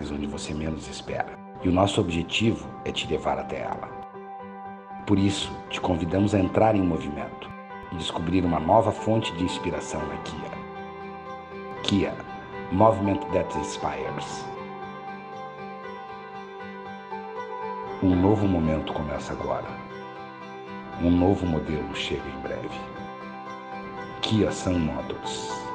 lugares onde você menos espera, e o nosso objetivo é te levar até ela. Por isso, te convidamos a entrar em movimento e descobrir uma nova fonte de inspiração na Kia. Kia, Movement That Inspires. Um novo momento começa agora. Um novo modelo chega em breve. Kia Sun Motors.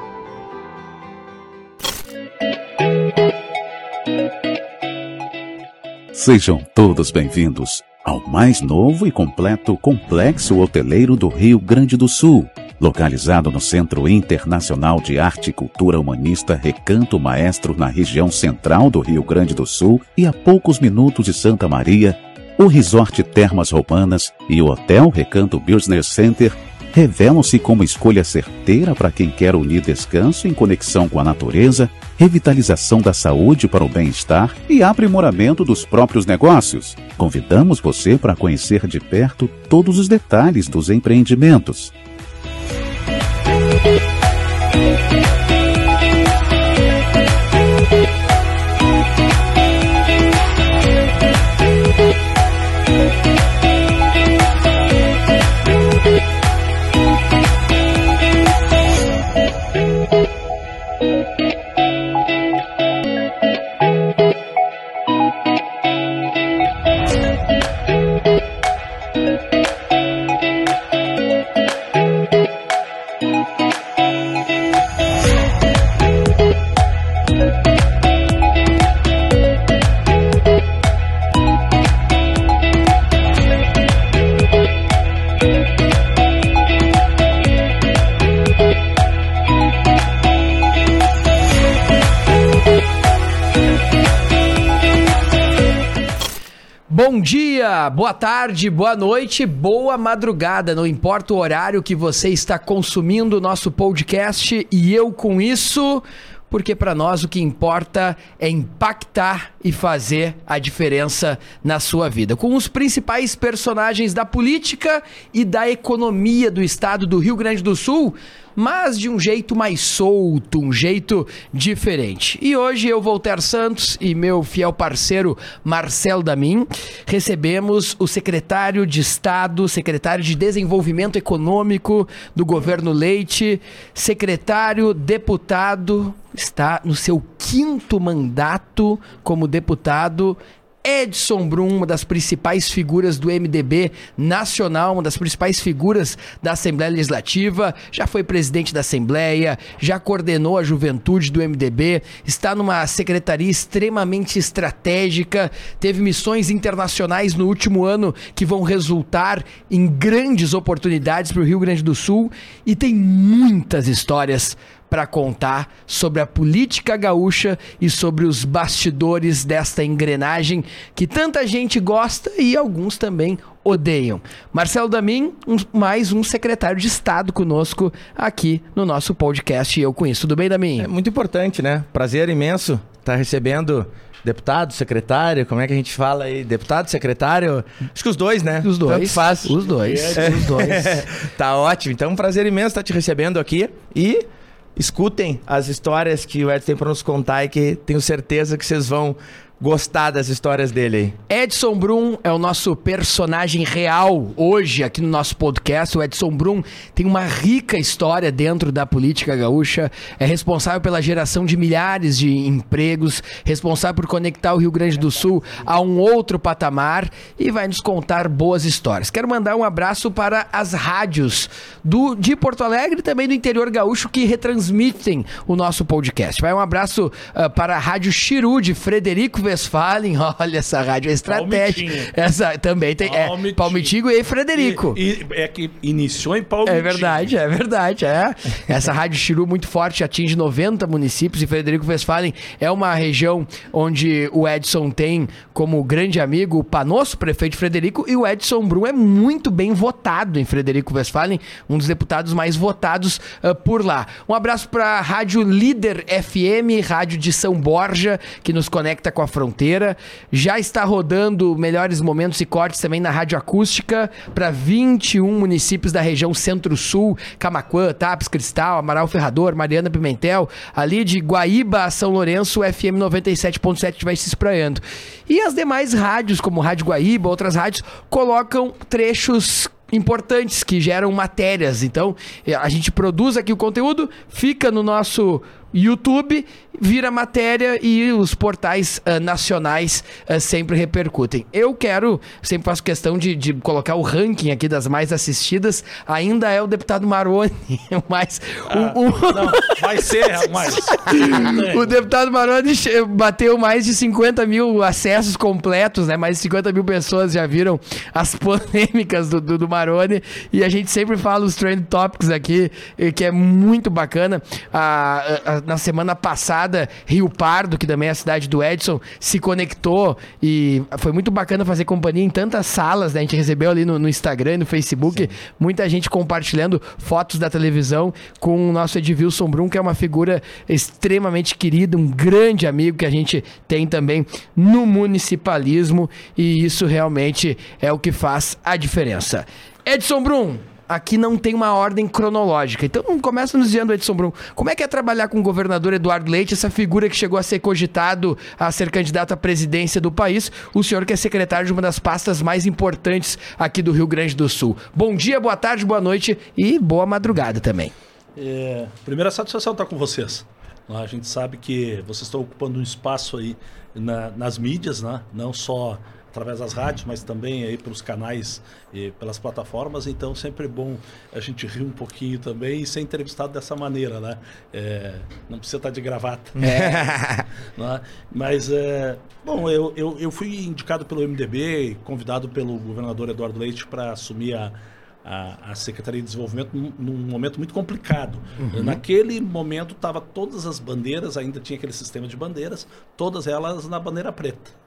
Sejam todos bem-vindos ao mais novo e completo complexo hoteleiro do Rio Grande do Sul, localizado no Centro Internacional de Arte e Cultura Humanista Recanto Maestro, na região central do Rio Grande do Sul e a poucos minutos de Santa Maria, o Resort Termas Roubanas e o Hotel Recanto Business Center revelam-se como escolha certeira para quem quer unir descanso em conexão com a natureza, revitalização da saúde para o bem-estar e aprimoramento dos próprios negócios. Convidamos você para conhecer de perto todos os detalhes dos empreendimentos. Bom dia, boa tarde, boa noite, boa madrugada. Não importa o horário que você está consumindo o nosso podcast e eu com isso, porque para nós o que importa é impactar e fazer a diferença na sua vida. Com os principais personagens da política e da economia do estado do Rio Grande do Sul, mas de um jeito mais solto, um jeito diferente. E hoje eu, Voltaire Santos e meu fiel parceiro Marcel Damin recebemos o secretário de Estado, secretário de Desenvolvimento Econômico do governo Leite, secretário deputado, está no seu quinto mandato como deputado Edson Brum, uma das principais figuras do MDB nacional, uma das principais figuras da Assembleia Legislativa, já foi presidente da Assembleia, já coordenou a juventude do MDB, está numa secretaria extremamente estratégica, teve missões internacionais no último ano que vão resultar em grandes oportunidades para o Rio Grande do Sul e tem muitas histórias para contar sobre a política gaúcha e sobre os bastidores desta engrenagem que tanta gente gosta e alguns também odeiam. Marcelo Damin, um, mais um secretário de Estado conosco aqui no nosso podcast. Eu conheço. Tudo bem, Damin? É muito importante, né? Prazer imenso estar recebendo deputado, secretário, como é que a gente fala aí? Deputado, secretário? Acho que os dois, né? Os dois. Tanto faz. Os dois. É. Os dois. tá ótimo. Então, um prazer imenso estar te recebendo aqui e escutem as histórias que o Edson tem para nos contar e que tenho certeza que vocês vão gostar das histórias dele aí. Edson Brum é o nosso personagem real hoje aqui no nosso podcast. O Edson Brum tem uma rica história dentro da política gaúcha, é responsável pela geração de milhares de empregos, responsável por conectar o Rio Grande do Sul a um outro patamar e vai nos contar boas histórias. Quero mandar um abraço para as rádios do de Porto Alegre e também do interior gaúcho que retransmitem o nosso podcast. Vai um abraço uh, para a Rádio Chiru de Frederico Westphalen, olha essa rádio é estratégica. Palmitinho. Essa também tem. É, Palmitinho. Palmitigo e Frederico. E, e- é que iniciou em Palmitinho. É verdade, é verdade, é. Essa rádio Chiru muito forte atinge 90 municípios e Frederico Westphalen é uma região onde o Edson tem como grande amigo o Panosso, prefeito de Frederico, e o Edson Brum é muito bem votado em Frederico Westphalen, um dos deputados mais votados ah, por lá. Um abraço para a Rádio Líder FM, rádio de São Borja, que nos conecta com a fronteira. Já está rodando melhores momentos e cortes também na Rádio Acústica para 21 municípios da região Centro-Sul, Camaquã, Tapes, Cristal, Amaral Ferrador, Mariana Pimentel, ali de Guaíba a São Lourenço, FM 97.7 vai se espraiando. E as demais rádios, como Rádio Guaíba, outras rádios, colocam trechos importantes que geram matérias. Então, a gente produz aqui o conteúdo, fica no nosso YouTube, vira matéria e os portais uh, nacionais uh, sempre repercutem. Eu quero, sempre faço questão de, de, colocar o ranking aqui das mais assistidas, ainda é o deputado Maroni, mas ah, o, o... Não, vai ser mais. o deputado Maroni bateu mais de 50 mil acessos completos, né? Mais de 50 mil pessoas já viram as polêmicas do, do, do Maroni e a gente sempre fala os trend topics aqui, que é muito bacana. A, a, na semana passada, Rio Pardo, que também é a cidade do Edson, se conectou e foi muito bacana fazer companhia em tantas salas, né? A gente recebeu ali no, no Instagram e no Facebook Sim. muita gente compartilhando fotos da televisão com o nosso Edvilson Brum, que é uma figura extremamente querida, um grande amigo que a gente tem também no municipalismo e isso realmente é o que faz a diferença. Edson Brum, aqui não tem uma ordem cronológica. Então começa nos dizendo, Edson Brum, como é que é trabalhar com o governador Eduardo Leite, essa figura que chegou a ser cogitado a ser candidato à presidência do país, o senhor que é secretário de uma das pastas mais importantes aqui do Rio Grande do Sul. Bom dia, boa tarde, boa noite e boa madrugada também. É, primeira satisfação estar com vocês. A gente sabe que vocês estão ocupando um espaço aí na, nas mídias, né? não só através das rádios, mas também aí pelos canais e pelas plataformas. Então sempre é bom a gente rir um pouquinho também e ser entrevistado dessa maneira, né? É, não precisa estar de gravata. É. né? Mas, é, bom, eu, eu, eu fui indicado pelo MDB, convidado pelo governador Eduardo Leite para assumir a, a, a, Secretaria de Desenvolvimento num, num momento muito complicado. Uhum. Naquele momento, tava todas as bandeiras, ainda tinha aquele sistema de bandeiras, todas elas na bandeira preta.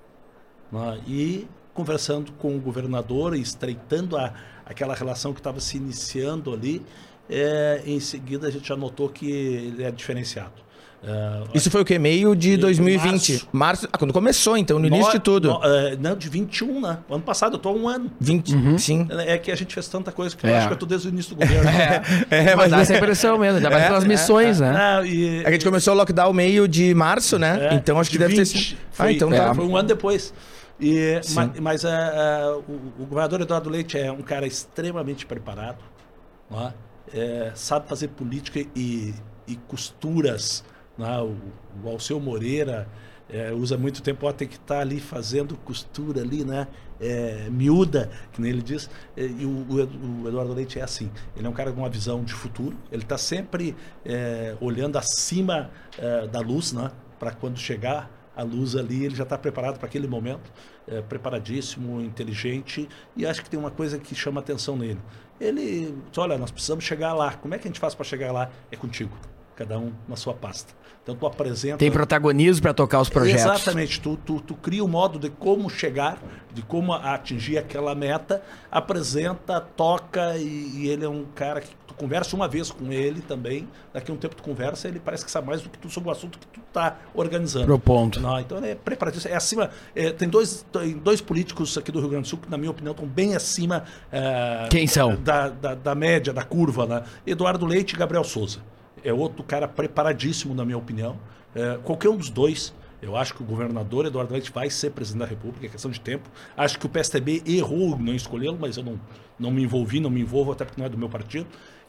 Né? E conversando com o governador, estreitando a, aquela relação que estava se iniciando ali, é, em seguida a gente já notou que ele é diferenciado. Uh, Isso foi o que? Meio de 2020. Março. março ah, quando começou, então, no, no início de tudo. No, uh, não, de 21, né? O ano passado, eu tô há um ano. 20, uhum. sim. É que a gente fez tanta coisa que é. eu acho que eu tô desde o início do governo. é, é, mas dá essa impressão mesmo, ainda mais é, pelas missões, é, né? E, a gente começou o lockdown meio de março, né? então acho que deve 20, ter sido. Foi, ah, então tá. Foi um ano depois. E, mas, mas uh, uh, o, o, governador Eduardo Leite é um cara extremamente preparado, é, sabe fazer política e, e costuras. É? O, o Alceu Moreira é, usa muito tempo, ó, tem que estar tá ali fazendo costura ali, né? É, miúda, que nem ele diz. E o, o, Eduardo Leite é assim. Ele é um cara com uma visão de futuro. Ele está sempre é, olhando acima é, da luz, né? Para quando chegar a luz ali, ele já está preparado para aquele momento, é, preparadíssimo, inteligente, e acho que tem uma coisa que chama atenção nele. Ele, olha, nós precisamos chegar lá. Como é que a gente faz para chegar lá? É contigo, cada um na sua pasta. Então tu apresenta. Tem protagonismo para tocar os projetos. Exatamente. Tu, tu, tu cria o um modo de como chegar, de como atingir aquela meta, apresenta, toca e, e ele é um cara que conversa uma vez com ele também, daqui a um tempo tu conversa, ele parece que sabe mais do que tu sobre o assunto que tu está organizando. Pro ponto. Não, então é preparadíssimo. É acima. É, tem dois, tem dois políticos aqui do Rio Grande do Sul que, na minha opinião, estão bem acima. É, Quem são? Da, da, da, média, da curva, né? Eduardo Leite e Gabriel Souza. É outro cara preparadíssimo, na minha opinião. É, qualquer um dos dois. Eu acho que o governador Eduardo Leite vai ser presidente da República, é questão de tempo. Acho que o PSTB errou em não escolhê-lo, mas eu não, não me envolvi, não me envolvo, até porque não é do meu partido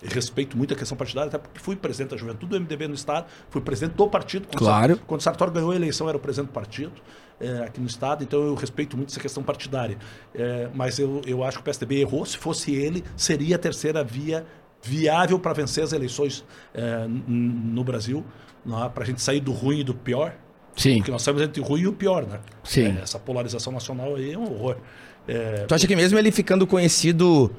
respeito muito a questão partidária, até porque fui presidente da juventude do MDB no Estado, fui presidente do partido. Quando claro. Sartori, quando o Sartori ganhou a eleição, era o presidente do partido é, aqui no Estado, então eu respeito muito essa questão partidária. É, mas eu, eu acho que o PSDB errou. Se fosse ele, seria a terceira via viável para vencer as eleições é, no Brasil, é? para a gente sair do ruim e do pior. Sim. Porque nós estamos entre o ruim e o pior, né? Sim. essa polarização nacional aí é um horror. tu acha que mesmo ele ficando conhecido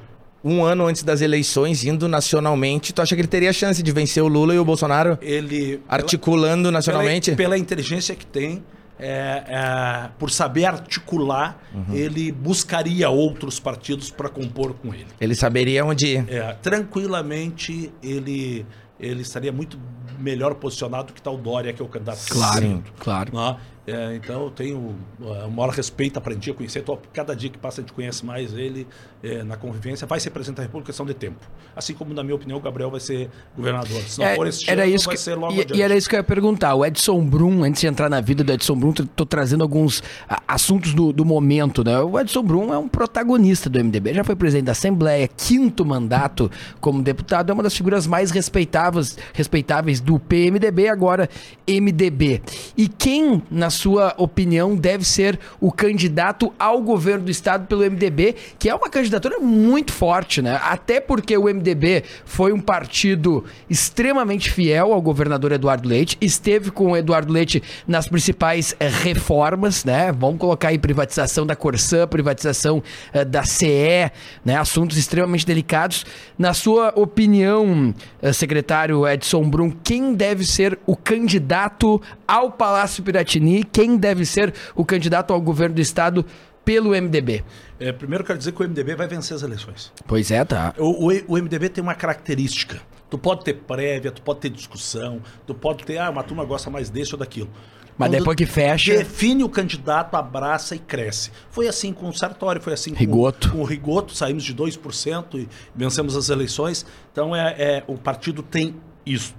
um ano antes das eleições, indo nacionalmente, tu acha que ele teria chance de vencer o Lula e o Bolsonaro? Ele. Articulando pela, nacionalmente? Pela, pela, inteligência que tem, é, é, por saber articular, uhum. ele buscaria outros partidos para compor com ele. Ele saberia onde ir. É, tranquilamente, ele, ele estaria muito melhor posicionado que tal Dória, que é o candidato. Claro, claro. Né? É, então eu tenho uh, o maior respeito, aprendi a conhecer. Tô, cada dia que passa a gente conhece mais ele é, na convivência. Vai ser presidente da República, questão de tempo. Assim como, na minha opinião, o Gabriel vai ser governador. Se não É, for este era ano, isso vai que, ser logo e, e era isso que eu ia perguntar. O Edson Brum, antes de entrar na vida do Edson Brum, tô, tô trazendo alguns a- assuntos do, do momento, né? O Edson Brum é um protagonista do MDB, já foi presidente da Assembleia, quinto mandato como deputado, é uma das figuras mais respeitáveis, respeitáveis do PMDB, agora MDB. E quem, na sua opinião, deve ser o candidato ao governo do estado pelo MDB, que é uma candidatura muito forte, né? Até porque o MDB foi um partido extremamente fiel ao governador Eduardo Leite, esteve com o Eduardo Leite nas principais eh, reformas, né? Vamos colocar aí privatização da Corsã, privatização eh, da CE, né? Assuntos extremamente delicados. Na sua opinião, eh, secretário Edson Brum, quem deve ser o candidato ao Palácio Piratini? Quem deve ser o candidato ao governo do estado pelo MDB? É, primeiro, eu quero dizer que o MDB vai vencer as eleições. Pois é, tá. O, o, o MDB tem uma característica. Tu pode ter prévia, tu pode ter discussão, tu pode ter, ah, uma turma gosta mais desse ou daquilo. Mas Quando depois que fecha. Define o candidato, abraça e cresce. Foi assim com o Sartori, foi assim Rigoto. Com, com o Rigoto, saímos de 2% e vencemos as eleições. Então é, é o partido tem isso.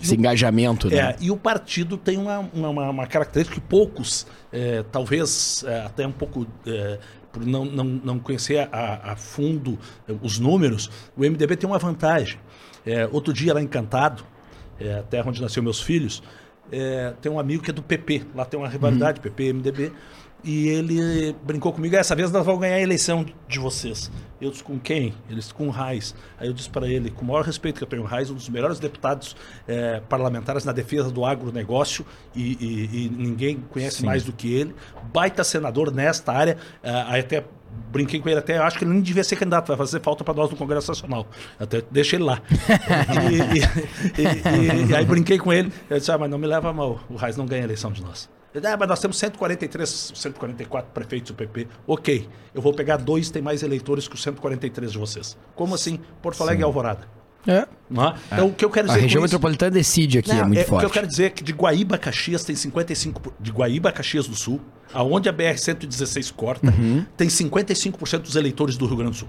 Esse o- engajamento, né? é, e o partido tem uma, uma, uma- característica que poucos, é, talvez é, até um pouco é, por não, não, não conhecer a, a fundo é, os números, o MDB tem uma vantagem. É, outro dia lá em Encantado, é, a terra onde nasceu meus filhos, tem um amigo que é do PP, lá tem uma rivalidade, PP e MDB, e ele brincou comigo, essa vez nós vamos ganhar a eleição de vocês. Eu disse, com quem? Eles com o Reis. Aí eu disse para ele, com o maior respeito que eu tenho, o Reis, um dos melhores deputados eh, parlamentares na defesa do agronegócio, e, e- e ninguém conhece mais do que ele. Baita senador nesta área, eh, aí até brinquei com ele até, acho que ele nem devia ser candidato, vai fazer falta para nós no Congresso Nacional. Até deixa ele lá. e, e- e- e aí brinquei com ele, eu disse, ah, mas não me leva a mal, o Reis não ganha a eleição de nós. Ele, Ah, mas nós temos 143, 144 prefeitos do PP. Ok, eu vou pegar dois, tem mais eleitores que os 143 de vocês. Como assim? Porto Alegre e Alvorada. É. Não é? Então, o que eu quero A dizer região com isso- metropolitana decide aqui, é Não, muito é, O que forte. eu quero dizer é que de Guaíba a Caxias tem 55%. por- De Guaíba a Caxias do Sul, aonde a BR-116 corta, Uhum. tem 55% dos eleitores do Rio Grande do Sul.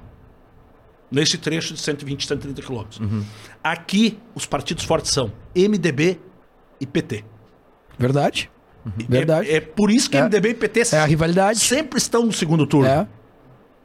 Nesse trecho de 120, 130 quilômetros. Uhum. Aqui, os partidos fortes são MDB e PT. Verdade. Verdade. É, é por isso que É. MDB e PT É a rivalidade. sempre estão no segundo turno. É.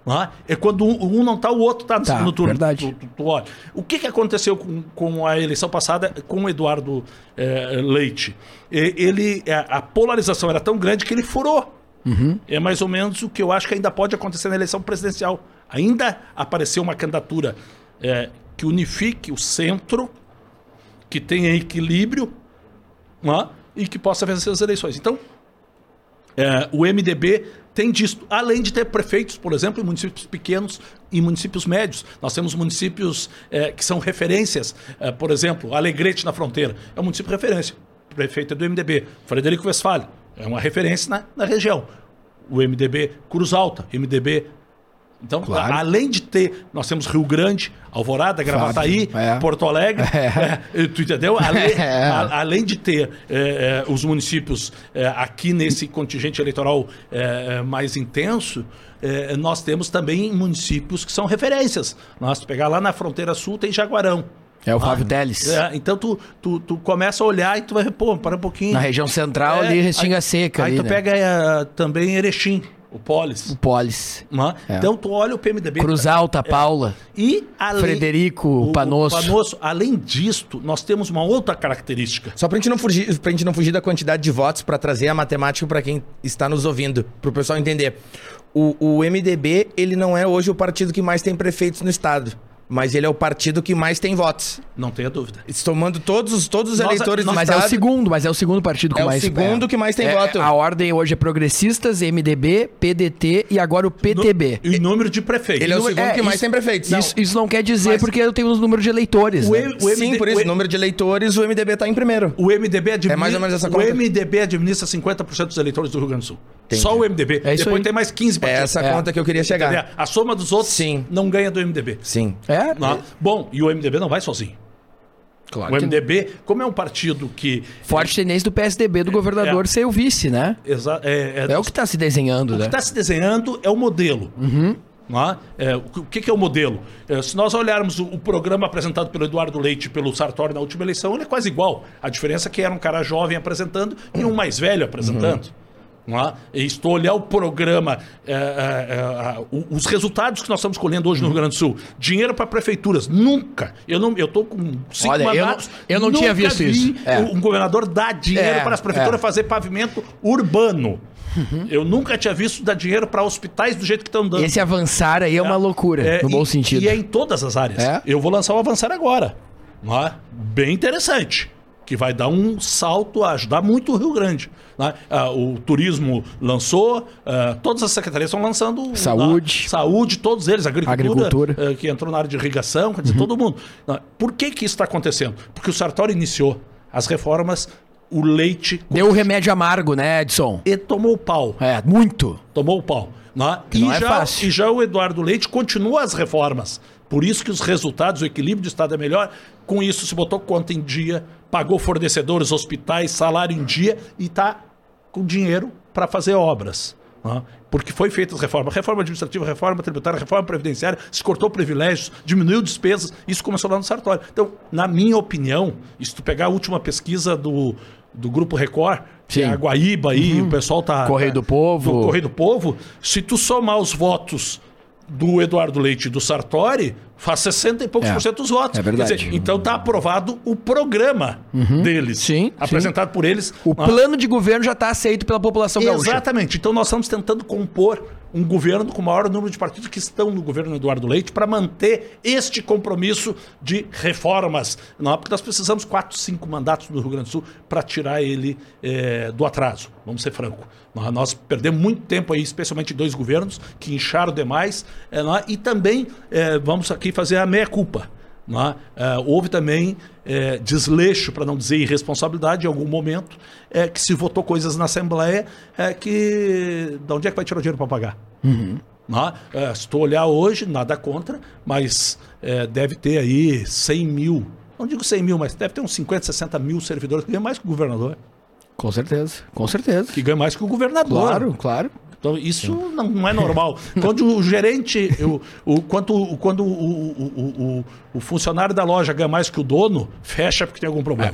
Não é? É quando um, um não está, o outro está no Tá, segundo turno. verdade. Tu, tu- tu. O que, que aconteceu com, com a eleição passada com o Eduardo eh, Leite? Ele, a, a polarização era tão grande que ele furou. Uhum. É mais ou menos o que eu acho que ainda pode acontecer na eleição presidencial. Ainda apareceu uma candidatura eh, que unifique o centro, que tenha equilíbrio é? E que possa vencer as eleições. Então, é, o MDB tem disso, além de ter prefeitos, por exemplo, em municípios pequenos e municípios médios. Nós temos municípios é, que são referências, é, por exemplo, Alegrete na fronteira, é um município referência. O prefeito é do MDB. Frederico Westphal é uma referência na, na região. O MDB Cruz Alta, MDB. Então, Claro. além de ter, nós temos Rio Grande, Alvorada, Gravataí, é. Porto Alegre, é, tu entendeu? Além, É. a- além de ter é, é, os municípios é, aqui nesse contingente eleitoral é, é, mais intenso, é, nós temos também municípios que são referências. Nós pegar lá na fronteira sul tem Jaguarão. É o Flávio Teles. É, então tu, tu, tu começa a olhar e tu vai, pô, para um pouquinho. Na região central É, ali, Restinga Seca. Aí ali, tu né? pega é, também Erechim, o Polis. O Polis. né? É. Então tu olha o PMDB. Cruz Alta, Paula. E além, Frederico o- o Panosso. Panosso. Além disto, nós temos uma outra característica. Só pra gente não fugir, pra gente não fugir da quantidade de votos, pra trazer a matemática pra quem está nos ouvindo, pro pessoal entender. O, o MDB, ele não é hoje o partido que mais tem prefeitos no estado, mas ele é o partido que mais tem votos. Não tenha dúvida. Tomando todos, os- todos os Nós- eleitores do Mas é estado. o segundo, mas é o segundo partido com É o mais segundo que mais tem É, voto. A ordem hoje é progressistas, MDB, PDT e agora o PTB. E número de prefeitos. Ele é o segundo que mais isso- tem prefeitos. Isso, isso não quer dizer Mas- porque eu tenho os números de eleitores. O né? O Sim, MD por isso, o- número de eleitores, o MDB tá em primeiro. O MDB administra, É mais ou menos essa o conta. MDB administra 50% dos eleitores do Rio Grande do Sul. Só o MDB. É Depois aí. tem mais 15 É partidos. essa É. conta que eu queria chegar. A soma dos outros Sim. não ganha do MDB. Sim. É? Não. Bom, e o MDB não vai sozinho. Claro o que MDB, como é um partido que. Forte tendência do PSDB do governador ser o vice, né? Exa- é, É o que está se desenhando, O que né? está se desenhando é o modelo. não é? É, o que- o que, que é o modelo? É, se nós olharmos o, o programa apresentado pelo Eduardo Leite e pelo Sartori na última eleição, ele é quase igual. A diferença é que era um cara jovem apresentando e um mais velho apresentando. Não é? E estou olhar o programa, é, é, é, os resultados que nós estamos colhendo hoje no Rio Grande do Sul. Dinheiro para prefeituras. Nunca. Eu não, eu estou com cinco Olha, eu não- mandatos. eu não tinha visto vi isso. É. Um governador dar dinheiro É, para as prefeituras fazer pavimento urbano. Eu nunca tinha visto dar dinheiro para hospitais do jeito que estão dando. Esse avançar aí é uma loucura, no bom e- sentido. E é em todas as áreas. Eu vou lançar o Avançar agora. Bem interessante. Que vai dar um salto a ajudar muito o Rio Grande. né? Ah, o turismo lançou, ah, todas as secretarias estão lançando. Saúde. Saúde, todos eles, agricultura, Agricultura. eh, que entrou na área de irrigação, quer dizer, todo mundo. né? Por que, que isso está acontecendo? Porque o Sartori iniciou as reformas, o leite. Deu o remédio amargo, né, Edson? E tomou o pau É, muito. tomou o pau. Né? E, não é já, fácil. e já o Eduardo Leite continua as reformas. Por isso que os resultados, o equilíbrio do Estado é melhor. Com isso, se botou conta em dia, pagou fornecedores, hospitais, salário em dia e está com dinheiro para fazer obras. né? Porque foi feita as reformas. Reforma administrativa, reforma tributária, reforma previdenciária, se cortou privilégios, diminuiu despesas. Isso começou lá no Sartório. Então, na minha opinião, se tu pegar a última pesquisa do, do Grupo Record, que é a Guaíba aí, o pessoal tá... Correio do Povo. do Correio do Povo, se tu somar os votos do Eduardo Leite e do Sartori, faz 60 e poucos É. por cento dos votos. É verdade. Dizer, então tá aprovado o programa deles. Sim, Apresentado por eles. O Ah, plano de governo já está aceito pela população gaúcha. Exatamente. Então nós estamos tentando compor um governo com o maior número de partidos que estão no governo Eduardo Leite para manter este compromisso de reformas. Não é porque nós precisamos quatro, cinco mandatos no Rio Grande do Sul para tirar ele eh, do atraso. Vamos ser franco. Nós- perdemos muito tempo aí, especialmente dois governos que incharam demais. é? e também eh, vamos aqui fazer a meia-culpa. é? Eh, houve também eh, desleixo, para não dizer irresponsabilidade, em algum momento, eh, que se votou coisas na Assembleia eh, que. De onde é que vai tirar o dinheiro para pagar? Não é? Se tu olhar hoje, nada contra, mas deve ter aí 100 mil, não digo 100 mil, mas deve ter uns 50, 60 mil servidores que ganham mais que o governador. Com certeza, com certeza. Que ganham mais que o governador. Claro, claro. Então, isso não, não é normal. Quando o gerente, o, o, quando, o- quando o, o, o, o, o funcionário da loja ganha mais que o dono, fecha porque tem algum problema.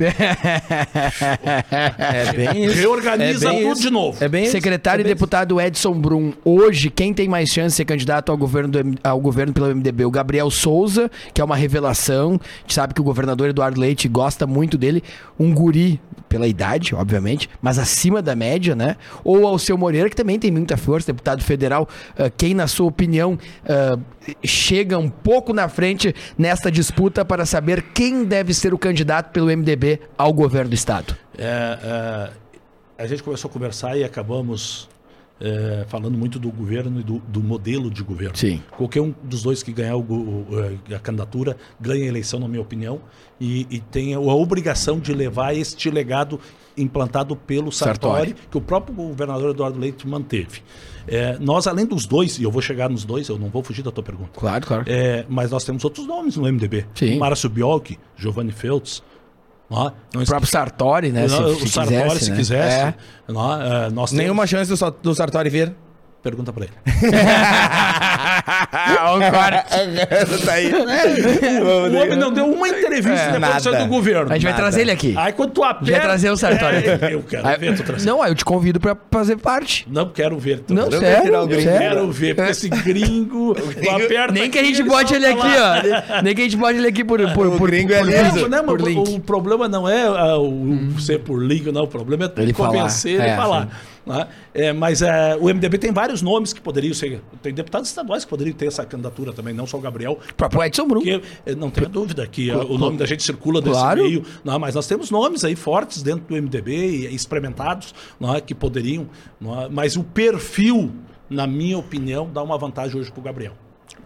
É bem isso. Reorganiza É bem tudo isso. de novo. É bem isso. Secretário É e deputado Edson Brum. Hoje, quem tem mais chance de ser candidato ao governo, do ao governo pelo MDB? O Gabriel Souza, que é uma revelação. A gente sabe que o governador Eduardo Leite gosta muito dele. Um guri, pela idade, obviamente, mas acima da média, né? Ou ao seu Moreira, que também tem muita força, deputado federal. Ah, quem, na sua opinião, ah, chega um pouco na frente nesta disputa para saber quem deve ser o candidato pelo MDB ao governo do Estado? É, é, a gente começou a conversar e acabamos é, falando muito do governo e do, do modelo de governo. Sim. Qualquer um dos dois que ganhar o o- a candidatura ganha a eleição, na minha opinião, e, e tem a obrigação de levar este legado implantado pelo Sartori, Sartori. que o próprio governador Eduardo Leite manteve. É, nós, além dos dois, e eu vou chegar nos dois, eu não vou fugir da tua pergunta. Claro, claro. É, mas nós temos outros nomes no MDB. Sim. Márcio Biolchi, Giovanni Feltz. Não, não O próprio Sartori, né? não, o se Sartori, quisesse, se né? quisesse. É. Não, é, nós temos- Nenhuma chance do, do Sartori vir. Pergunta pra ele. Olha o corte. tá aí. O homem não deu uma entrevista É, depois nada. do governo. A gente vai Nada. trazer ele aqui. Aí quando tu aperta... vai trazer o Sartori. É, eu quero Aí- ver tu trazer. Não, aí eu te convido pra fazer parte. Não quero ver. tu Não, sério. Eu quero ver, porque esse gringo, tu aperta Nem que a gente bote ele aqui, ó. Nem que a gente bote ele aqui por, por, O por, gringo é liso. link, Não, por mas link. o, problema não é ah, o, ser por link, não. O problema é Ele convencer falar. ele É, falar. Né? É, mas é, o MDB tem vários nomes que poderiam ser. Tem deputados estaduais que poderiam ter essa candidatura também, não só o Gabriel. O próprio Edson Brum. Porque eh, não tenha dúvida que ah, o nome da gente circula nesse Claro. meio. Não, mas nós temos nomes aí fortes dentro do MDB e experimentados não é, que poderiam. Não é, mas o perfil, na minha opinião, dá uma vantagem hoje para o Gabriel.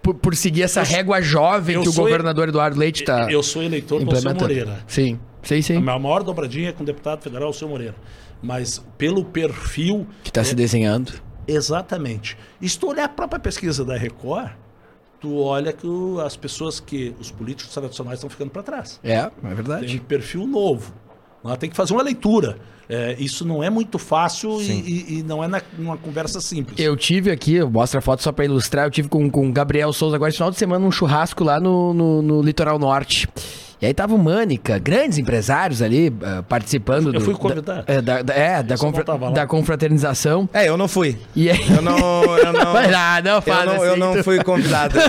Por, por seguir essa régua jovem eu que o governador Eduardo Leite tá Eu sou eleitor do. Moreira. Sim, sim, A sim. minha maior dobradinha é com o deputado federal, o seu Moreira. Mas pelo perfil. Que tá se desenhando. Exatamente. E se tu olhar a própria pesquisa da Record, tu olha que o- as pessoas que. os políticos tradicionais estão ficando para trás. É, é Tem verdade. um perfil novo. Né? Tem que fazer uma leitura. É, isso não é muito fácil e, e- e não é na, numa conversa simples. Eu tive aqui, eu mostro a foto só pra ilustrar, eu tive com, com o Gabriel Souza agora esse final de semana um churrasco lá no, no, no Litoral Norte. E aí tava o Mânica, grandes empresários ali ah, participando Eu do. fui convidado. Da, é, da, da- é, da, não confra- da confraternização. É, eu não fui. E aí. Eu não. Eu não, Vai lá, não eu faz não, assim, eu não tu- fui convidado.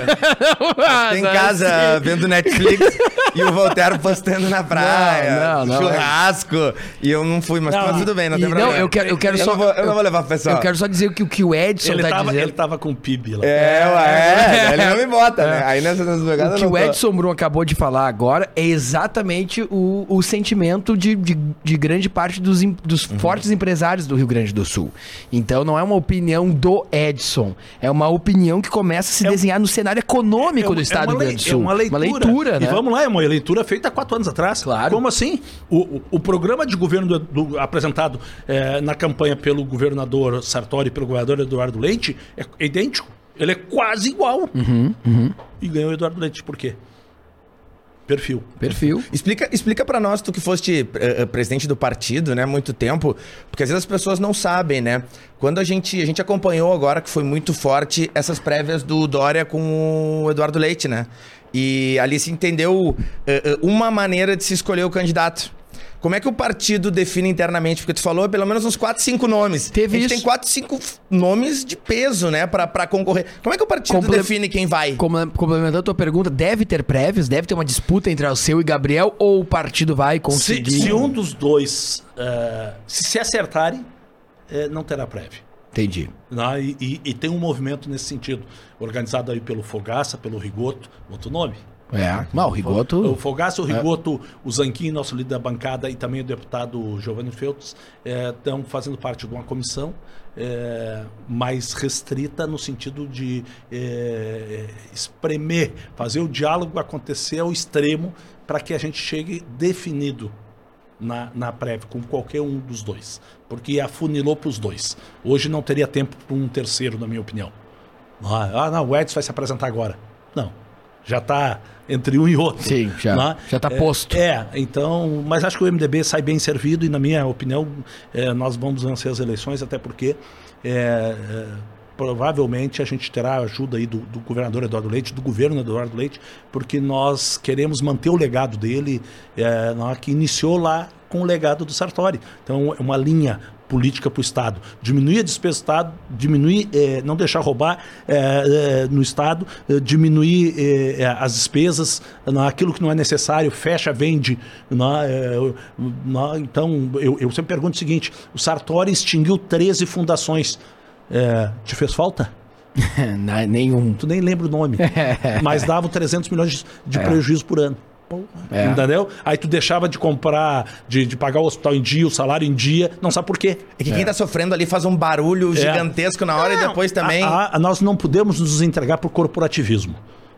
Não em casa assim. vendo Netflix e o Voltaire postando na praia, Não, não, não, churrasco. E eu não fui, mas, Não, mas tudo bem, não tem não, problema. eu quero, eu quero Eu só. não vou- eu não vou levar pro pessoal. Eu quero só dizer que o que o Edson ele, tá tava, dizendo. ele tava com o PIB lá. É, ué, ele não me bota, né? Aí nessa, nessa jogada O que eu o não. Edson Brum acabou de falar agora é exatamente o, o sentimento de, de, de grande parte dos, dos Uhum. fortes empresários do Rio Grande do Sul. Então não é uma opinião do Edson, é uma opinião que começa a se desenhar no cenário econômico do estado do uma Rio Grande do Sul. É uma leitura. leitura, né? E vamos lá, é uma leitura feita há quatro anos atrás. Claro. Como assim? O, o, o programa de governo do- do- apresentado eh, na campanha pelo governador Sartori e pelo governador Eduardo Leite é, é idêntico. Ele é quase igual. Uhum, E ganhou o Eduardo Leite. Por quê? Perfil. Perfil. Explica, explica para nós, tu que foste eh, presidente do partido, né, muito tempo, porque às vezes as pessoas não sabem, né? Quando a gente, a gente acompanhou agora, que foi muito forte, essas prévias do Dória com o Eduardo Leite, né? E ali se entendeu eh, eh, uma maneira de se escolher o candidato. Como é que o partido define internamente? Porque tu falou pelo menos uns 4, 5 nomes. Teve a gente isso. tem 4, 5 nomes de peso, né, pra, pra concorrer. Como é que o partido Comple- define quem vai? Comple- Complementando a tua pergunta, deve ter prévios? Deve ter uma disputa entre o seu e Gabriel? Ou o partido vai Se, conseguir? se um dos dois eh, se, se acertarem, eh, não terá prévia. Entendi. né? E, e- e tem um movimento nesse sentido, organizado aí pelo Fogaça, pelo Rigoto, outro nome. É. Não, o O Rigoto. Fogaça, o Rigoto, o Zanquim, nosso líder da bancada, e também o deputado Giovanni Feltz, estão fazendo parte de uma comissão eh, mais restrita no sentido de eh, espremer, fazer o diálogo acontecer ao extremo para que a gente chegue definido na, na prévia com qualquer um dos dois. Porque afunilou para os dois. Hoje não teria tempo para um terceiro, na minha opinião. Ah, ah, não, o Edson vai se apresentar agora. Não. Já está entre um e outro. Sim, já- né? já tá É, posto. É, então. Mas acho que o MDB sai bem servido e, na minha opinião, é, nós vamos vencer as eleições, até porque. é, é, Provavelmente a gente terá a ajuda aí do, do governador Eduardo Leite, do governo Eduardo Leite, porque nós queremos manter o legado dele, é, que iniciou lá com o legado do Sartori. Então, é uma linha política para o Estado. Diminuir a despesa do Estado, diminuir, eh, não deixar roubar eh, no Estado, diminuir as despesas, não, aquilo que não é necessário, fecha, vende. não, eh, não, então, eu, eu sempre pergunto o seguinte: o Sartori extinguiu 13 fundações. Te fez falta? Na- nenhum. Tu nem lembra o nome. mas davam 300 milhões de, de prejuízo por ano. É. Entendeu? Aí tu deixava de comprar, de, de pagar o hospital em dia, o salário em dia, não sabe por quê. É que quem tá sofrendo ali faz um barulho gigantesco na hora e Não, depois também. a- a- nós não podemos nos entregar por corporativismo.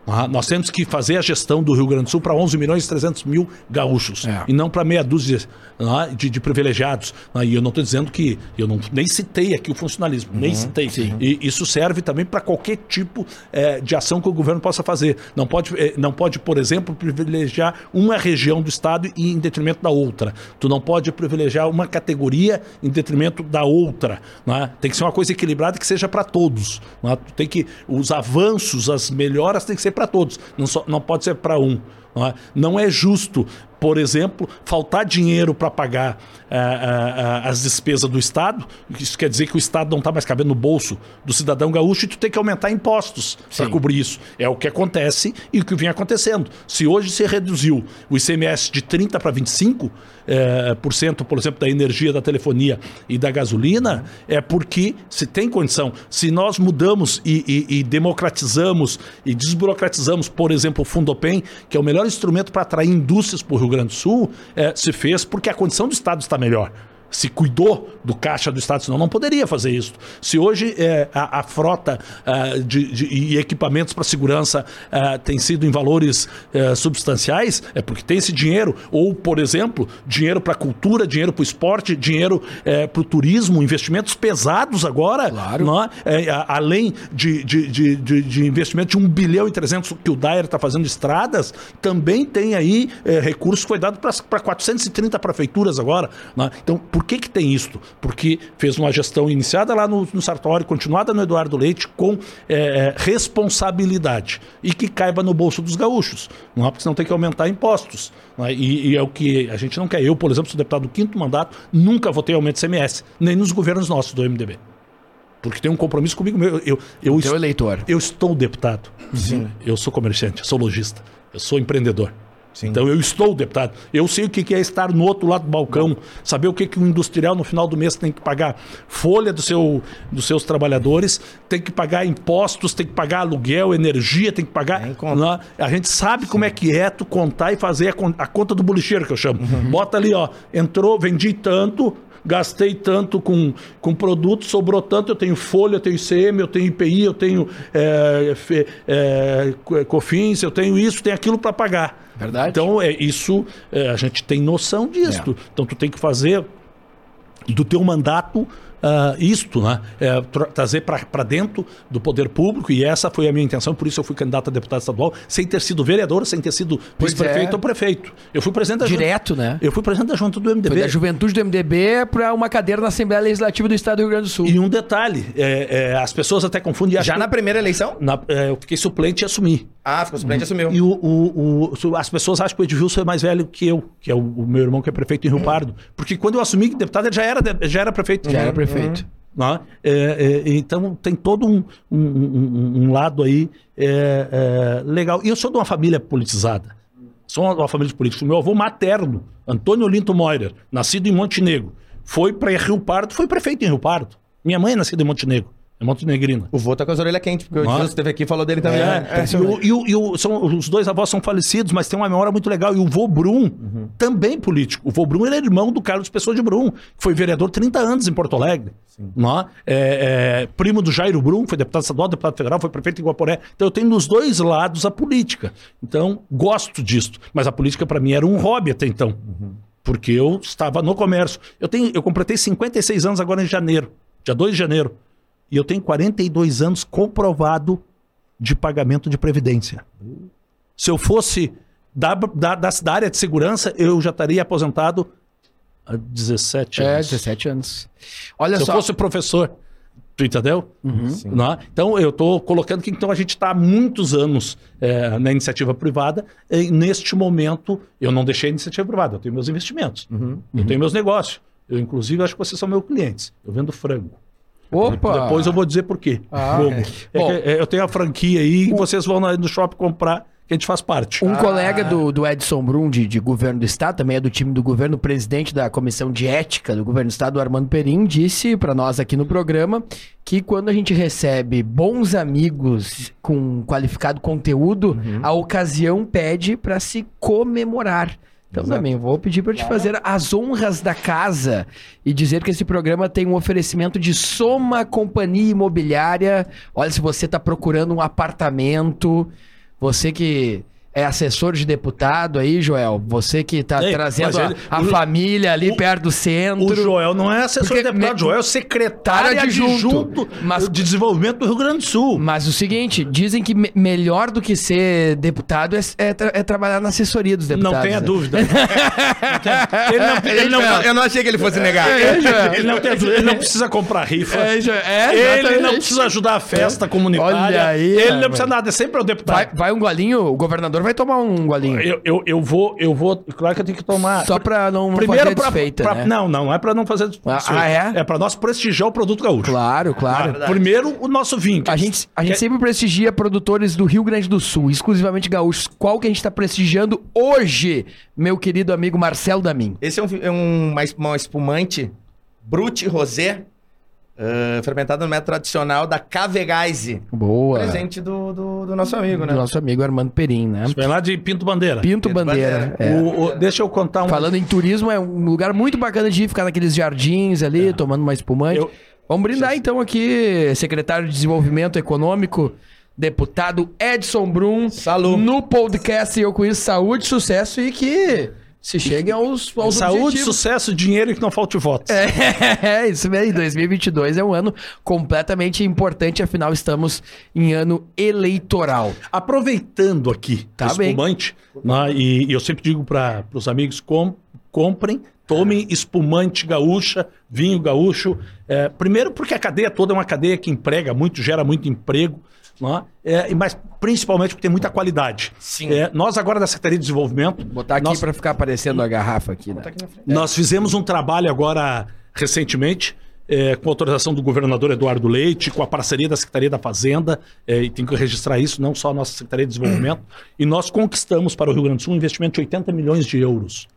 Ah, nós temos que fazer a gestão do Rio Grande do Sul para 11 milhões e 300 mil gaúchos É. e não para meia dúzia ah, de, de privilegiados. Ah, e eu não estou dizendo que eu não nem citei aqui o funcionalismo, nem citei. E isso serve também para qualquer tipo eh, de ação que o governo possa fazer. Não pode, eh, não pode, por exemplo, privilegiar uma região do estado em detrimento da outra. Tu não pode privilegiar uma categoria em detrimento da outra. né? Tem que ser uma coisa equilibrada que seja para todos. né? Tu tem que os avanços, as melhoras, tem que ser para todos. Não, só, não pode ser para um. Não é? Não é justo, por exemplo, faltar dinheiro para pagar ah, ah, ah, as despesas do Estado. Isso quer dizer que o Estado não está mais cabendo no bolso do cidadão gaúcho e tu tem que aumentar impostos para cobrir isso. É o que acontece e o que vem acontecendo. Se hoje se reduziu o ICMS de 30% para 25%, eh, por cento, por exemplo, da energia, da telefonia e da gasolina, é porque se tem condição. Se nós mudamos e, e- e democratizamos e desburocratizamos, por exemplo, o Fundopem, que é o melhor instrumento para atrair indústrias para o Rio Grande do Sul, eh, se fez porque a condição do Estado está melhor. Se cuidou do caixa do Estado, senão não poderia fazer isso. Se hoje é, a, a, frota uh, de, de, e equipamentos para segurança uh, tem sido em valores uh, substanciais, é porque tem esse dinheiro. Ou, por exemplo, dinheiro para cultura, dinheiro para o esporte, dinheiro para o turismo, investimentos pesados agora. Claro. Não é? é além de, de, de, de, investimento de 1 bilhão e 300 que o Dyer está fazendo estradas, também tem aí recurso que foi dado para 430 prefeituras agora. Não é? Então, por que, que tem isso? Porque fez uma gestão iniciada lá no, no Sartori, continuada no Eduardo Leite, com é, responsabilidade e que caiba no bolso dos gaúchos. Não é porque senão tem que aumentar impostos. É? E, e, é o que a gente não quer. Eu, por exemplo, sou deputado do quinto mandato, nunca votei aumento de CMS, nem nos governos nossos do MDB. Porque tem um compromisso comigo. Eu, eu, eu, Teu eleitor. Eu estou deputado. Sim. Eu sou comerciante, eu sou lojista, eu sou empreendedor. Sim. Então eu estou deputado. Eu sei o que é estar no outro lado do balcão, saber o que, que o industrial no final do mês tem que pagar folha do seu, dos seus trabalhadores, tem que pagar impostos, tem que pagar aluguel, energia, tem que pagar. É a gente sabe Sim. como é que é tu contar e fazer a, a conta do bolicheiro que eu chamo. Uhum. Bota ali, ó, entrou, vendi tanto, gastei tanto com, com produto, sobrou tanto, eu tenho folha, eu tenho ICM, eu tenho IPI, eu tenho é, é, COFINS, eu tenho isso, tenho aquilo para pagar. Verdade. Então, é, isso é, a gente tem noção disso. É. Então, tu tem que fazer do teu mandato uh, isto, né? É, tra trazer para dentro do poder público, e essa foi a minha intenção, por isso eu fui candidato a deputado estadual, sem ter sido vereador, sem ter sido vice-prefeito é. ou prefeito. Eu fui presidente da Direto, né? Eu fui presidente da junta do MDB. Foi da juventude do MDB para uma cadeira na Assembleia Legislativa do Estado do Rio Grande do Sul. E um detalhe, é, é as pessoas até confundem. Já na primeira eleição? Na, é, eu fiquei suplente e assumi. Ah, ficou suplente e assumiu. E o, o, o, as pessoas acham que o Edilson é mais velho que eu, que é o, o meu irmão que é prefeito em Rio Pardo. Porque quando eu assumi que deputado, ele já era, já era prefeito. Já era prefeito. Uhum. Né? É, é, então tem todo um, um, um, um lado aí é, é, legal. E eu sou de uma família politizada. Sou uma, uma família de políticos. Meu avô materno, Antônio Linto Moirer, nascido em Montenegro, foi para Rio Pardo, foi prefeito em Rio Pardo. Minha mãe é nascida em Montenegro. É Montenegrina. O vô tá com as orelhas quentes, porque o Deus esteve aqui e falou dele também. É, né? é, e, o, e, o, e o, são, os dois avós são falecidos, mas tem uma memória muito legal. E o vô Brum, uhum. também político. O vô Brum ele é irmão do Carlos Pessoa de Brum, que foi vereador 30 anos em Porto Alegre. Né? É, é, primo do Jairo Brum, foi deputado estadual, deputado federal, foi prefeito em Guaporé. Então eu tenho nos dois lados a política. Então, gosto disso. Mas a política para mim era um hobby até então. Uhum. Porque eu estava no comércio. Eu, tenho, eu completei 56 anos agora em janeiro. Dia 2 de janeiro. E eu tenho 42 anos comprovado de pagamento de previdência. Se eu fosse da, da, da, área de segurança, eu já estaria aposentado há 17 é, anos. É, 17 anos. Olha Se só. eu fosse professor, tu entendeu? Uhum. Não, é? então eu estou colocando que então a gente está há muitos anos é, na iniciativa privada. E neste momento, eu não deixei a iniciativa privada, eu tenho meus investimentos, uhum. eu tenho meus negócios. Eu, inclusive, acho que vocês são meus clientes. Eu vendo frango. Opa! Depois eu vou dizer por quê. Ah, Como. É. Bom, é, eu tenho a franquia aí, o... vocês vão no shopping comprar, que a gente faz parte. Um ah. colega do, do Edson Brum, de, de governo do Estado, também é do time do governo, presidente da Comissão de Ética do governo do Estado, Armando Perim, disse para nós aqui no programa que quando a gente recebe bons amigos com qualificado conteúdo, uhum. a ocasião pede para se comemorar. Então Exato. também vou pedir para te fazer as honras da casa e dizer que esse programa tem um oferecimento de Soma Companhia Imobiliária. Olha, se você está procurando um apartamento, você que é assessor de deputado aí, Joel. Você que está trazendo ele, a, a o, família ali o, perto do centro. O Joel não é assessor de deputado, me, Joel é secretário adjunto, mas, de desenvolvimento do Rio Grande do Sul. Mas o seguinte, dizem que me, melhor do que ser deputado é, é, tra é, trabalhar na assessoria dos deputados. Não tenha né? dúvida. ele não, ele não, eu não achei que ele fosse negar. É, ele, não tem, ele, não precisa comprar rifa. É, ele não precisa ajudar a festa comunitária. Olha aí, ele não precisa nada, é sempre o deputado. Vai, vai um golinho, o governador vai tomar um golinho. Eu, eu, eu, vou, eu vou. Claro que eu tenho que tomar. Só pra não Primeiro fazer desfeita, pra, né? Não, não, não é pra não fazer desfeita. Ah, é? É pra nós prestigiar o produto gaúcho. Claro, claro. Ah, primeiro, o nosso vinho. A gente, a gente sempre prestigia produtores do Rio Grande do Sul, exclusivamente gaúchos. Qual que a gente tá prestigiando hoje, meu querido amigo Marcelo Damin? Esse é um, é um uma, uma espumante Brut Rosé Uh, fermentada no método tradicional da Cavegaise. Boa. Presente do, do, do nosso amigo, né? Do nosso amigo Armando Perim, né? Vem lá de Pinto Bandeira. Pinto, Pinto Bandeira. Bandeira. é. O- o- deixa eu contar um. Falando em turismo, é um lugar muito bacana de ir, ficar naqueles jardins ali, tomando uma espumante. Eu- Vamos brindar então aqui, secretário de Desenvolvimento Econômico, deputado Edson Brum, Salud. no podcast Eu Com Isso, saúde, sucesso e que se cheguem aos, aos Saúde, objetivos. sucesso, dinheiro e que não falte votos. É, isso mesmo. 2022 é um ano completamente importante, afinal estamos em ano eleitoral. Aproveitando aqui Tá esse bem. espumante, né, e, e eu sempre digo para os amigos: com- comprem, tomem espumante gaúcha, vinho gaúcho. É, primeiro, porque a cadeia toda é uma cadeia que emprega muito, gera muito emprego. Né, é, e mas principalmente porque tem muita qualidade. Sim. É, nós, agora da Secretaria de Desenvolvimento, Vou botar aqui nós, para ficar aparecendo a garrafa aqui, né? nós fizemos um trabalho agora recentemente. é, com autorização do governador Eduardo Leite, com a parceria da Secretaria da Fazenda, é, e tem que registrar isso, não só a nossa Secretaria de Desenvolvimento, e nós conquistamos para o Rio Grande do Sul um investimento de 80 milhões de euros,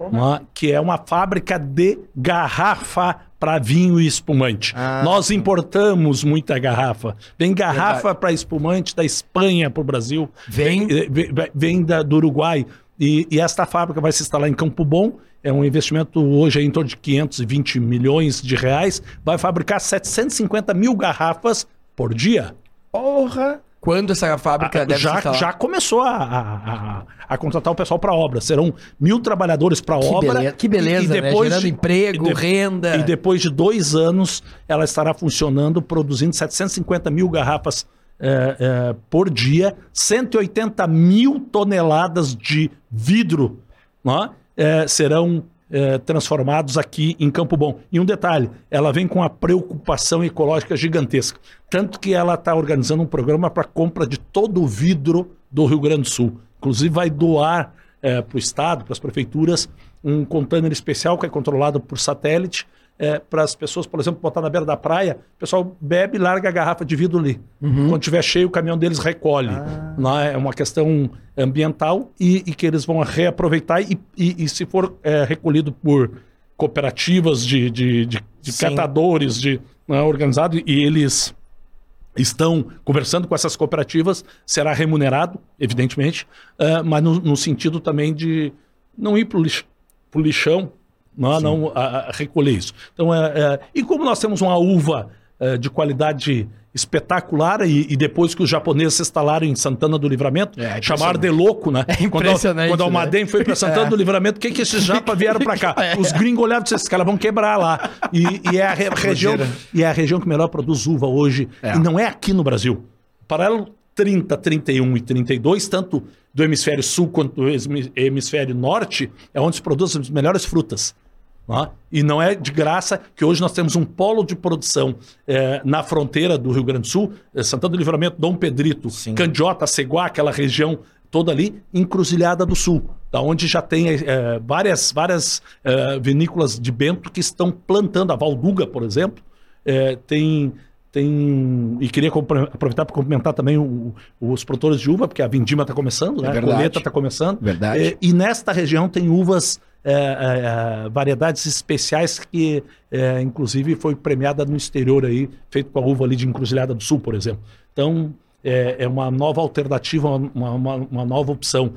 né, que é uma fábrica de garrafa para vinho e espumante. Ah, nós importamos muita garrafa. Vem garrafa para espumante da Espanha para o Brasil, Vem- vem, vem, vem da, do Uruguai. E, e esta fábrica vai se instalar em Campo Bom. É um investimento hoje em torno de 520 milhões de reais. Vai fabricar 750 mil garrafas por dia. Porra! Quando essa fábrica Ah, deve já, já começou a, a, a- a contratar o pessoal para obra. Serão mil trabalhadores para obra. beleza, que beleza, né? Gerando emprego, e de- renda. E depois de dois anos, ela estará funcionando, produzindo 750 mil garrafas eh, eh, por dia, 180 mil toneladas de vidro né, eh, serão eh, transformados aqui em Campo Bom. E um detalhe, ela vem com uma preocupação ecológica gigantesca. Tanto que ela está organizando um programa para compra de todo o vidro do Rio Grande do Sul. Inclusive vai doar para o Estado, para as prefeituras, um container especial que é controlado por satélite, para as pessoas, por exemplo, botar na beira da praia, o pessoal bebe e larga a garrafa de vidro ali. Quando tiver cheio, o caminhão deles recolhe. Não é? É uma questão ambiental e, e que eles vão reaproveitar e, e- e se for é, recolhido por cooperativas de, de, de, de catadores, de não é, organizado, e eles estão conversando com essas cooperativas, será remunerado, evidentemente, eh, mas no, no sentido também de não ir para o lixão, não, não a- a recolher isso. Então, é, é, e como nós temos uma uva eh, de qualidade espetacular e, e depois que os japoneses se instalaram em Santana do Livramento, É, impressionante. chamaram de louco, né? É impressionante, Quando, quando a né? Almaden foi para Santana do Livramento, o que, que esses japa vieram para cá? Os gringos olharam e disseram, esses caras vão quebrar lá. E, e é a re- região, e é a região que melhor produz uva hoje. É. E não é aqui no Brasil. Paralelo 30, 31 e 32, tanto do hemisfério sul quanto do hemi- hemisfério norte, é onde se produzem as melhores frutas. E não é de graça que hoje nós temos um polo de produção eh, na fronteira do Rio Grande do Sul, eh, Santana do Livramento, Dom Pedrito, Sim. Candiota, Ceguá, aquela região toda ali, Encruzilhada do Sul, da onde já tem eh, várias, várias vinícolas de Bento que estão plantando, a Valduga, por exemplo, tem tem e queria aproveitar para cumprimentar também o- os produtores de uva, porque a vindima está começando, né? a verdade. colheita está começando. Verdade. E nesta região tem uvas, eh, eh, eh, variedades especiais que, eh, inclusive, foi premiada no exterior aí, feito com a uva ali de Encruzilhada do Sul, por exemplo. Então, é, é uma nova alternativa, uma, uma, uma nova opção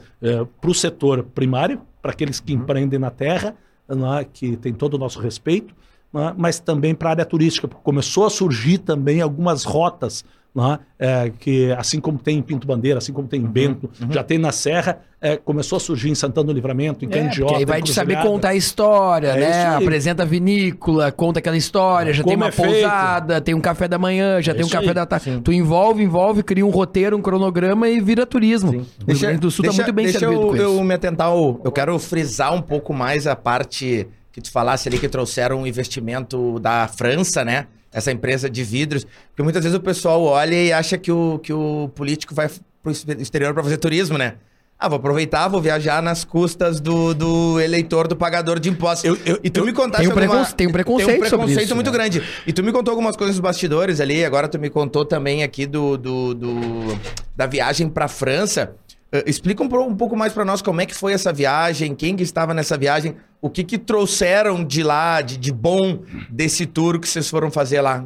para o setor primário, para aqueles que empreendem na terra, né, que tem todo o nosso respeito, né, mas também para a área turística, porque começou a surgir também algumas rotas, né, é, que assim como tem em Pinto Bandeira, assim como tem em Bento, já tem na Serra, é, começou a surgir em Santana do Livramento, em É, Candiota, aí vai te saber contar a história, É né? Apresenta a vinícola, conta aquela história, já tem Como uma é feito. pousada, tem um café da manhã, já É tem um café aí. da tarde. Tu envolve, envolve, cria um roteiro, um cronograma e vira turismo. O Rio Grande do Sul tá deixa- muito bem deixa servido eu, com isso. eu me atentar ao, Eu quero frisar um pouco mais a parte que tu falasse ali que trouxeram um investimento da França, né? Essa empresa de vidros. Porque muitas vezes o pessoal olha e acha que o, que o político vai pro exterior para fazer turismo, né? Ah, vou aproveitar, vou viajar nas custas do, do eleitor, do pagador de impostos. Eu- eu- e tu eu- me contaste tem um alguma- preconce- tem um preconceito Tem um preconceito isso, muito né? grande. E tu me contou algumas coisas dos bastidores ali, agora tu me contou também aqui do, do, do- da viagem pra França. Uh, explica um, um, pouco mais para nós como é que foi essa viagem, quem que estava nessa viagem, o que que trouxeram de lá, de, de bom desse tour que vocês foram fazer lá.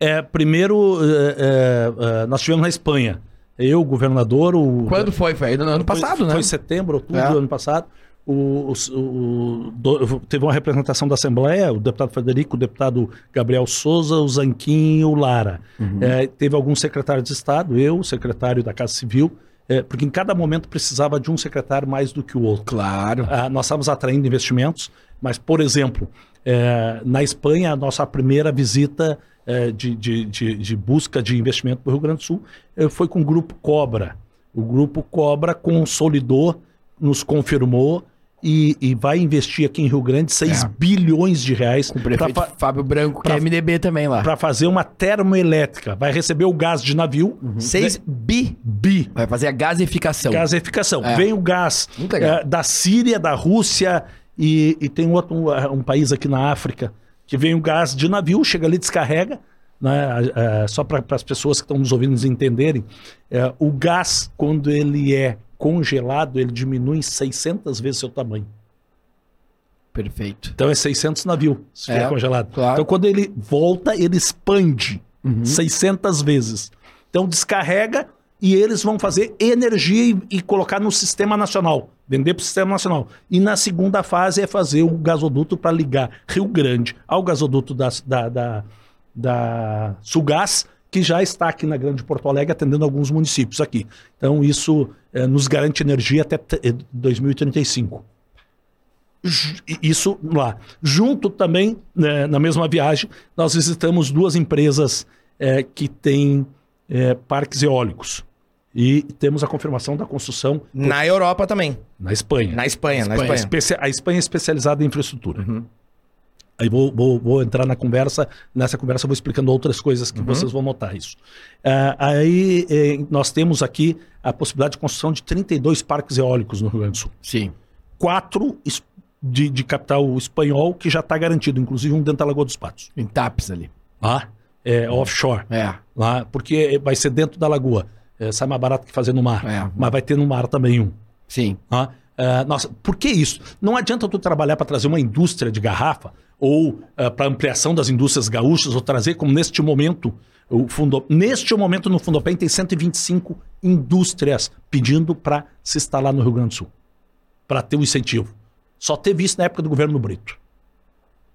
É, primeiro, é, é, nós estivemos na Espanha. Eu, o governador. O... Quando foi? Foi no ano passado, foi, né? Foi setembro, outubro é. do ano passado. O, o, o do, teve uma representação da Assembleia, o deputado Frederico, o deputado Gabriel Souza, o Zanquim e o Lara. Uhum. É, teve alguns secretários de Estado, eu, o secretário da Casa Civil, é, porque em cada momento precisava de um secretário mais do que o outro. Claro. Ah, nós estávamos atraindo investimentos, mas, por exemplo, é, na Espanha, a nossa primeira visita é, de, de, de, de, busca de investimento para o Rio Grande do Sul é, foi com o Grupo Cobra. O Grupo Cobra consolidou, nos confirmou e, e, vai investir aqui em Rio Grande 6 é. bilhões de reais. Com o prefeito Fábio Branco, que é MDB também lá. Para fazer uma termoelétrica. Vai receber o gás de navio. 6 uhum. bi. Bi. Vai fazer a gasificação. Gasificação. É. Vem o gás é, da Síria, da Rússia e, e tem outro, um, um, país aqui na África que vem o gás de navio, chega ali, descarrega. Né? Só para as pessoas que estão nos ouvindo entenderem, é, o gás, quando ele é congelado, ele diminui em 600 vezes seu tamanho. Perfeito. Então é 600 navios, se é, congelado. Claro. Então quando ele volta, ele expande uhum. 600 vezes. Então descarrega e eles vão fazer energia e, e colocar no sistema nacional, vender para o sistema nacional. E na segunda fase é fazer o gasoduto para ligar Rio Grande ao gasoduto da, da, da, da Sugás que já está aqui na Grande Porto Alegre atendendo alguns municípios aqui. Então isso nos garante energia até 2035. Isso lá. Junto também, né, na mesma viagem, nós visitamos duas empresas é, que têm é, parques eólicos. E temos a confirmação da construção. Na Europa também. Na Espanha. Na Espanha, Espanha. na Espanha. A Espanha é especializada em infraestrutura. Uhum. Aí vou, vou, vou, entrar na conversa, nessa conversa eu vou explicando outras coisas que uhum. vocês vão notar isso. Uh, aí eh, nós temos aqui a possibilidade de construção de 32 parques eólicos no Rio Grande do Sul. Sim. Quatro de, de capital espanhol que já está garantido, inclusive um dentro da Lagoa dos Patos. Em TAPS ali. Ah, é, offshore. É. Lá, porque vai ser dentro da lagoa. É, sai mais barato que fazer no mar. É. Mas vai ter no mar também um. Sim. Ah, uh, nossa, por que isso? Não adianta tu trabalhar para trazer uma indústria de garrafa ou uh, para ampliação das indústrias gaúchas, ou trazer, como neste momento, o fundo, neste momento no Fundopem tem 125 indústrias pedindo para se instalar no Rio Grande do Sul, para ter o um incentivo. Só teve isso na época do governo Brito.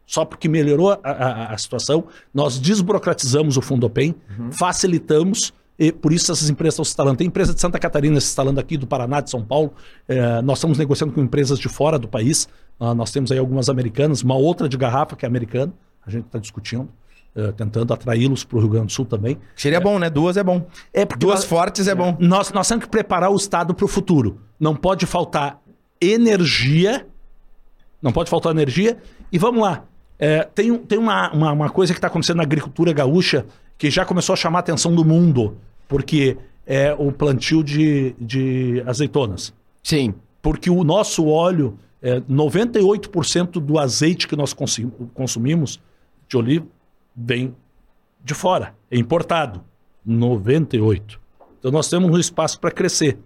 Só porque melhorou a, a, a situação, nós desburocratizamos o Fundopem, uhum. facilitamos, e por isso essas empresas estão se instalando. Tem empresa de Santa Catarina se instalando aqui, do Paraná, de São Paulo. É, nós estamos negociando com empresas de fora do país. Uh, nós temos aí algumas americanas, uma outra de garrafa que é americana, a gente está discutindo. Uh, tentando atraí-los para o Rio Grande do Sul também. Seria é, bom, né? Duas é bom. É porque Duas nós, fortes é bom. Nós, nós temos que preparar o Estado para o futuro. Não pode faltar energia. Não pode faltar energia. E vamos lá. É, tem tem uma, uma, uma coisa que está acontecendo na agricultura gaúcha que já começou a chamar a atenção do mundo, porque é o plantio de, de azeitonas. Sim. Porque o nosso óleo é, 98% do azeite que nós consumimos de oliva vem de fora, é importado. 98%. Então nós temos um espaço para crescer.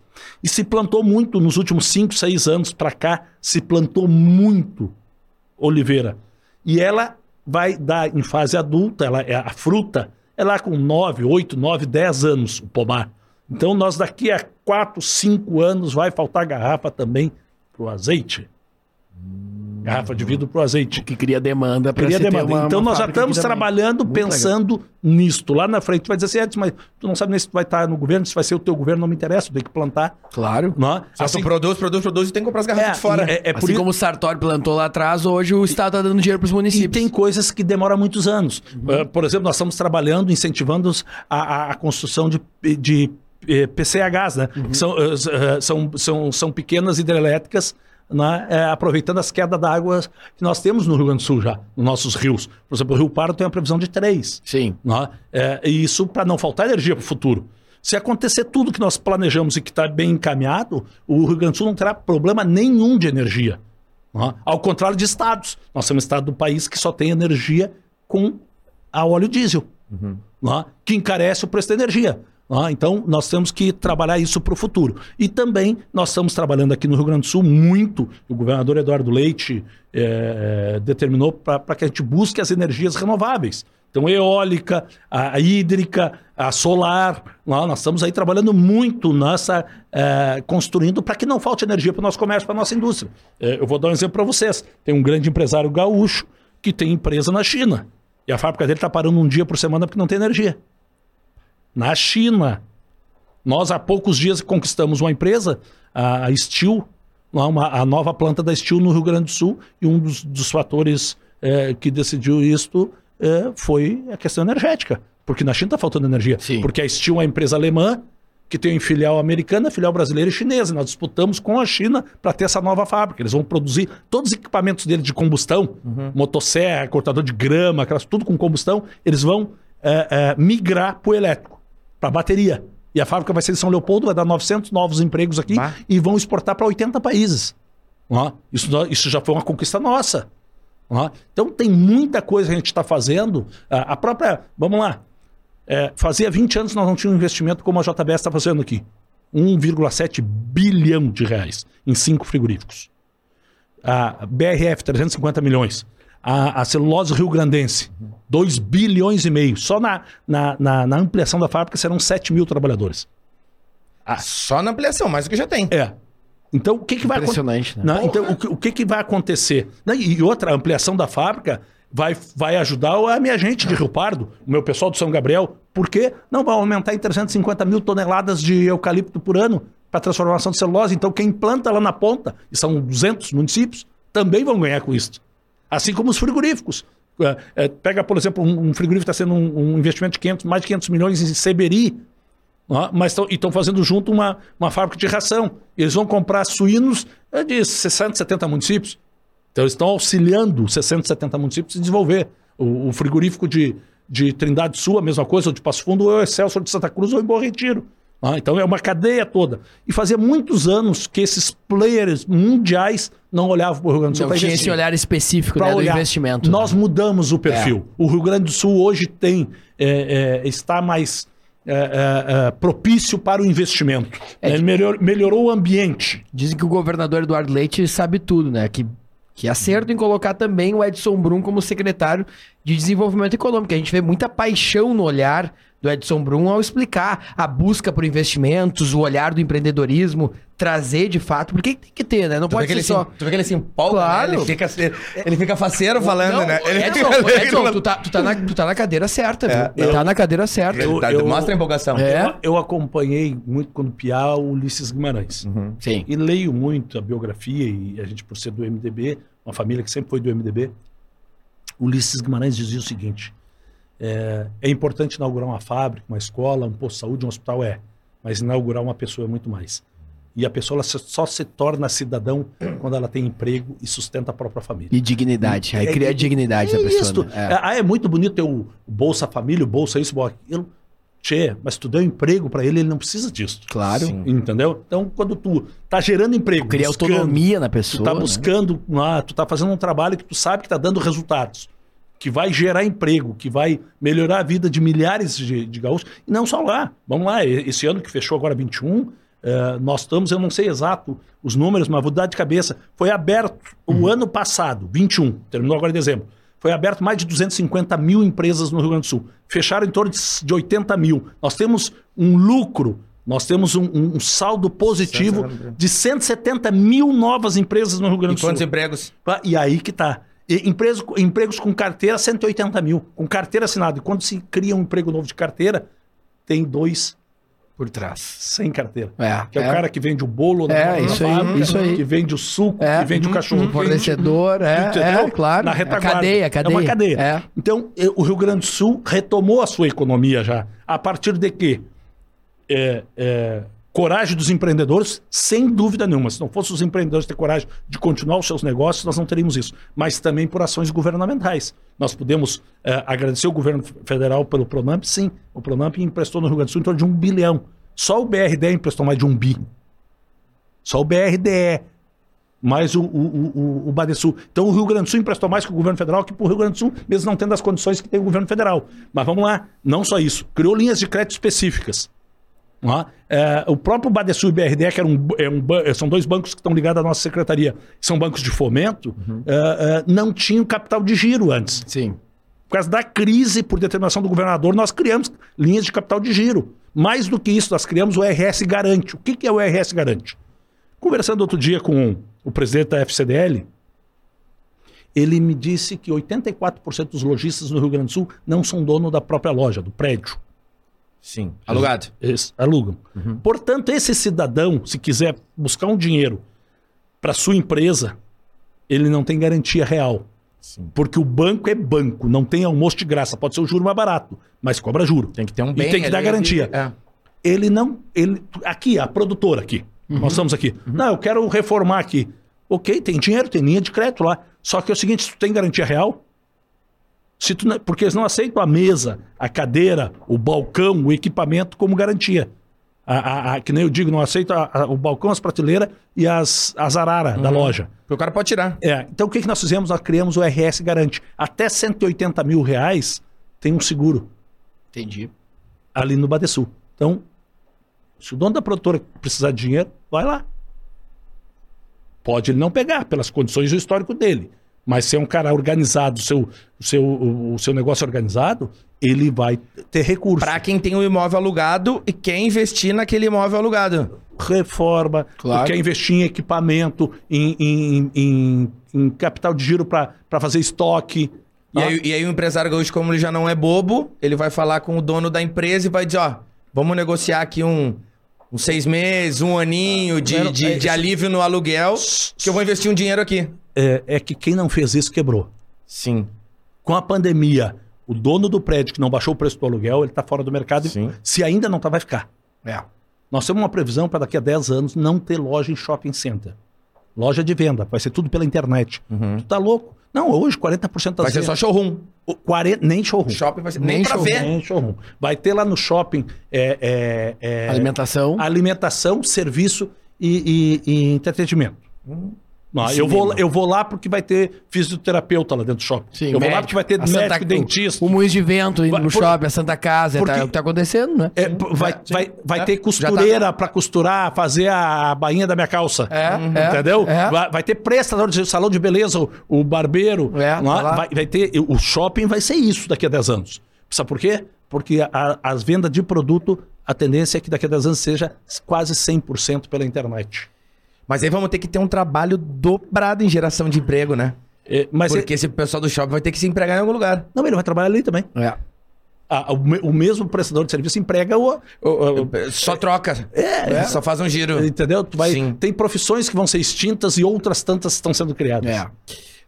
E se plantou muito nos últimos 5, 6 anos para cá, se plantou muito oliveira. E ela vai dar em fase adulta, ela é a fruta, é lá com 9, 8, 9, 10 anos o pomar. Então nós daqui a 4, 5 anos vai faltar garrafa também para o azeite garrafa de vidro para o azeite. Que cria demanda para Cria demanda. Uma, então uma nós já estamos trabalhando Muito pensando legal. nisto. Lá na frente tu vai dizer assim, Edson, mas tu não sabe nem se tu vai estar no governo, se vai ser o teu governo, não me interessa, tu tem que plantar. Claro. Não? É? Assim, tu produz, produz, produz e tem que comprar as garrafas é, de fora. É, é assim como o Sartori plantou lá atrás, hoje o Estado está dando dinheiro para os municípios. E tem coisas que demoram muitos anos. Uhum. Uh, por exemplo, nós estamos trabalhando, incentivando a, a, a construção de, de eh, PCHs, né? Uhum. São, uh, são, são, são pequenas hidrelétricas né, é, aproveitando as quedas d'água que nós temos no Rio Grande do Sul já, nos nossos rios. Por exemplo, o Rio Paro tem uma previsão de três. Sim. Né? É, e isso para não faltar energia para o futuro. Se acontecer tudo que nós planejamos e que está bem encaminhado, o Rio Grande do Sul não terá problema nenhum de energia. Né? Ao contrário de estados. Nós temos um estado do país que só tem energia com a óleo diesel, uhum. né? que encarece o preço da energia. Ah, então, nós temos que trabalhar isso para o futuro. E também nós estamos trabalhando aqui no Rio Grande do Sul muito, o governador Eduardo Leite é, determinou para que a gente busque as energias renováveis. Então, eólica, a, a hídrica, a solar. Nós estamos aí trabalhando muito nessa, é, construindo para que não falte energia para o nosso comércio, para a nossa indústria. É, eu vou dar um exemplo para vocês. Tem um grande empresário gaúcho que tem empresa na China. E a fábrica dele está parando um dia por semana porque não tem energia na China. Nós, há poucos dias, conquistamos uma empresa, a Steel, uma, a nova planta da Steel no Rio Grande do Sul, e um dos, dos fatores é, que decidiu isto é, foi a questão energética. Porque na China está faltando energia. Sim. Porque a Steel é uma empresa alemã que tem filial americana, filial brasileira e chinesa. Nós disputamos com a China para ter essa nova fábrica. Eles vão produzir todos os equipamentos deles de combustão, uhum. motosserra, cortador de grama, aquelas, tudo com combustão, eles vão é, é, migrar para o elétrico para bateria. E a fábrica vai ser em São Leopoldo, vai dar 900 novos empregos aqui bah. e vão exportar para 80 países. Isso, isso já foi uma conquista nossa. Então tem muita coisa que a gente está fazendo. A própria. Vamos lá. É, fazia 20 anos nós não tínhamos um investimento como a JBS está fazendo aqui. 1,7 bilhão de reais em cinco frigoríficos. A BRF, 350 milhões a, a celulose rio-grandense, 2 bilhões e meio. Só na, na, na, na, ampliação da fábrica serão 7 mil trabalhadores. Ah, só na ampliação, mais do que já tem. É. Então, o que, que vai acontecer? Né? Então, o, o, que, que vai acontecer? E outra, a ampliação da fábrica vai, vai ajudar a minha gente de Rio Pardo, o meu pessoal do São Gabriel. Por quê? Não, vai aumentar em 350 mil toneladas de eucalipto por ano para transformação de celulose. Então, quem planta lá na ponta, e são 200 municípios, também vão ganhar com isso. Assim como os frigoríficos. É, é, pega, por exemplo, um, um frigorífico está sendo um, um, investimento de 500, mais de 500 milhões em Seberi, ó, mas estão fazendo junto uma, uma fábrica de ração. Eles vão comprar suínos é, de 60, 70 municípios. Então, eles estão auxiliando 60, 70 municípios a desenvolver. O, o, frigorífico de, de Trindade Sul, a mesma coisa, ou de Passo Fundo, ou Excelsior de Santa Cruz, ou em Bom Retiro. Então é uma cadeia toda. E fazia muitos anos que esses players mundiais não olhavam para o Rio Grande do Sul. Não tinha esse olhar específico né, do investimento. Nós né? mudamos o perfil. É. O Rio Grande do Sul hoje tem é, é, está mais é, é, é, propício para o investimento. Ele melhor, melhorou o ambiente. Dizem que o governador Eduardo Leite sabe tudo, né? Que que acerto em colocar também o Edson Brum como secretário de Desenvolvimento Econômico. A gente vê muita paixão no olhar do Edson Brum ao explicar a busca por investimentos, o olhar do empreendedorismo, trazer de fato, porque tem que ter, né? Não tu pode ser só... tu vê que ele se empolga, claro. né? Ele fica, ele fica faceiro falando, não, né? Ele Edson, Edson tu, tá, tu, tá na, tu tá na cadeira certa, é, viu? Eu, tá na cadeira certa. Eu, tá, eu, mostra a empolgação. É. Eu, eu, acompanhei muito quando Piá o Ulisses Guimarães. Uhum. Sim. E leio muito a biografia, e a gente, por ser do MDB, uma família que sempre foi do MDB, Ulisses Guimarães dizia o seguinte: é, é, importante inaugurar uma fábrica, uma escola, um posto de saúde, um hospital, é. Mas inaugurar uma pessoa é muito mais. E a pessoa só se torna cidadão quando ela tem emprego e sustenta a própria família. E dignidade. Aí é, cria dignidade é da pessoa. Né? É. Ah, é muito bonito ter o Bolsa Família, o Bolsa isso, aquilo. Tchê, mas tu deu emprego para ele, ele não precisa disso. Claro. Sim. Entendeu? Então, quando tu tá gerando emprego, cria autonomia na pessoa. Tu tá né? buscando, né? ah, tu tá fazendo um trabalho que tu sabe que tá dando resultados que vai gerar emprego, que vai melhorar a vida de milhares de, de gaúchos. E não só lá. Vamos lá, esse ano que fechou agora 21, Uh, nós estamos, eu não sei exato os números, mas vou dar de cabeça. Foi aberto uhum. o ano passado, 21, terminou agora em dezembro. Foi aberto mais de 250 mil empresas no Rio Grande do Sul. Fecharam em torno de 80 mil. Nós temos um lucro, nós temos um, um saldo positivo de 170 mil novas empresas no Rio Grande do Sul. E quantos empregos? E aí que está Empregos, empregos com carteira, 180 mil. Com carteira assinada. E quando se cria um emprego novo de carteira, tem dois por trás. Sem carteira. É, que é, é, o cara que vende o bolo é, isso fábrica, aí, isso aí. que vende o suco, é, que vende o cachorro. O fornecedor, é, é, claro. Na retaguarda. É cadeia, cadeia. É uma cadeia. É. Então, o Rio Grande do Sul retomou a sua economia já. A partir de quê? Coragem dos empreendedores, sem dúvida nenhuma. Se não fossem os empreendedores ter coragem de continuar os seus negócios, nós não teríamos isso. Mas também por ações governamentais. Nós podemos é, agradecer o governo federal pelo Pronamp, sim. O Pronamp emprestou no Rio Grande do Sul em torno de um bilhão. Só o BRDE emprestou mais de um bi. Só o BRDE. Mais o, o, o, o Badesul. Então o Rio Grande do Sul emprestou mais que o governo federal, que para o Rio Grande do Sul, mesmo não tendo as condições que tem o governo federal. Mas vamos lá, não só isso. Criou linhas de crédito específicas É? É, o próprio Badesul e BRD, que um, é um ban- são dois bancos que estão ligados à nossa secretaria, são bancos de fomento, é, é, não tinham capital de giro antes. Sim. Por causa da crise, por determinação do governador, nós criamos linhas de capital de giro. Mais do que isso, nós criamos o RS Garante. O que que é o RS Garante? Conversando outro dia com o presidente da FCDL, ele me disse que 84% dos lojistas no Rio Grande do Sul não são dono da própria loja, do prédio. Sim. Alugado. Eles alugam. Portanto, esse cidadão, se quiser buscar um dinheiro para sua empresa, ele não tem garantia real. Porque o banco é banco, não tem almoço de graça. Pode ser o juro mais barato, mas cobra juro. Tem que ter um E bem. tem que dar garantia. É. Ele não. Ele, aqui, a produtora aqui. Nós estamos aqui. Não, eu quero reformar aqui. Ok, tem dinheiro, tem linha de crédito lá. Só que é o seguinte: se tu tem garantia real, se tu, porque eles não aceitam a mesa, a cadeira, o balcão, o equipamento como garantia. A, a- a- que nem eu digo, não aceito a- o balcão, as prateleiras e as, as araras da loja. Porque o cara pode tirar. É, então o que, que nós fizemos? Nós criamos o RS Garante. Até 180 mil reais tem um seguro Entendi. ali no Badesul. Então, se o dono da produtora precisar de dinheiro, vai lá. Pode ele não pegar, pelas condições do histórico dele. Mas se é um cara organizado, o seu, seu, o, seu negócio é organizado, ele vai ter recurso. Pra quem tem o imóvel alugado e quer investir naquele imóvel alugado. Reforma, Claro. quer investir em equipamento, em, em, em- em capital de giro para fazer estoque. E tá? aí, e aí o empresário gaúcho, como ele já não é bobo, ele vai falar com o dono da empresa e vai dizer, ó, vamos negociar aqui um, uns seis meses, um aninho de, de, é de isso. alívio no aluguel, que eu vou investir um dinheiro aqui. É, é que quem não fez isso quebrou. Sim. Com a pandemia, o dono do prédio que não baixou o preço do aluguel, ele está fora do mercado. e Sim. Se ainda não está, vai ficar. É. Nós temos uma previsão para daqui a 10 anos não ter loja em shopping center. Loja de venda, vai ser tudo pela internet. Tu tá louco? Não, hoje 40% das Uhum. Vai ser só showroom. o 40, nem showroom. Shopping vai ser... Nem Nem, pra showroom. ver. Nem showroom. Vai ter lá no shopping é, é, é, Alimentação. alimentação, serviço e, e- e entretenimento. Não, eu, vou, eu vou lá porque vai ter fisioterapeuta lá dentro do shopping. Sim, eu vou lá médico. porque vai ter A Santa- médico, dentista. O Moinhos de Vento Vai- no por- shopping, a Santa Casa, Porque- tá, é o que tá acontecendo, né? É, vai, vai, vai É, ter costureira pra costurar, fazer a bainha da minha calça. É, é, Entendeu? é. Vai, vai ter prestador de salão de beleza, o, o barbeiro. É, não tá lá. vai, vai ter. O shopping vai ser isso daqui a 10 anos. Sabe por quê? Porque a- as vendas de produto, a tendência é que daqui a 10 anos seja quase 100% pela internet. Mas aí vamos ter que ter um trabalho dobrado em geração de emprego, né? É, mas Porque esse pessoal do shopping vai ter que se empregar em algum lugar. Não, ele vai trabalhar ali também. É. Ah, o, o mesmo prestador de serviço emprega o. o- o- Só troca. É. Só faz um giro. entendeu? Tu vai, Sim. tem profissões que vão ser extintas e outras tantas estão sendo criadas. É.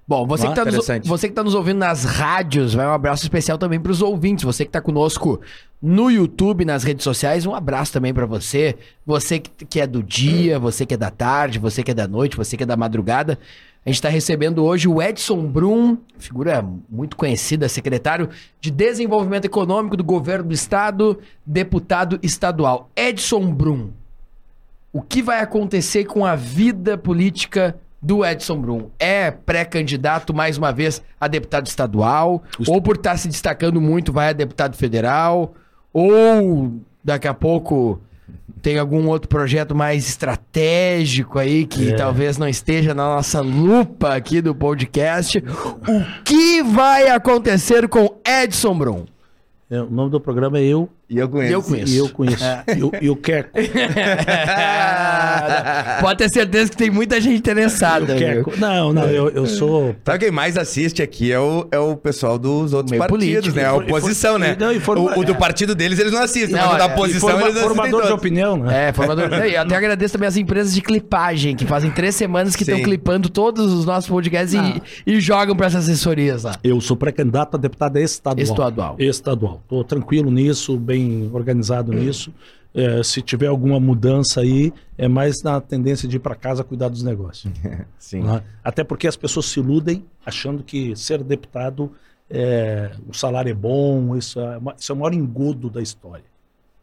Bom, você, Ah, que tá nos, você que tá nos ouvindo nas rádios, vai um abraço especial também pros ouvintes. Você que tá conosco no YouTube, nas redes sociais, um abraço também pra você. Você que, que é do dia, você que é da tarde, você que é da noite, você que é da madrugada. A gente tá recebendo hoje o Edson Brum, figura muito conhecida, secretário de Desenvolvimento Econômico do Governo do Estado, deputado estadual. Edson Brum, o que vai acontecer com a vida política do Edson Brum? É pré-candidato mais uma vez a deputado estadual? Ou por estar se destacando muito vai a deputado federal? Ou daqui a pouco tem algum outro projeto mais estratégico aí que talvez não esteja na nossa lupa aqui do podcast? O que vai acontecer com Edson Brum? É, o nome do programa é Eu E eu conheço. Eu conheço. e Eu Conheço. E eu, eu quero. Pode ter certeza que tem muita gente interessada. Não, não, eu, eu sou. Sabe quem mais assiste aqui é o, é o pessoal dos outros Meio partidos, político. né? A E for- oposição, né? e não, e forma- o, o do é. partido deles eles não assistem, Não, mas o da é, oposição Forma- eles assistem formador de todos. opinião, né? É, formador. E até agradeço também as empresas de clipagem, que fazem três semanas que estão clipando todos os nossos podcasts e, e jogam para essas assessorias lá. Eu sou pré-candidato a deputado estadual. Estadual. Estadual. Estou tranquilo nisso, bem organizado nisso. É, se tiver alguma mudança aí, é mais na tendência de ir para casa cuidar dos negócios. Sim. né? Até porque as pessoas se iludem achando que ser deputado, é, o salário é bom, isso é, uma- isso é o maior engodo da história.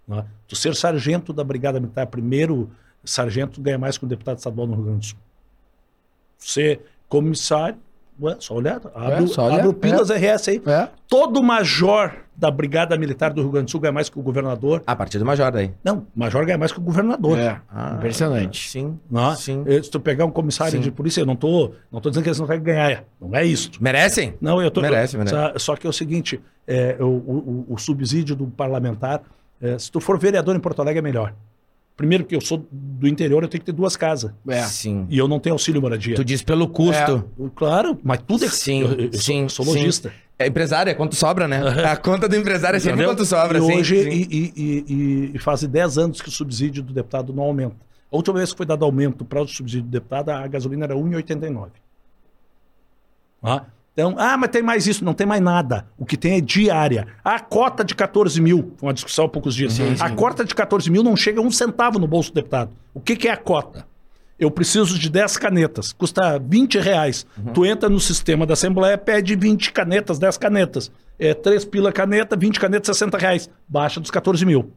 né? Tu ser sargento da Brigada Militar, primeiro sargento, ganha mais que um deputado estadual no Rio Grande do Sul. Ser comissário, ué, só olhar, abre, É, o- só olhar, abre o Pilas RS aí. É? Todo major da Brigada Militar do Rio Grande do Sul ganha mais que o governador. A partir do Major daí. Não, o major ganha mais que o governador. É, Ah, impressionante. Sim. Não é? Sim. Se tu pegar um comissário Sim. de polícia, eu não tô, não tô dizendo que eles não querem ganhar. Não é isso. Merecem? Não, eu tô. Merece, merece. Só, só que é o seguinte: é, o, o- o subsídio do parlamentar, é, se tu for vereador em Porto Alegre, é melhor. Primeiro, que eu sou do interior, eu tenho que ter duas casas. É. Sim. E eu não tenho auxílio moradia. Tu diz pelo custo. Claro, mas tudo é. Sim, eu, eu sim, sou, sou sim. logista. É empresário, é quanto sobra, né? A conta do empresário é sempre Entendeu? quanto sobra, e sim, hoje, sim. E, e, e, e- e faz 10 anos que o subsídio do deputado não aumenta. A última vez que foi dado aumento para o subsídio do deputado, a gasolina era 1,89. Ah, Então, ah, mas tem mais isso, não tem mais nada. O que tem é diária. A cota de 14 mil, foi uma discussão há poucos dias. a cota de 14 mil não chega a um centavo no bolso do deputado. O que, que é a cota? Eu preciso de 10 canetas, custa 20 reais. Tu entra no sistema da Assembleia, pede 20 canetas, 10 canetas. É 3 pila caneta, 20 canetas, 60 reais. Baixa dos 14 mil.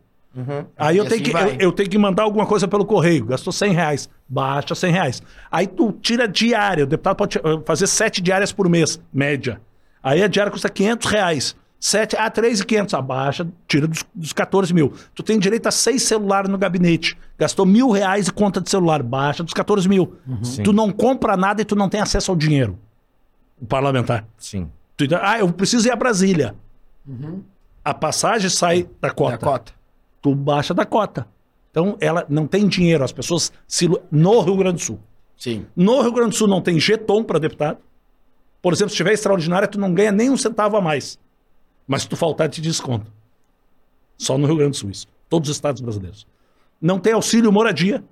Aí eu E tenho, assim que, eu, eu tenho que mandar alguma coisa pelo correio, gastou 100 reais, baixa 100 reais. Aí tu tira diária, o deputado pode eh, fazer 7 diárias por mês, média. Aí a diária custa 500 reais. 7, ah, 3,500, abaixa, tira dos, dos 14 mil. Tu tem direito a 6 celulares no gabinete, gastou mil reais e conta de celular, baixa dos 14 mil. Tu não compra nada e tu não tem acesso ao dinheiro, o parlamentar. Sim. Tu- ah, eu preciso ir a Brasília. A passagem sai da cota Da cota. Tu baixa da cota. Então, ela não tem dinheiro. As pessoas se no Rio Grande do Sul. Sim. No Rio Grande do Sul não tem jeton para deputado. Por exemplo, se tiver extraordinária, tu não ganha nem um centavo a mais. Mas se tu faltar, te desconto. Só no Rio Grande do Sul isso. Todos os estados brasileiros. Não tem auxílio moradia.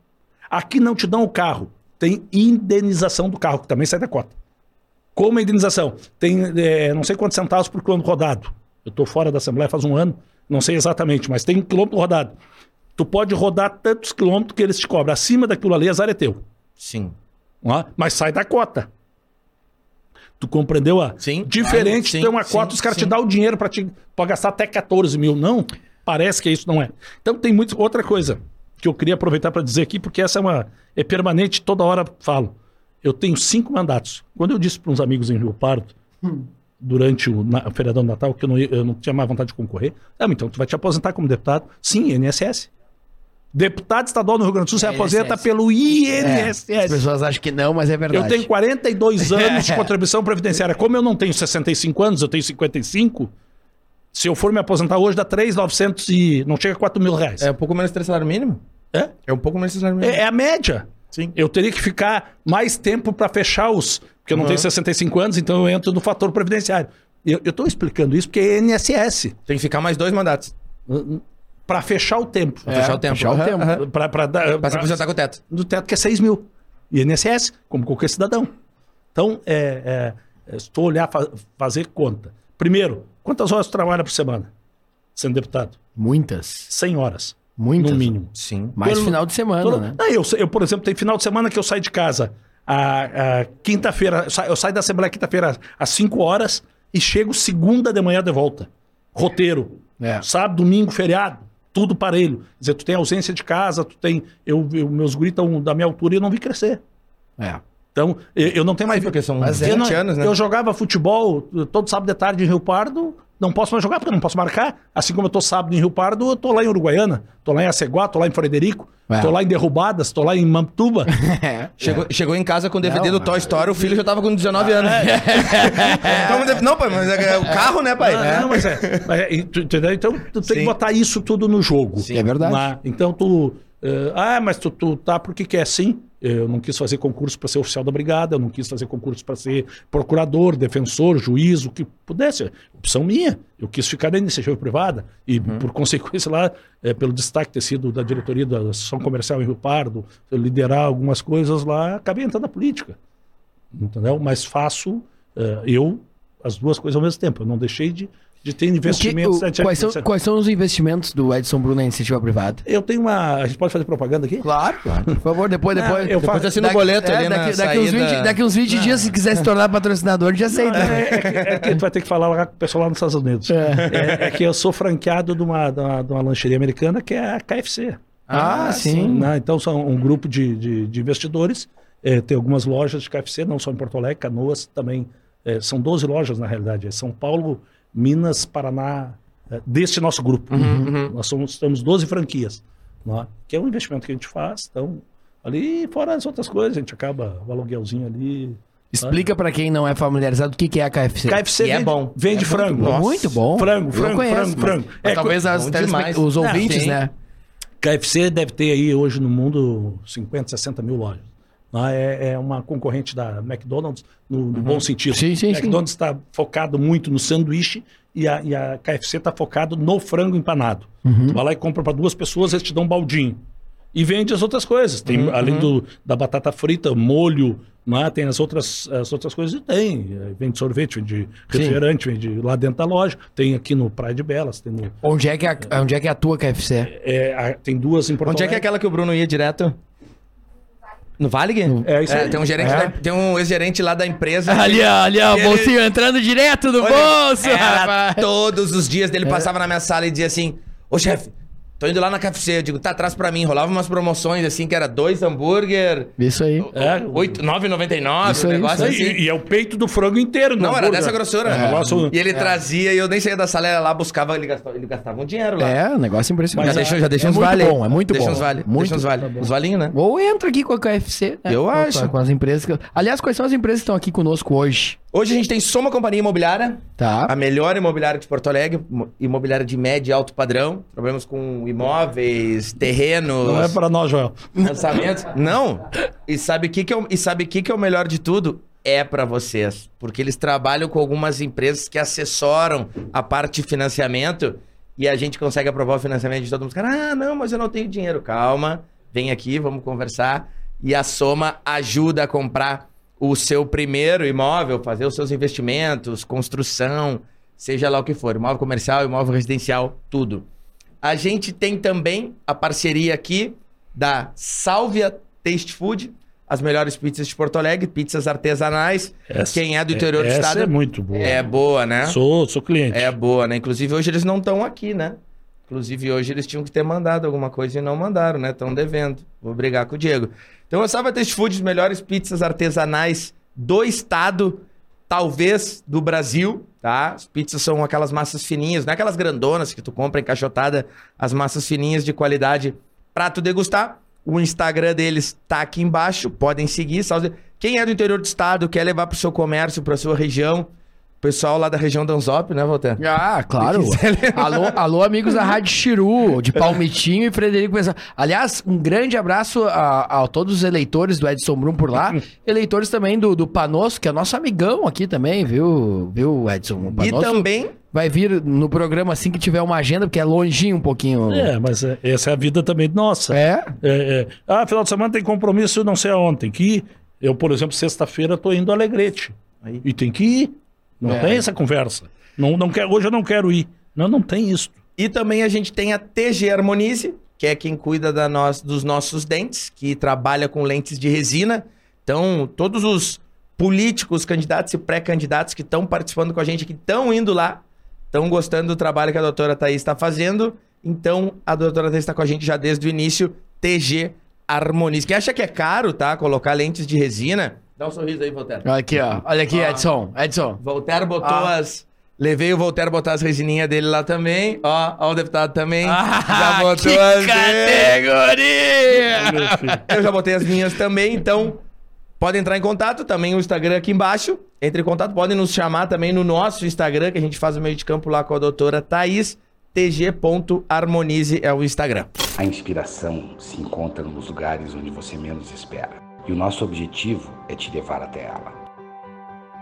Aqui não te dão o carro. Tem indenização do carro, que também sai da cota. Como a indenização? Tem eh, não sei quantos centavos por quilômetro rodado. Eu estou fora da Assembleia faz um ano, não sei exatamente, mas tem um quilômetro rodado. Tu pode rodar tantos quilômetros que eles te cobram. Acima daquilo ali, azar é teu. Sim. Mas sai da cota. Tu compreendeu? A? Sim, Diferente sim, de ter uma sim, cota, os caras te sim. dão o dinheiro para te pra gastar até 14 mil. Não, parece que isso não é. Então tem muito. Outra coisa que eu queria aproveitar para dizer aqui, porque essa é uma. É permanente, toda hora falo. Eu tenho cinco mandatos. Quando eu disse para uns amigos em Rio Pardo, durante o, na, o feriadão do Natal, que eu não, eu não tinha mais vontade de concorrer, ah, então tu vai te aposentar como deputado? Sim, INSS. Deputado estadual no Rio Grande do Sul, você É, aposenta INSS. pelo É, INSS. as pessoas acham que não, mas é verdade. Eu tenho 42 anos de contribuição previdenciária. Como eu não tenho 65 anos, eu tenho 55. Se eu for me aposentar hoje, dá 3,900 e não chega a 4 mil reais. É um pouco menos de salário mínimo? É? É um pouco menos de salário mínimo. É, é a média. Sim. Eu teria que ficar mais tempo para fechar os. Porque eu não tenho 65 anos, então eu entro no fator previdenciário. Eu estou explicando isso porque é INSS. Tem que ficar mais dois mandatos. Para fechar o tempo. É, fechar o tempo. Fechar o tempo. Pra, pra, dar- Pra se pra- aposentar com o teto. do teto que é 6 mil. INSS, como qualquer cidadão. Então, é, é, é, tu olhar, fa- fazer conta. Primeiro, quantas horas trabalha por semana? Sendo deputado? Muitas. 100 horas. Muitas. No mínimo. Sim. Mais final de semana, Todo- né? Ah, eu, eu, por exemplo, tem final de semana que eu saio de casa. A, a quinta-feira, eu saio- da Assembleia quinta-feira às 5 horas e chego segunda de manhã de volta. Roteiro. É. Sábado, domingo, feriado. Tudo parelho. Quer dizer, tu tem ausência de casa, tu tem. Eu, eu- meus estão da minha altura e eu não vi crescer. É. Então, eu, eu não tenho mais. porque são Mas 20 eu não- anos, né? Eu jogava futebol todo sábado de tarde em Rio Pardo, não posso mais jogar porque eu não posso marcar. Assim como eu tô sábado em Rio Pardo, eu tô lá em Uruguaiana, tô lá em Aceguá, tô lá em Frederico, É. tô lá em Derrubadas, tô lá em Mamptuba. É. Chegou, chegou em casa com o DVD Não, do Toy Story, o filho já tava com 19 anos. Como de- Não, pai, mas é o carro, né, pai? Ah, Não, mas é. mas é, tu- entendeu? Então, tu tem que Sim. botar isso tudo no jogo. É verdade. Lá. Então, tu. Eh, ah, mas tu, tu tá porque quer sim. Eu não quis fazer concurso para ser oficial da brigada, eu não quis fazer concurso para ser procurador, defensor, juiz, o que pudesse. Opção minha. Eu quis ficar na iniciativa privada e, por consequência, lá, eh, pelo destaque ter sido da diretoria da Associação Comercial em Rio Pardo, liderar algumas coisas lá, acabei entrando na política. Entendeu? Mas faço eh, eu as duas coisas ao mesmo tempo. Eu não deixei de, de ter O que- investimentos. o- quais, são, quais são os investimentos do Edson Bruno na iniciativa privada? Eu tenho uma. A gente pode fazer propaganda aqui? Claro, claro. Por favor, depois, Não, depois. eu faço- assina o daqui- boleto é, ali na daqui, daqui uns saída. 20, daqui uns 20 dias, se quiser se tornar patrocinador, já aceita. É, é que, é que tu vai ter que falar lá com o pessoal lá nos Estados Unidos. É, é que eu sou franqueado de uma, de uma, de uma lancheria americana que é a KFC. Ah, sim. né? Então são um grupo de, de, de investidores. É, tem algumas lojas de KFC, não só em Porto Alegre, Canoas também. É, são 12 lojas, na realidade. É São Paulo, Minas, Paraná, eh, deste nosso grupo. Uhum, Nós somos, temos 12 franquias, né? que é um investimento que a gente faz. Então, ali, fora as outras coisas, a gente acaba o aluguelzinho ali. Explica pra quem não é familiarizado o que que é a KFC. KFC E é vende, bom. vende É frango. muito bom. Muito bom. Frango, frango, conheço, frango, mas- frango. mas É, talvez as demais. os ouvintes, né? KFC deve ter aí hoje no mundo 50, 60 mil lojas. Né? É, é uma concorrente da McDonald's no, no bom sentido. Sim, sim, o sim. McDonald's está focado muito no sanduíche e a, e a KFC está focado no frango empanado. Uhum. Tu vai lá e compra para duas pessoas, eles te dão um baldinho. E vende as outras coisas. Tem, Uhum, além do, da batata frita, molho, né? tem as outras, as outras coisas. E tem. eh, Vende sorvete, vende refrigerante, vende lá dentro da loja. Tem aqui no Praia de Belas, tem, no, Onde é que, a, onde é que atua a KFC? é, a- tem duas em Porto Onde é que é aquela que o Bruno ia direto? No Valig? É isso aí. tem um gerente, É. da- tem um ex-gerente lá da empresa. Ali, ó, ali, ó, o Ele- bolsinho entrando direto no Olha, bolso, rapaz. todos os dias É. dele passava na minha sala e dizia assim: Ô chefe, tô indo lá na KFC. Eu digo, tá atrás pra mim. Rolava umas promoções assim, que era dois hambúrguer, Isso aí. É, oito- 9,99, Isso um aí, negócio E, assim. e é o peito do frango inteiro, no Não, era hambúrguer. dessa grossura. É, negócio- E ele trazia e eu nem saía da sala, era lá, buscava, ele gastava, ele gastava um dinheiro lá. É, negócio impressionante. Já deixa, já deixa é uns muito vale. bom, é muito deixa bom. Uns vale, Muito deixa uns vale. Os valinhos, né? Ou entra aqui com a KFC. né? Eu acho. Com as empresas. que- Aliás, quais são as empresas que estão aqui conosco hoje? Hoje a gente tem Soma Companhia Imobiliária, Tá. a melhor imobiliária de Porto Alegre, mo- imobiliária de médio e alto padrão. Trabalhamos com imóveis, terrenos, Não é para nós, Joel. lançamentos. Não. E sabe o que, que, é, o- e sabe que, que é o melhor de tudo? É pra vocês. Porque eles trabalham com algumas empresas que assessoram a parte de financiamento e a gente consegue aprovar o financiamento de todo mundo. Ah, não, mas eu não tenho dinheiro. Calma, vem aqui, vamos conversar. E a Soma ajuda a comprar o seu primeiro imóvel, fazer os seus investimentos, construção, seja lá o que for, imóvel comercial, imóvel residencial, tudo. A gente tem também a parceria aqui da Sálvia Taste Food, as melhores pizzas de Porto Alegre, pizzas artesanais. Essa- Quem é do interior do essa estado é muito boa. é boa, né? Sou, sou cliente. É boa, né? Inclusive hoje eles não estão aqui, né? Inclusive hoje eles tinham que ter mandado alguma coisa e não mandaram, né? Estão devendo. Vou brigar com o Diego. Então a Sálvia Taste Food, as melhores pizzas artesanais do estado, talvez do Brasil, tá? As pizzas são aquelas massas fininhas, não é aquelas grandonas que tu compra encaixotada, as massas fininhas de qualidade pra tu degustar. O Instagram deles tá aqui embaixo, podem seguir. Quem é do interior do estado, quer levar pro seu comércio, pra sua região, pessoal lá da região da Anzop, né, Walter? Ah, claro. alô, alô, amigos da Rádio Chiru, de Palmitinho e Frederico Pessoa. Aliás, um grande abraço a, a todos os eleitores do Edson Brum por lá. eleitores também do, do Panosso, que é nosso amigão aqui também, viu, viu Edson? O E também vai vir no programa assim que tiver uma agenda, porque é longinho um pouquinho. É, mas é- essa é a vida também nossa. É? É, é. Ah, final de semana tem compromisso, não sei aonde. Tem que ir. Eu, por exemplo, sexta-feira tô indo a Alegrete. Aí. E tem que ir. Não É. tem essa conversa. Não, não quero, hoje eu não quero ir. Não, não tem isso. E também a gente tem a TG Harmonize, que é quem cuida da nós, dos nossos dentes, que trabalha com lentes de resina. Então, todos os políticos, candidatos e pré-candidatos que estão participando com a gente, que estão indo lá, estão gostando do trabalho que a doutora Thaís está fazendo. Então, a doutora Thaís está com a gente já desde o início, TG Harmonize. Quem acha que é caro, tá? Colocar lentes de resina, dá um sorriso aí, Voltaire. Olha aqui, ó. Olha aqui, Ah. Edson. Edson. Voltaire botou Ah. as. Levei o Voltaire botar as resininhas dele lá também. Ó, ó o deputado também. já Ah, botou que as categoria! Eu já botei as minhas também, então pode entrar em contato. Também o Instagram aqui embaixo. Entre em contato, podem nos chamar também no nosso Instagram, que a gente faz o meio de campo lá com a doutora Thaís. tg.harmonize é o Instagram. A inspiração se encontra nos lugares onde você menos espera. E o nosso objetivo é te levar até ela.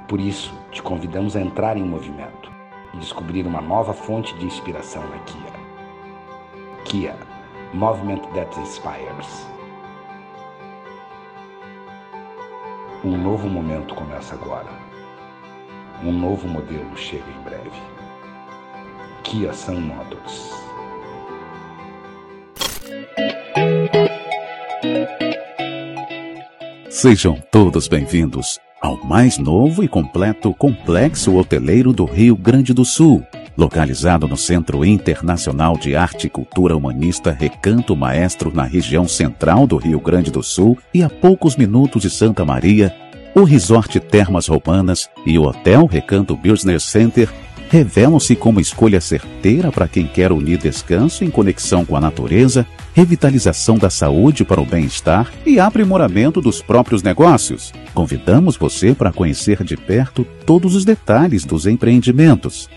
Por isso, te convidamos a entrar em movimento e descobrir uma nova fonte de inspiração na Kia. Kia, Movement That Inspires. Um novo momento começa agora. Um novo modelo chega em breve. Kia Sun Motors. Sejam todos bem-vindos ao mais novo e completo complexo hoteleiro do Rio Grande do Sul, localizado no Centro Internacional de Arte e Cultura Humanista Recanto Maestro, na região central do Rio Grande do Sul e a poucos minutos de Santa Maria. O Resort Termas Roumanas e o Hotel Recanto Business Center revelam-se como escolha certeira para quem quer unir descanso em conexão com a natureza, revitalização da saúde para o bem-estar e aprimoramento dos próprios negócios. Convidamos você para conhecer de perto todos os detalhes dos empreendimentos.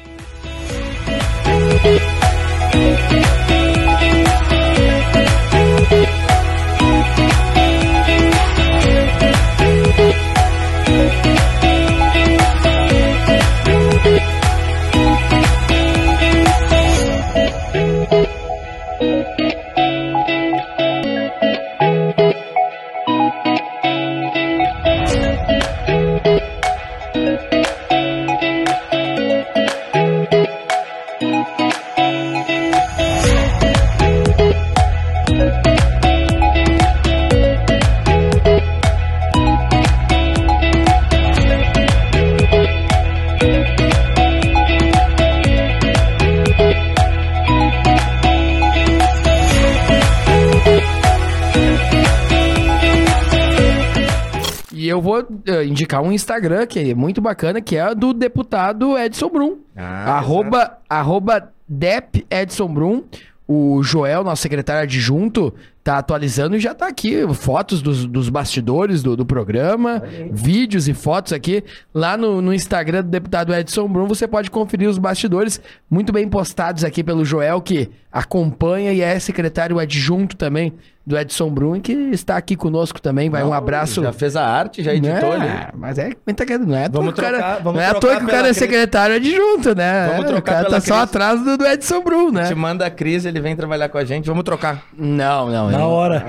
Indicar um Instagram que é muito bacana, que é do deputado Edson Brum. Ah, arroba, arroba Dep Edson Brum. O Joel, nosso secretário adjunto, tá atualizando e já tá aqui fotos dos, dos bastidores do, do programa, vídeos e fotos aqui. Lá no, no Instagram do deputado Edson Brum, você pode conferir os bastidores muito bem postados aqui pelo Joel, que acompanha e é secretário adjunto também do Edson Brum, que está aqui conosco também. Vai um abraço. Já fez a arte, já editou ali. É, mas é não é à toa Vamos que o cara, trocar- vamos não é à toa que o cara é Cris. secretário adjunto, né? Vamos É, trocar o cara tá só Cris. atrás do, do Edson Brum, né? Te manda a Cris, ele vem trabalhar com a gente. Vamos trocar. Não, não. Na hora.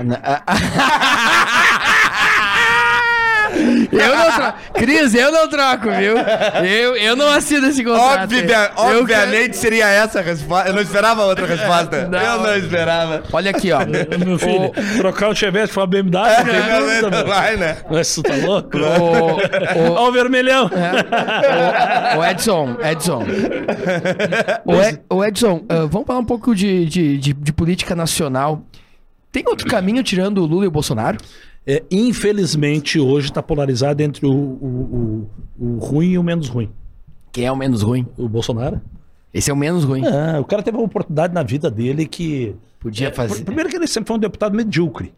Eu não troco. Cris, eu não troco, viu? Eu, eu não assino esse contrato. Obvia- Eu obviamente seria essa a resposta. Eu não esperava outra resposta. Não. Eu não esperava. Olha aqui, ó. Meu filho, trocar um Chevette por uma BMW, não dúvida, não meu. vai, né? Mas tu tá louco? O, Ó o vermelhão. o, o Edson, Edson. O, Ed- o Edson, ah, vamos falar um pouco de, de, de, de política nacional. Tem outro caminho tirando o Lula e o Bolsonaro? É, infelizmente, hoje está polarizado entre o, o, o, o ruim e o menos ruim. Quem é o menos ruim? O Bolsonaro? Esse é o menos ruim. Ah, o cara teve uma oportunidade na vida dele que. Podia É, fazer. pr- Primeiro que ele sempre foi um deputado medíocre.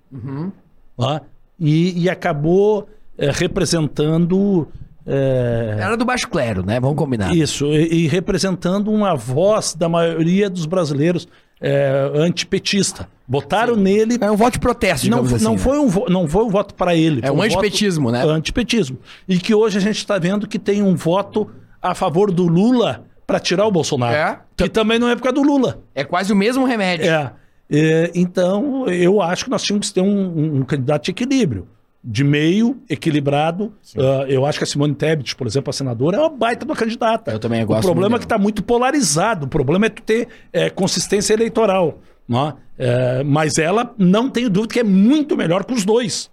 Ó, e, e acabou é, representando. é, Era do baixo clero, né? Vamos combinar. Isso, e, e representando uma voz da maioria dos brasileiros é, antipetista. Botaram nele. É um voto de protesto, Não, assim. não, né? foi um, vo- não foi um voto para ele. É um voto- antipetismo, né? Antipetismo. E que hoje a gente está vendo que tem um voto a favor do Lula para tirar o Bolsonaro. É. Que também não é por causa do Lula. É quase o mesmo remédio. É. É, então, eu acho que nós tínhamos que ter um, um- um candidato de equilíbrio. De meio, equilibrado. Ah, eu acho que a Simone Tebet, por exemplo, a senadora, é uma baita uma candidata. Eu também O gosto problema muito é que está muito polarizado. O problema é tu ter é, consistência eleitoral. Né? É, mas ela, não tenho dúvida, que é muito melhor que os dois.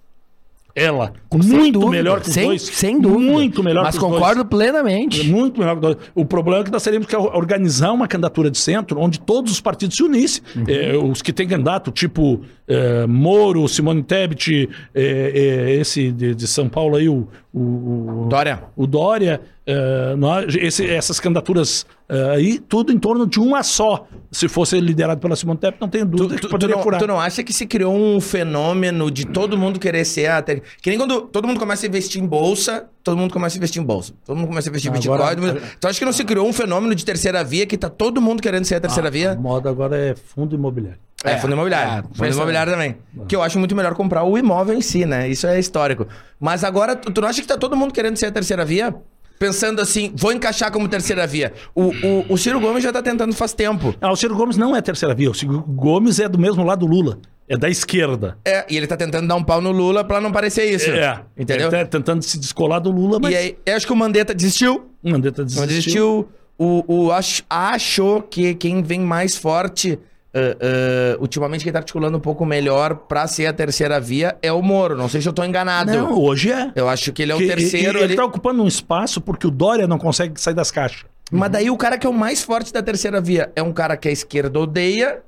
Ela. Muito dúvida, melhor que os sem, dois. Sem dúvida. Muito melhor Mas que os dois. concordo plenamente. Muito melhor que nós. O problema é que nós teríamos que organizar uma candidatura de centro onde todos os partidos se unissem. Uhum. É, os que têm candidato, tipo é, Moro, Simone Tebet, é, é, esse de, de São Paulo aí, o, o, Dória. o Dória, é, nós- esse- essas candidaturas é, aí, tudo em torno de uma só. Se fosse liderado pela Simone Tebet, não tenho Tu, dúvida tu- que tu poderia não, furar. tu não acha que se criou um fenômeno de todo mundo querer ser a. ter- Que nem quando todo mundo começa a investir em bolsa, todo mundo começa a investir em bolsa. Todo mundo começa a investir em Bitcoin. mundo- Tu acha que não se criou um fenômeno de terceira via que tá todo mundo querendo ser a terceira A via? moda agora é fundo imobiliário. É, É, fundo imobiliário. é, fundo imobiliário também. Que eu acho muito melhor comprar o imóvel em si, né? Isso é histórico. Mas agora, tu, tu não acha que tá todo mundo querendo ser a terceira via? Pensando assim, vou encaixar como terceira via. O, o, o Ciro Gomes já tá tentando faz tempo. Ah, o Ciro Gomes não é terceira via. O Ciro Gomes é do mesmo lado do Lula. É da esquerda. É, e ele tá tentando dar um pau no Lula pra não parecer isso. É. Entendeu? Ele tá tentando se descolar do Lula, mas E aí, eu acho que o Mandetta desistiu. o Mandetta O desistiu. Mandetta desistiu. O, o ach- achou que quem vem mais forte, ah, ah, ultimamente, quem tá articulando um pouco melhor pra ser a terceira via é o Moro. Não sei se eu tô enganado. Não, hoje é. Eu acho que ele é o Que- terceiro. e- Ele ali. tá ocupando um espaço porque o Dória não consegue sair das caixas. Mas daí o cara que é o mais forte da terceira via é um cara que a esquerda odeia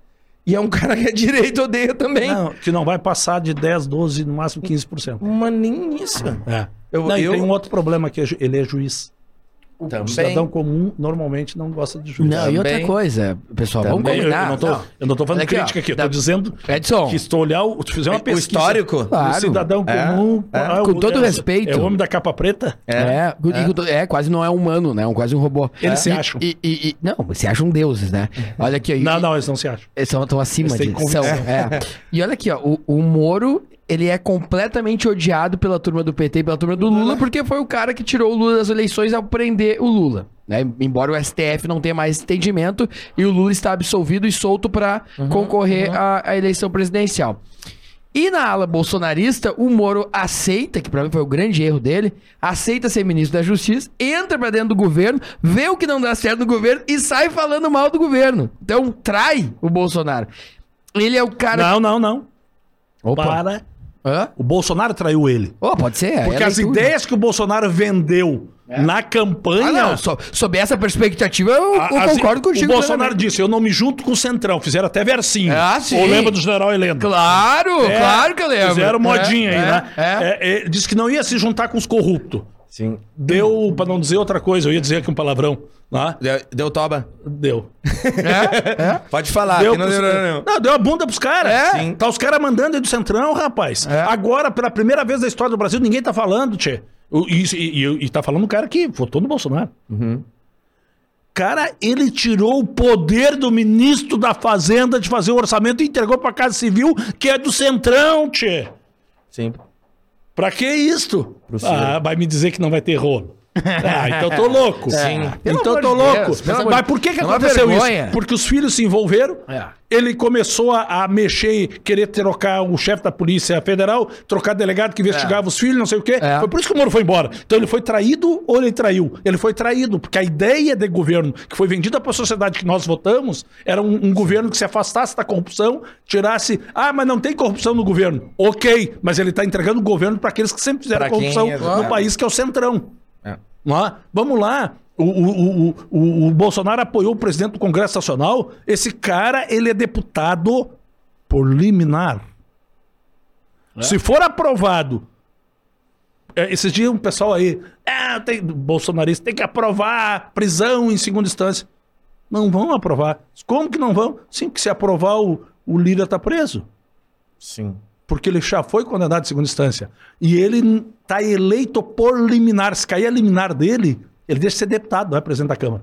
e é um cara que a direita odeia também. Não, que não vai passar de 10, 12, no máximo 15%. Mas nem isso. É. Eu- não, eu- tem um outro problema que é ele é juiz. O Também. cidadão comum normalmente não gosta de juiz. Não, e outra Também. coisa, pessoal, vamos Também. Eu, eu combinar. não tô, Não. eu não tô falando Olha aqui, crítica ó. aqui, eu Da- tô dizendo Edson, que se tu olhar, o- tu fizer uma O pesquisa... histórico? Claro. O cidadão É, comum... é. ah, Com o- todo é- respeito. É o homem da capa preta? É, com to- é, quase não é humano, né? Um, quase um robô. Eles É. se acham. E, e- e- não, se acham deuses, né? Olha aqui, ó. e- Não, não, eles não se acham. Eles estão acima Eles de são, é. E olha aqui, ó, o, o Moro, ele é completamente odiado pela turma do PT e pela turma do Lula, porque foi o cara que tirou o Lula das eleições ao prender o Lula. Né? Embora o STF não tenha mais entendimento e o Lula está absolvido e solto para concorrer à, à eleição presidencial. E na ala bolsonarista, o Moro aceita, que pra mim foi o grande erro dele, aceita ser ministro da Justiça, entra pra dentro do governo, vê o que não dá certo no governo e sai falando mal do governo. Então, trai o Bolsonaro. Ele é o cara. Não, não, não. Opa. Para. Hã? O Bolsonaro traiu ele. Oh, pode ser. Porque é as leitura. ideias que o Bolsonaro vendeu na campanha... Ah, não. So, sob essa perspectiva, eu, eu as- concordo contigo. O Bolsonaro disse, eu não me junto com o Centrão. Fizeram até versinho. Ah, sim. Ou lembra do general Heleno? Claro, É, claro que eu lembro. Fizeram modinha É, aí, é, né? É. É, é, disse que não ia se juntar com os corruptos. Sim. Deu, pra não dizer outra coisa, eu ia dizer aqui um palavrão. Né? Deu, deu toba. Deu. É, é. Pode falar. deu, que não pros- deu, não, não. Não, deu a bunda pros caras. É. Sim. Tá os caras mandando aí do Centrão, rapaz. É. Agora, pela primeira vez na história do Brasil, ninguém tá falando, tchê. E, e, e- e tá falando um cara que votou no Bolsonaro. Cara, ele tirou o poder do ministro da Fazenda de fazer o orçamento e entregou pra Casa Civil, que é do Centrão, tchê. Sim. Pra que isto? Ah, vai me dizer que não vai ter rolo. Ah, então eu tô louco. Sim. Pelo Então tô louco. Deus, Mas por que, que É aconteceu vergonha. isso? Porque os filhos se envolveram. É. Ele começou a, a mexer e querer trocar o chefe da Polícia Federal, trocar delegado que investigava os filhos, não sei o quê. É. Foi por isso que o Moro foi embora. Então ele foi traído ou ele traiu? Ele foi traído, porque a ideia de governo que foi vendida para a sociedade que nós votamos era um, um governo que se afastasse da corrupção, tirasse. Ah, mas não tem corrupção no governo. Ok, mas ele está entregando o governo para aqueles que sempre fizeram Pra corrupção é- no país, que é o Centrão. É. É? Vamos lá. O, o, o, o, Bolsonaro apoiou o presidente do Congresso Nacional. Esse cara, ele é deputado por liminar. Se for aprovado. é, Esses dias um pessoal aí. É, tem, bolsonarista tem que aprovar prisão em segunda instância. Não vão aprovar. Como que não vão? Sim, que se aprovar, o, o Lira tá preso Sim. Porque ele já foi condenado em segunda instância. E ele está eleito por liminar. Se cair a liminar dele, ele deixa de ser deputado, não é presidente da Câmara.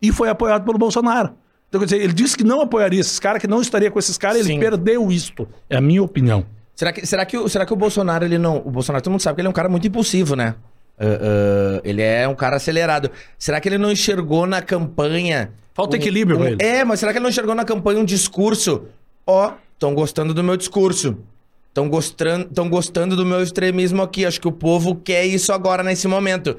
E foi apoiado pelo Bolsonaro. Então, quer dizer, ele disse que não apoiaria esses caras, que não estaria com esses caras, ele Sim. perdeu isto. É a minha opinião. Será que, será, que, o- será que o Bolsonaro, ele não. O Bolsonaro, todo mundo sabe que ele é um cara muito impulsivo, né? Ah, ah, ele é um cara acelerado. Será que ele não enxergou na campanha. Falta um- equilíbrio um- ele. É, mas será que ele não enxergou na campanha um discurso? Ó, estão gostando do meu discurso. Estão gostando, tão gostando do meu extremismo aqui. Acho que o povo quer isso agora, nesse momento.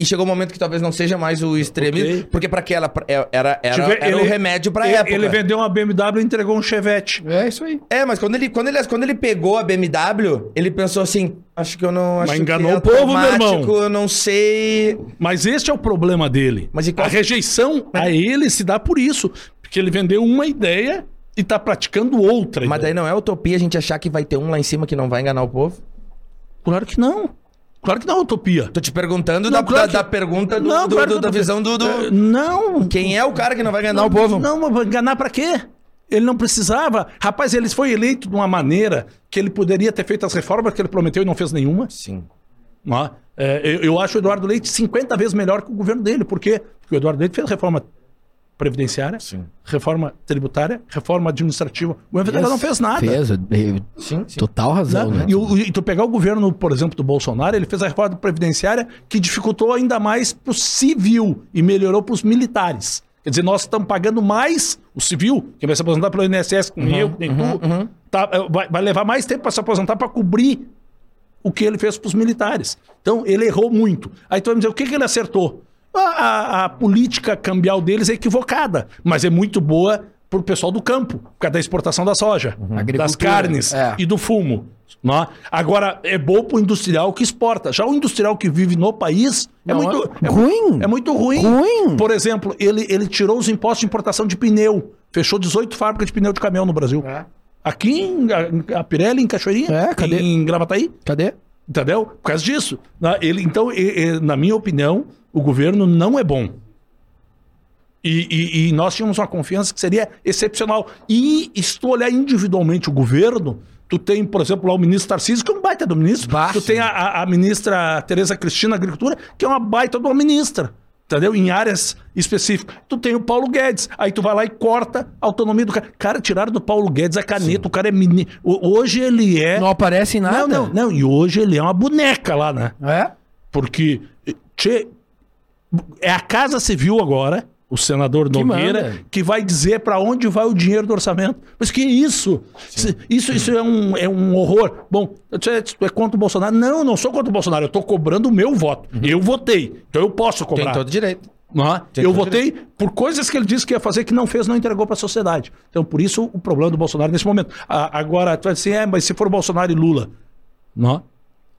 E chegou um momento que talvez não seja mais o extremismo, Ok. porque para aquela era, era, era, era o ele- remédio pra ele, época. Ele vendeu uma BMW e entregou um Chevette. É isso aí. É, mas quando ele, quando, ele, quando ele pegou a BMW, ele pensou assim: acho que eu não. Acho Mas enganou que é o povo, meu irmão. Eu não sei. Mas este é o problema dele. Mas e qual- A rejeição a ele se dá por isso. Porque ele vendeu uma ideia e está praticando outra. Mas daí não é utopia a gente achar que vai ter um lá em cima que não vai enganar o povo? Claro que não. Claro que não é utopia. Tô te perguntando Não, da, claro da, que- da pergunta do, Não, do- claro do- da visão do. É, Não. Quem é o cara que não vai enganar o povo? Não, mas vai enganar pra quê? Ele não precisava. Rapaz, ele foi eleito de uma maneira que ele poderia ter feito as reformas que ele prometeu e não fez nenhuma. Sim. Não é? É, eu, eu acho o Eduardo Leite 50 vezes melhor que o governo dele. Por quê? Porque o Eduardo Leite fez reforma previdenciária, Sim. reforma tributária, reforma administrativa. O governo federal não fez nada. Fez, eu- eu- Sim, sim. total razão, Né? né? E, o- e tu pegar o governo, por exemplo, do Bolsonaro, ele fez a reforma previdenciária que dificultou ainda mais para o civil e melhorou para os militares. Quer dizer, nós estamos pagando mais o civil, que vai se aposentar pelo INSS, com eu, que nem tu, tá, é, vai, vai levar mais tempo para se aposentar para cobrir o que ele fez para os militares. Então, ele errou muito. Aí tu vai me dizer, o que, que ele acertou? A, a- política cambial deles é equivocada, mas é muito boa para o pessoal do campo, por causa da exportação da soja, das Agricultura, carnes é. e do fumo. Né? Agora, é bom para o industrial que exporta. Já o industrial que vive no país é Não, muito é é ruim. É muito ruim. Ruim. Por exemplo, ele, ele tirou os impostos de importação de pneu. Fechou 18 fábricas de pneu de caminhão no Brasil. Aqui em a, a Pirelli, em Cachoeirinha, É, cadê? em Gravataí. Cadê? Entendeu? Por causa disso. Na- Ele, então, na minha opinião, o governo não é bom. E, e- e nós tínhamos uma confiança que seria excepcional. E se tu olhar individualmente o governo, tu tem, por exemplo, lá o ministro Tarcísio, que é um baita do ministro. Bah, tu tem a, a- a ministra Tereza Cristina Agricultura, que é uma baita de uma ministra. Entendeu? Em áreas específicas. Tu tem o Paulo Guedes. Aí tu vai lá e corta a autonomia do cara. Cara, tiraram do Paulo Guedes a caneta. O cara é menino. Hoje ele é. Não aparece em nada. Não, não, não. E hoje ele é uma boneca lá, né? É? Porque tchê, é a Casa Civil agora, o senador Que Nogueira, manda. que vai dizer para onde vai o dinheiro do orçamento. Mas que isso? Se- Isso, isso é, um, é um horror. Bom, tu é, tu é contra o Bolsonaro? Não, eu não sou contra o Bolsonaro. Eu estou cobrando o meu voto. Eu votei. Então eu posso cobrar. Tem todo direito. Não é? Tem Eu votei por coisas que ele disse que ia fazer, que não fez, não entregou para a sociedade. Então, por isso, o problema do Bolsonaro nesse momento. A- agora, tu vai dizer, é, mas se for Bolsonaro e Lula. Não?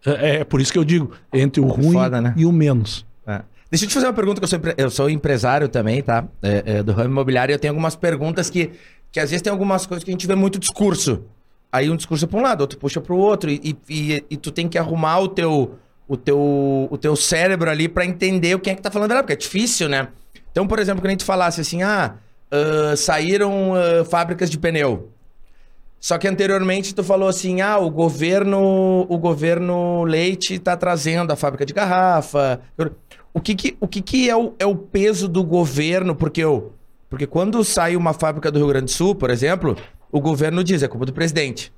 É, é por isso que eu digo, entre o ruim Foda, né? e o menos. É. Deixa eu te fazer uma pergunta, que eu sou, eu sou empresário também, tá? É, é, do ramo imobiliário, e eu tenho algumas perguntas que, que às vezes tem algumas coisas que a gente vê muito discurso. Aí um discurso é pra um lado, outro puxa pro outro, e, e, e tu tem que arrumar o teu, o teu, o teu cérebro ali pra entender o que é que tá falando lá, porque é difícil, né? Então, por exemplo, quando a gente falasse assim, ah, ah, saíram ah, fábricas de pneu. Só que anteriormente tu falou assim: ah, o governo, o governo Leite tá trazendo a fábrica de garrafa. O que que, o que, que é, o, é o peso do governo? Porque, eu, porque quando sai uma fábrica do Rio Grande do Sul, por exemplo, o governo diz é culpa do presidente.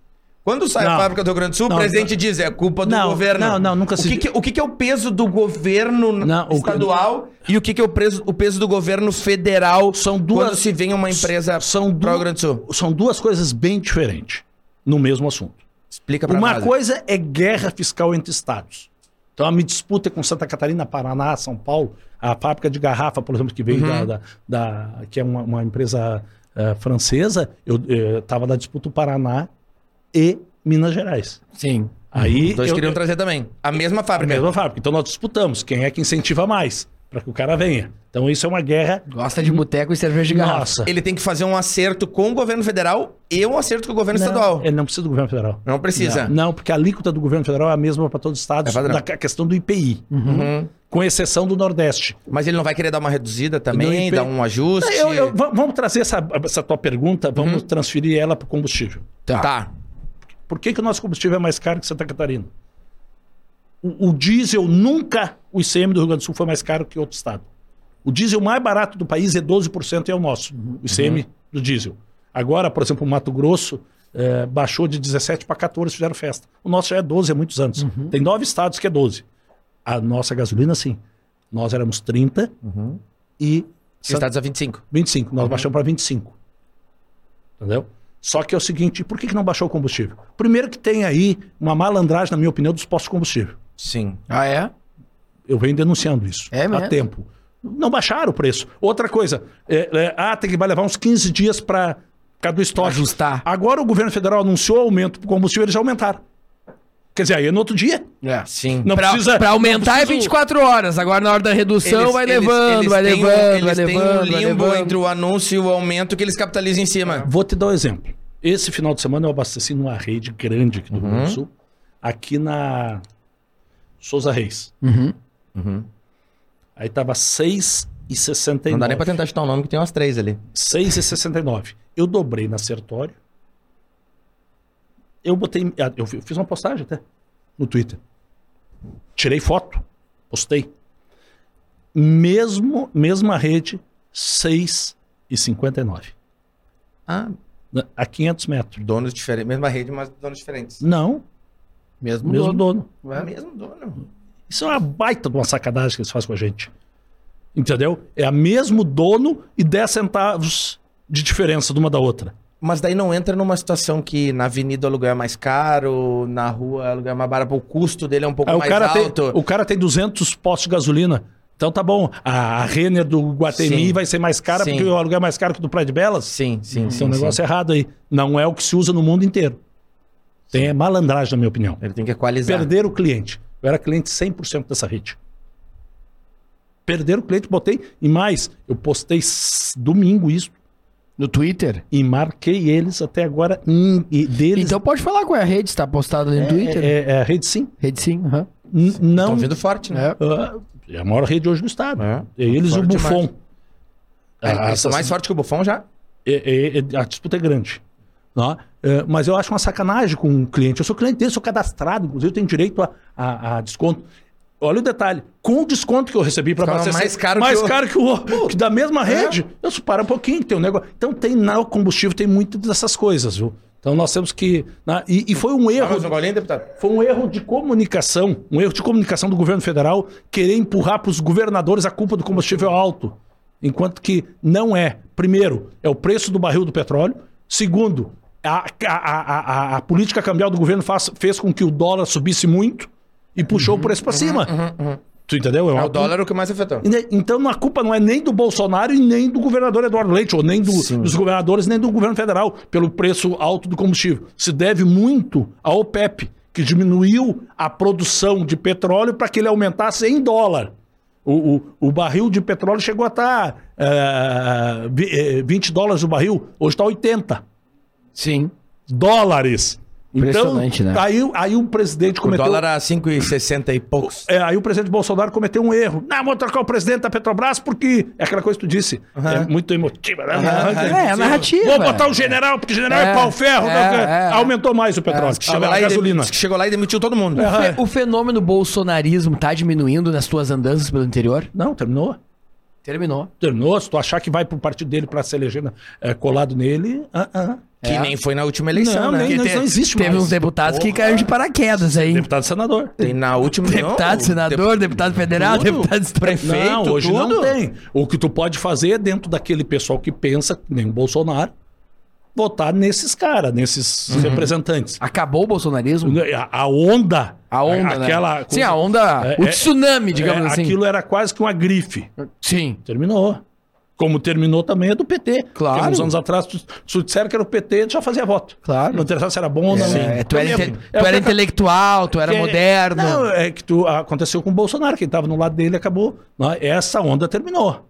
Quando sai a Não. fábrica do Rio Grande do Sul, Não, o presidente diz é culpa do Não, governo. não, não, nunca o se que di- que, o que, que é o peso do governo Não, o que- estadual e o que, que é o peso, o peso do governo federal São duas- quando se vem uma empresa São pro du- Rio Grande do Sul? São duas coisas bem diferentes no mesmo assunto. Explica pra Uma coisa é guerra fiscal entre estados. Então a minha disputa é com Santa Catarina, Paraná, São Paulo, a fábrica de garrafa, por exemplo, que veio Uhum. da, da- da- que é uma, uma empresa eh, francesa, eu estava na disputa o Paraná e Minas Gerais. Sim. Aí Os dois eu- queriam trazer também. A mesma a fábrica. mesma fábrica. Então nós disputamos quem é que incentiva mais para que o cara venha. Então isso é uma guerra. Gosta de boteco e cerveja de garrafa. Nossa. Ele tem que fazer um acerto com o governo federal e um acerto com o governo Não, estadual. Ele não precisa do governo federal. Não precisa. Não, porque a alíquota do governo federal é a mesma para todos os estados, É da questão do IPI, Uhum. com exceção do Nordeste. Mas ele não vai querer dar uma reduzida também, IP. dar um ajuste? Eu- eu- va- vamos trazer essa, essa tua pergunta, vamos Uhum. transferir ela para o combustível. Tá. Por que, que o nosso combustível é mais caro que Santa Catarina? O, o diesel nunca, o ICM do Rio Grande do Sul foi mais caro que outro estado. O diesel mais barato do país é 12% e é o nosso, o ICM do diesel. Agora, por exemplo, o Mato Grosso eh, baixou de 17 para 14, fizeram festa. O nosso já é 12 há muitos anos. Tem nove estados que é 12. A nossa gasolina, sim. Nós éramos 30 e Os estados a 25. 25. Nós baixamos para 25. Entendeu? Só que é o seguinte, por que, que não baixou o combustível? Primeiro que tem aí uma malandragem, na minha opinião, dos postos de combustível. Sim. Ah, é? Eu venho denunciando isso É há mesmo? tempo. Não baixaram o preço. Outra coisa, é, é, ah, tem que vai levar uns 15 dias para cada do estoque. Ajustar. Agora o governo federal anunciou aumento do combustível, eles já aumentaram. Quer dizer, aí é no outro dia. É. Sim. Não Pra, precisa. pra aumentar não é preciso- 24 horas. Agora, na hora da redução, Eles- vai eles- levando, eles vai têm um- levando, vai Eles têm um levando, limbo levando. entre o anúncio e o aumento que eles capitalizam em cima. Vou te dar um exemplo. Esse final de semana eu abasteci numa rede grande aqui do Rio Uhum. Grande do Sul, aqui na Souza Reis. Uhum. Aí tava 6,69. Não dá nem pra tentar chutar o nome, que tem umas três ali. 6,69. Eu dobrei na Sertório. Eu botei. ah, Eu fi- fiz uma postagem até no Twitter. Tirei foto, postei. Mesmo, mesma rede, 6,59. Ah, A 500 metros. donos diferentes. Mesma rede, mas donos diferentes. Não, Mesmo, mesmo dono. dono. É mesmo dono. Isso é uma baita de uma sacanagem que eles fazem com a gente. Entendeu? É a mesmo dono e 10 centavos de diferença de uma da outra. Mas daí não entra numa situação que na avenida o aluguel é mais caro, na rua o aluguel é mais barato, o custo dele é um pouco o mais cara, tem, alto. o cara tem 200 postos de gasolina. Então tá bom. A, Renner do Guatemi Sim. vai ser mais cara Sim. porque o aluguel é mais caro que o do Praia de Belas? Sim, sim, sim. Tem um sim. negócio errado aí. Não é o que se usa no mundo inteiro. Tem é malandragem, na minha opinião. Ele tem que equalizar. Perder o cliente. Eu era cliente 100% dessa rede. Perder o cliente, botei. E mais, eu postei domingo isso. No Twitter? E marquei eles até agora. hum, e deles. Então pode falar qual é a rede, está postado ali no é, Twitter. é, é a rede sim. Rede sim, aham. N- não. Estão vindo forte, né? É. Ah, é a maior rede hoje do estado. É. É eles e o Buffon. É, Ah, eles são mais forte que o Buffon já? é- é- é- a disputa é grande. né? É, mas eu acho uma sacanagem com um cliente. Eu sou cliente dele, sou cadastrado, inclusive eu tenho direito a, a- a desconto. Olha o detalhe, com o desconto que eu recebi para abastecer, mais caro mais que o- caro que o que da mesma rede, eu para um pouquinho, tem um negócio. Então tem na combustível tem muito dessas coisas, viu? Então nós temos que, né? e, e foi um erro. Um golinho, deputado? Foi um erro de comunicação, um erro de comunicação do governo federal querer empurrar para os governadores a culpa do combustível alto. Enquanto que não é. Primeiro, é o preço do barril do petróleo. Segundo, a, a, a, a, a política cambial do governo faz- fez com que o dólar subisse muito e puxou o preço para cima. Tu entendeu? É uma- o dólar o que mais afetou. Então a culpa não é nem do Bolsonaro e nem do governador Eduardo Leite, ou nem do- dos governadores, nem do governo federal, pelo preço alto do combustível. Se deve muito ao OPEP, que diminuiu a produção de petróleo para que ele aumentasse em dólar. O, o- o barril de petróleo chegou a estar 20 dólares o barril, hoje está 80 Sim. dólares. Então, Impressionante, né? aí, aí o presidente O cometeu... dólar a 5,60 e poucos. É, aí o presidente Bolsonaro cometeu um erro. Não, vou trocar o presidente da Petrobras porque é aquela coisa que tu disse. É muito emotiva, né? É, a narrativa. Vou botar o general, porque general é, É, pau-ferro. é, né? é. Aumentou mais o petróleo. Chegou lá, a e gasolina. chegou lá e demitiu todo mundo. É. O fenômeno bolsonarismo tá diminuindo nas tuas andanças pelo interior? Não, terminou. Terminou. Terminou. Se tu achar que vai pro partido dele pra se eleger é, colado nele, ah, ah. Que É. nem foi na última eleição, Não, né? nem- Que não, te- isso não existe Teve mais. uns deputados que Porra. caíram de paraquedas aí. Deputado e senador. Tem na última... Deputado, não, senador, deputado federal, tudo. deputado. Prefeito, não, hoje tudo. não tem. O que tu pode fazer é dentro daquele pessoal que pensa, que nem o Bolsonaro, votar nesses caras, nesses Uhum. representantes. Acabou o bolsonarismo? A, a onda. A onda, aquela né? Sim, a onda, É, o é, tsunami, digamos é, assim. Aquilo era quase que uma grife. Sim. Terminou. Como terminou também é do PT. Claro. Porque uns anos atrás, tu, se tu disser que era o PT, tu já fazia voto. Claro. Não interessava se era bom ou não. É, tu era, É, inte- tu era é, intelectual, tu era é, moderno. Não, é que tu, aconteceu com o Bolsonaro, quem estava no lado dele acabou. né? Essa onda terminou.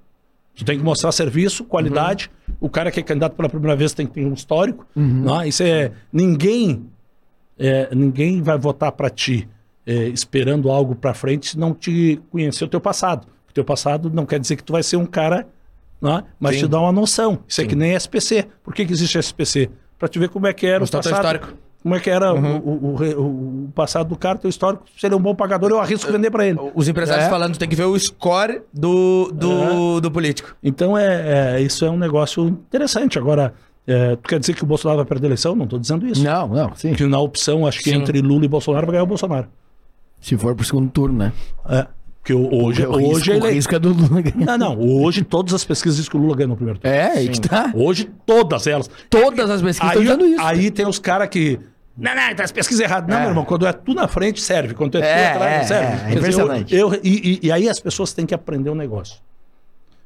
Tu tem que mostrar serviço, qualidade. O cara que é candidato pela primeira vez tem que ter um histórico. né? Isso é. Ninguém. é, ninguém vai votar para ti é, esperando algo para frente se não te conhecer o teu passado. O teu passado não quer dizer que tu vai ser um cara, né? mas Sim. te dá uma noção. Isso é Sim. que nem SPC. Por que, que existe SPC? Para te ver como é que era Mostrar o teu passado. histórico. Como é que era Uhum. o, o- o passado do cara, teu histórico. Se ele é um bom pagador, eu arrisco vender para ele. Os empresários É. falando, tem que ver o score do, do, do político. Então, é, é- isso é um negócio interessante. Agora, é, tu quer dizer que o Bolsonaro vai perder a eleição? Não estou dizendo isso. Não, não, sim. Que na opção, acho que Sim. entre Lula e Bolsonaro vai ganhar o Bolsonaro. Se for pro segundo turno, né? É. Porque hoje, o hoje risco, ele... risco é do Lula ganhar. Não, não. Hoje todas as pesquisas dizem que o Lula ganha no primeiro turno. É, aí que tá. Hoje todas elas. Todas as pesquisas estão Aí, dizendo isso. aí tem os caras que. Não, não, tá as pesquisas erradas. Não, É. meu irmão, quando é tu na frente, serve. Quando tu é, tu É, atrás, é, serve. é, dizer, impressionante. eu- eu- e, e- e aí as pessoas têm que aprender um negócio.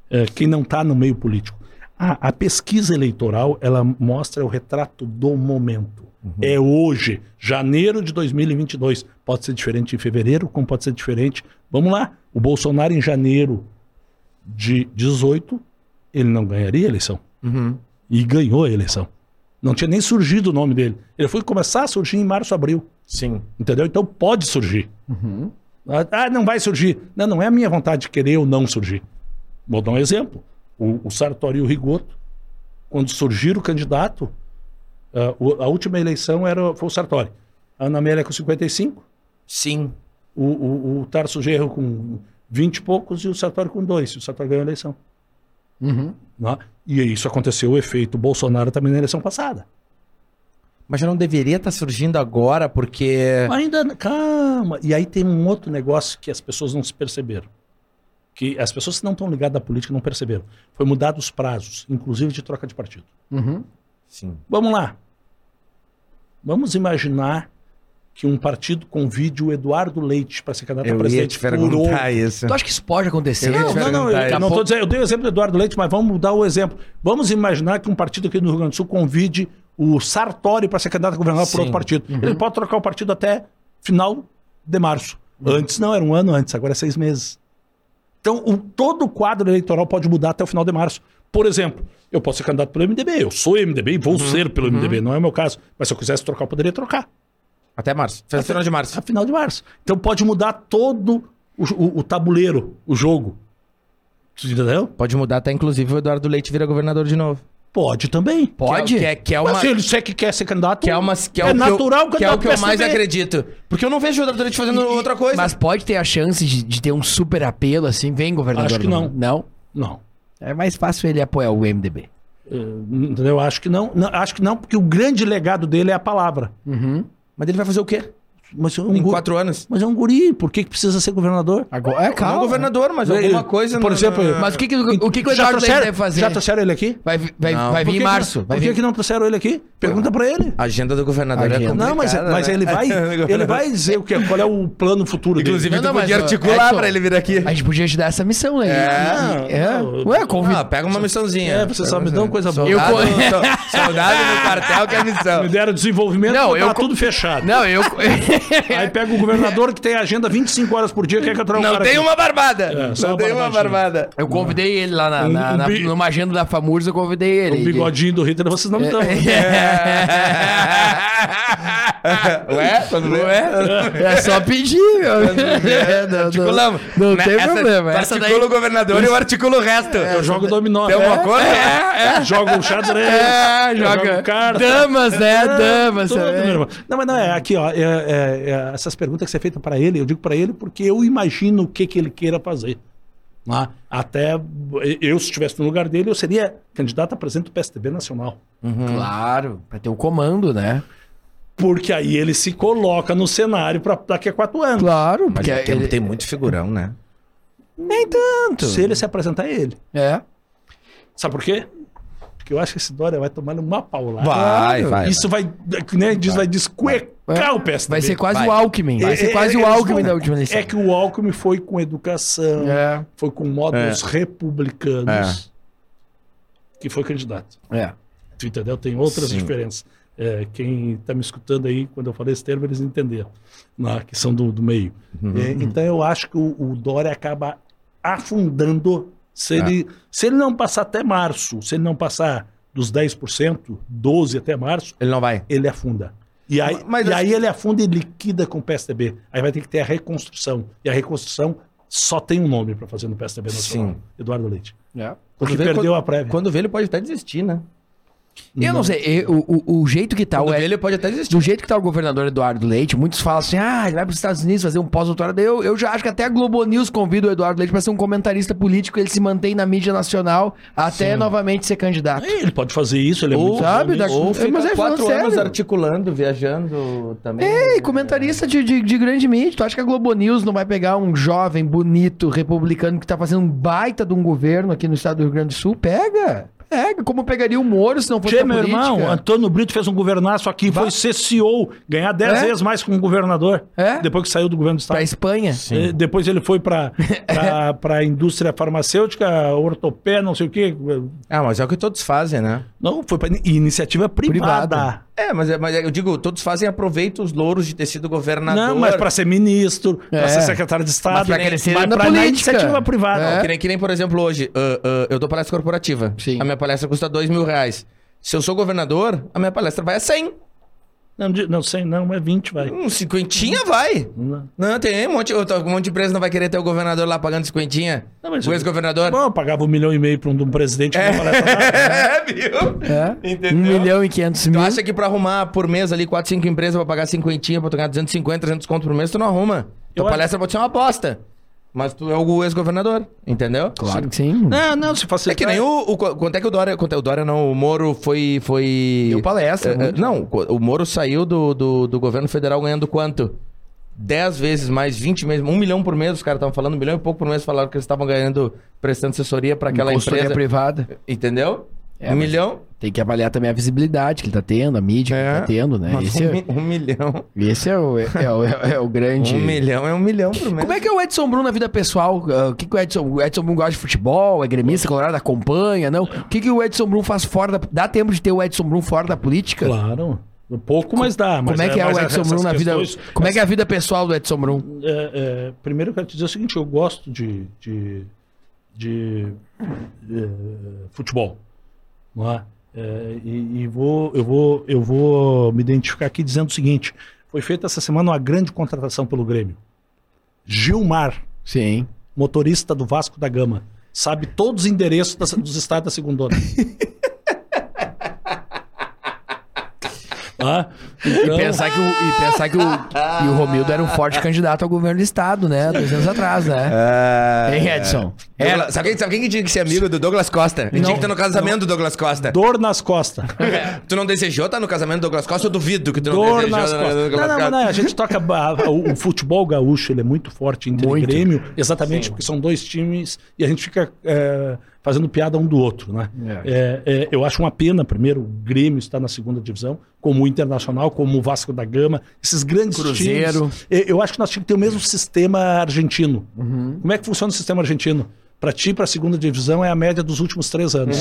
É, quem não está no meio político. A, a pesquisa eleitoral, ela mostra o retrato do momento. Uhum. É hoje, janeiro de 2022. Pode ser diferente em fevereiro, como pode ser diferente. Vamos lá. O Bolsonaro, em janeiro de 18, ele não ganharia a eleição. E ganhou a eleição. Não tinha nem surgido o nome dele. Ele foi começar a surgir em março, abril. Sim. Entendeu? Então pode surgir. Ah, Ah, não vai surgir. Não, não é a minha vontade de querer ou não surgir. Vou dar um exemplo. O, o Sartori e o Rigoto, quando surgiram o candidato, ah, o- a última eleição era, foi o Sartori. A Ana Amélia com 55, Sim. o, o, o Tarso Gerro com 20 e poucos e o Sartori com dois. O Sartori ganhou a eleição. Uhum. né? E isso aconteceu o efeito Bolsonaro também na eleição passada. Mas já não deveria estar surgindo agora, porque. Ainda, calma. E aí tem um outro negócio que as pessoas não se perceberam. Que as pessoas que não estão ligadas à política não perceberam. Foi mudado os prazos, inclusive de troca de partido. Uhum. Sim. Vamos lá. Vamos imaginar que um partido convide o Eduardo Leite para ser candidato a Eu ia presidente te perguntar por isso. Tu acha que isso pode acontecer? Não, não, não, eu, não tô dizendo, eu dei o exemplo do Eduardo Leite, mas vamos mudar o exemplo. Vamos imaginar que um partido aqui no Rio Grande do Sul convide o Sartori para ser candidato a governador por Sim. outro partido. Ele pode trocar o partido até final de março. Antes não, era um ano antes, agora é seis meses. Então, o- todo o quadro eleitoral pode mudar até o final de março. Por exemplo, eu posso ser candidato pelo MDB, eu sou MDB e vou ser pelo MDB, não é o meu caso. Mas se eu quisesse trocar, eu poderia trocar. Até março. Até final de março. A final de março. Então pode mudar todo o, o- o tabuleiro, o jogo. Entendeu? Pode mudar até, inclusive, o Eduardo Leite vira governador de novo. Pode também. Pode? Que é, que é Mas uma... se ele se que quer ser candidato, Que é, uma, que é, é o natural que eu, que é o que eu candidato mais acredito. Porque eu não vejo o Leite fazendo outra coisa. Mas pode ter a chance de, de ter um super apelo assim, vem governador. Acho que não. Não? Não. É mais fácil ele apoiar o MDB. Entendeu? Acho que não, não. Acho que não, porque o grande legado dele é a palavra. Mas ele vai fazer o quê? Mas é um, Em gu- quatro anos? mas é um guri. Por que, que precisa ser governador? Agora, é, Não calma. governador, mas Ele- alguma coisa... por exemplo, Mas o que, que, o, que, que o já Eduardo Leite trouxeram, deve fazer? já trouxeram ele aqui? Vai, vai, Não. vai vir em que- março. Vai Por que, vir... que não trouxeram ele aqui? Pergunta pra ele. A agenda do governador é Agenda. complicada, Não, mas, mas né? ele vai. ele vai dizer o que, qual é o plano futuro Inclusive, dele. Não, não, tu podia articular Edson, pra ele vir aqui. A gente podia te dar essa missão, né? É. E- é. Não, Ué, convida. Ah, pega uma missãozinha. É, você sabe, me dá uma coisa boa. Eu Soldado, no quartel que é missão. Me deram desenvolvimento, Não, não, eu tá tudo fechado. Não, eu. Aí pega o governador que tem agenda 25 horas por dia, quer que eu traga o Não cara tem aqui. uma barbada. É, só não uma tem uma barbadinha. barbada. Eu convidei ele lá na, na, Um- um na- bi- numa agenda da FAMURS, eu convidei ele. O bigodinho do Hitler, vocês não me dão. Ué? Quando vê? É só pedir, meu. É, não, não, Articulamos. não Né, tem essa- problema. tu Essa daí. articula o governador e eu articulo o resto. Eu jogo dominó. Tem uma É, coisa? é, Joga o xadrez. É, eu joga. jogo carta. Damas, né? É, Damas. tudo, também. meu irmão. Não, mas não, é aqui, ó. é- é- é, essas perguntas que você feita para ele, eu digo para ele porque eu imagino o que, que ele queira fazer. Né? Até eu, se estivesse no lugar dele, eu seria candidato a presidente do PSDB nacional. Claro, pra ter o comando, né? Porque aí ele se coloca no cenário para daqui a quatro anos. Claro, Mas porque tem, ele... tem muito figurão, né? nem tanto. Se ele se apresentar, é ele. É. Sabe por quê? Porque eu acho que esse Dória vai tomar uma paulada. Vai, vai. Isso vai, né, diz, vai descuecar o PSDB. Vai ser quase Vai. o Alckmin. Vai ser É, quase é, o eles Alckmin da última eleição. É que o Alckmin foi com educação, É. foi com modos republicanos, que foi candidato. É. Tu entendeu? Tem outras Sim. diferenças. É, quem está me escutando aí, quando eu falei esse termo, eles entenderam, né, que são do, do meio. É, então eu acho que o, o Dória acaba afundando se ele, se ele não passar até março, se ele não passar dos 10%, 12% até março, Ele não vai. ele afunda. E aí, Mas e acho aí ele afunda e liquida com o PSDB. Aí vai ter que ter a reconstrução. E a reconstrução só tem um nome para fazer no PSDB nacional. Sim. Eduardo Leite. É. Porque vê, perdeu quando- a prévia. Quando vê, ele pode até desistir, né? Eu não sei, eu- o, o, jeito que tá o ele pode até desistir. do jeito que tá o governador Eduardo Leite, muitos falam assim: ah, ele vai para os Estados Unidos fazer um pós-doutorado. Eu, eu já acho que até a Globo News convida o Eduardo Leite para ser um comentarista político, ele se mantém na mídia nacional até novamente ser candidato. É, Ele pode fazer isso, ele é Ou, muito sabe, da-. Ou fica mas é quatro anos articulando, viajando também. É, e comentarista de, de, de grande mídia. Tu acha que a Globo News não vai pegar um jovem, bonito, republicano que tá fazendo um baita de um governo aqui no estado do Rio Grande do Sul? Pega! Pega! Como pegaria o Moro se não fosse Tchê, meu política? irmão, Antônio Brito fez um governaço aqui, foi ser CEO, ganhar 10 É? vezes mais como governador, É? depois que saiu do governo do Pra Estado. Espanha. Eh, Depois ele foi para a indústria farmacêutica, ortopé, não sei o quê. Ah, mas é o que todos fazem, né? Não, foi para iniciativa privada. Privada. É, mas, é- mas é- eu digo, todos fazem aproveito os louros de ter sido governador. Não, mas para ser ministro, É. para ser secretário de Estado, Mas nem- crescer mas na pra- política. iniciativa privada. É. Que nem, que nem, por exemplo, hoje, ah, ah, eu dou palestra corporativa. Sim. A minha palestra custa dois mil reais. Se eu sou governador, a minha palestra vai a 100. Não, não sei, não, é 20, vai. Um cinquentinha vai. Não. Não, tem um monte, um monte de empresa não vai querer ter o governador lá pagando cinquentinha. Não, mas- o ex-governador. Bom, eu pagava um milhão e meio para um, de um presidente que não palestra nada. É, viu? É? Entendeu? Um milhão e quinhentos Tu mil. acha que pra arrumar por mês ali 4, 5 empresas pra pagar cinquentinha, pra tu ganhar 250, 300 conto por mês, tu não arruma. Tua Eu acho- palestra pode ser uma aposta. Mas tu é o ex-governador, entendeu? Claro que sim. Não, não, se facilitar. É que nem o, o. Quanto é que o Dória. Quanto é, o Dória não, o Moro foi. foi Deu palestra, É, é, não, o Moro saiu do, do, do governo federal ganhando quanto? 10 vezes mais, 20 meses, 1 milhão por mês, os caras estavam falando, um milhão e pouco por mês falaram que eles estavam ganhando, prestando assessoria pra aquela Consultoria empresa. privada. Entendeu? É, um milhão. Tem que avaliar também a visibilidade que ele tá tendo, a mídia que ele tá tendo, né? Esse um, é, um milhão. esse é o, é, o, é o grande... Um milhão é um milhão por mês. Como é que é o Edson Bruno na vida pessoal? Ah, O que, que o Edson... O Edson Bruno gosta de futebol? É gremista, colorado, acompanha, não? O que, que o Edson Bruno faz fora da... Dá tempo de ter o Edson Bruno fora da política? Claro. Um pouco, mas dá. Mas Como é que é, mas o Edson Bruno na vida... questões- Como é que é a vida pessoal do Edson Bruno? É, é, primeiro eu quero te dizer o seguinte, eu gosto de, de, de eh, futebol. É? É, e, e vou, eu, vou, eu vou me identificar aqui dizendo o seguinte: foi feita essa semana uma grande contratação pelo Grêmio. Gilmar, Sim. motorista do Vasco da Gama, sabe todos os endereços dos estados da segundona. Ah, E então- pensar que o, e pensar que o, e o Romildo era um forte candidato ao governo do estado, né? Dois anos atrás, né? Ah, Hein, Edson? É, Douglas- sabe, quem, sabe quem que tinha que ser amigo do Douglas Costa? Ele Não. tinha que estar no casamento do Douglas Costa. Dor nas costas. Tu não desejou estar no casamento do Douglas Costa? Eu duvido que tu não Dor desejou nas costas. Não, Douglas não, Costa. não, a gente toca. O, o futebol gaúcho ele é muito forte entre Muito. Grêmio, exatamente porque são dois times e a gente fica é, fazendo piada um do outro, né? É, é, eu acho uma pena, primeiro, o Grêmio está na segunda divisão, como o Internacional, como o Vasco da Gama, esses grandes Cruzeiro. times. É, Eu acho que nós tínhamos que ter o mesmo sistema argentino. Uhum. Como é que funciona o sistema argentino? Para ti, para a segunda divisão, é a média dos últimos três anos.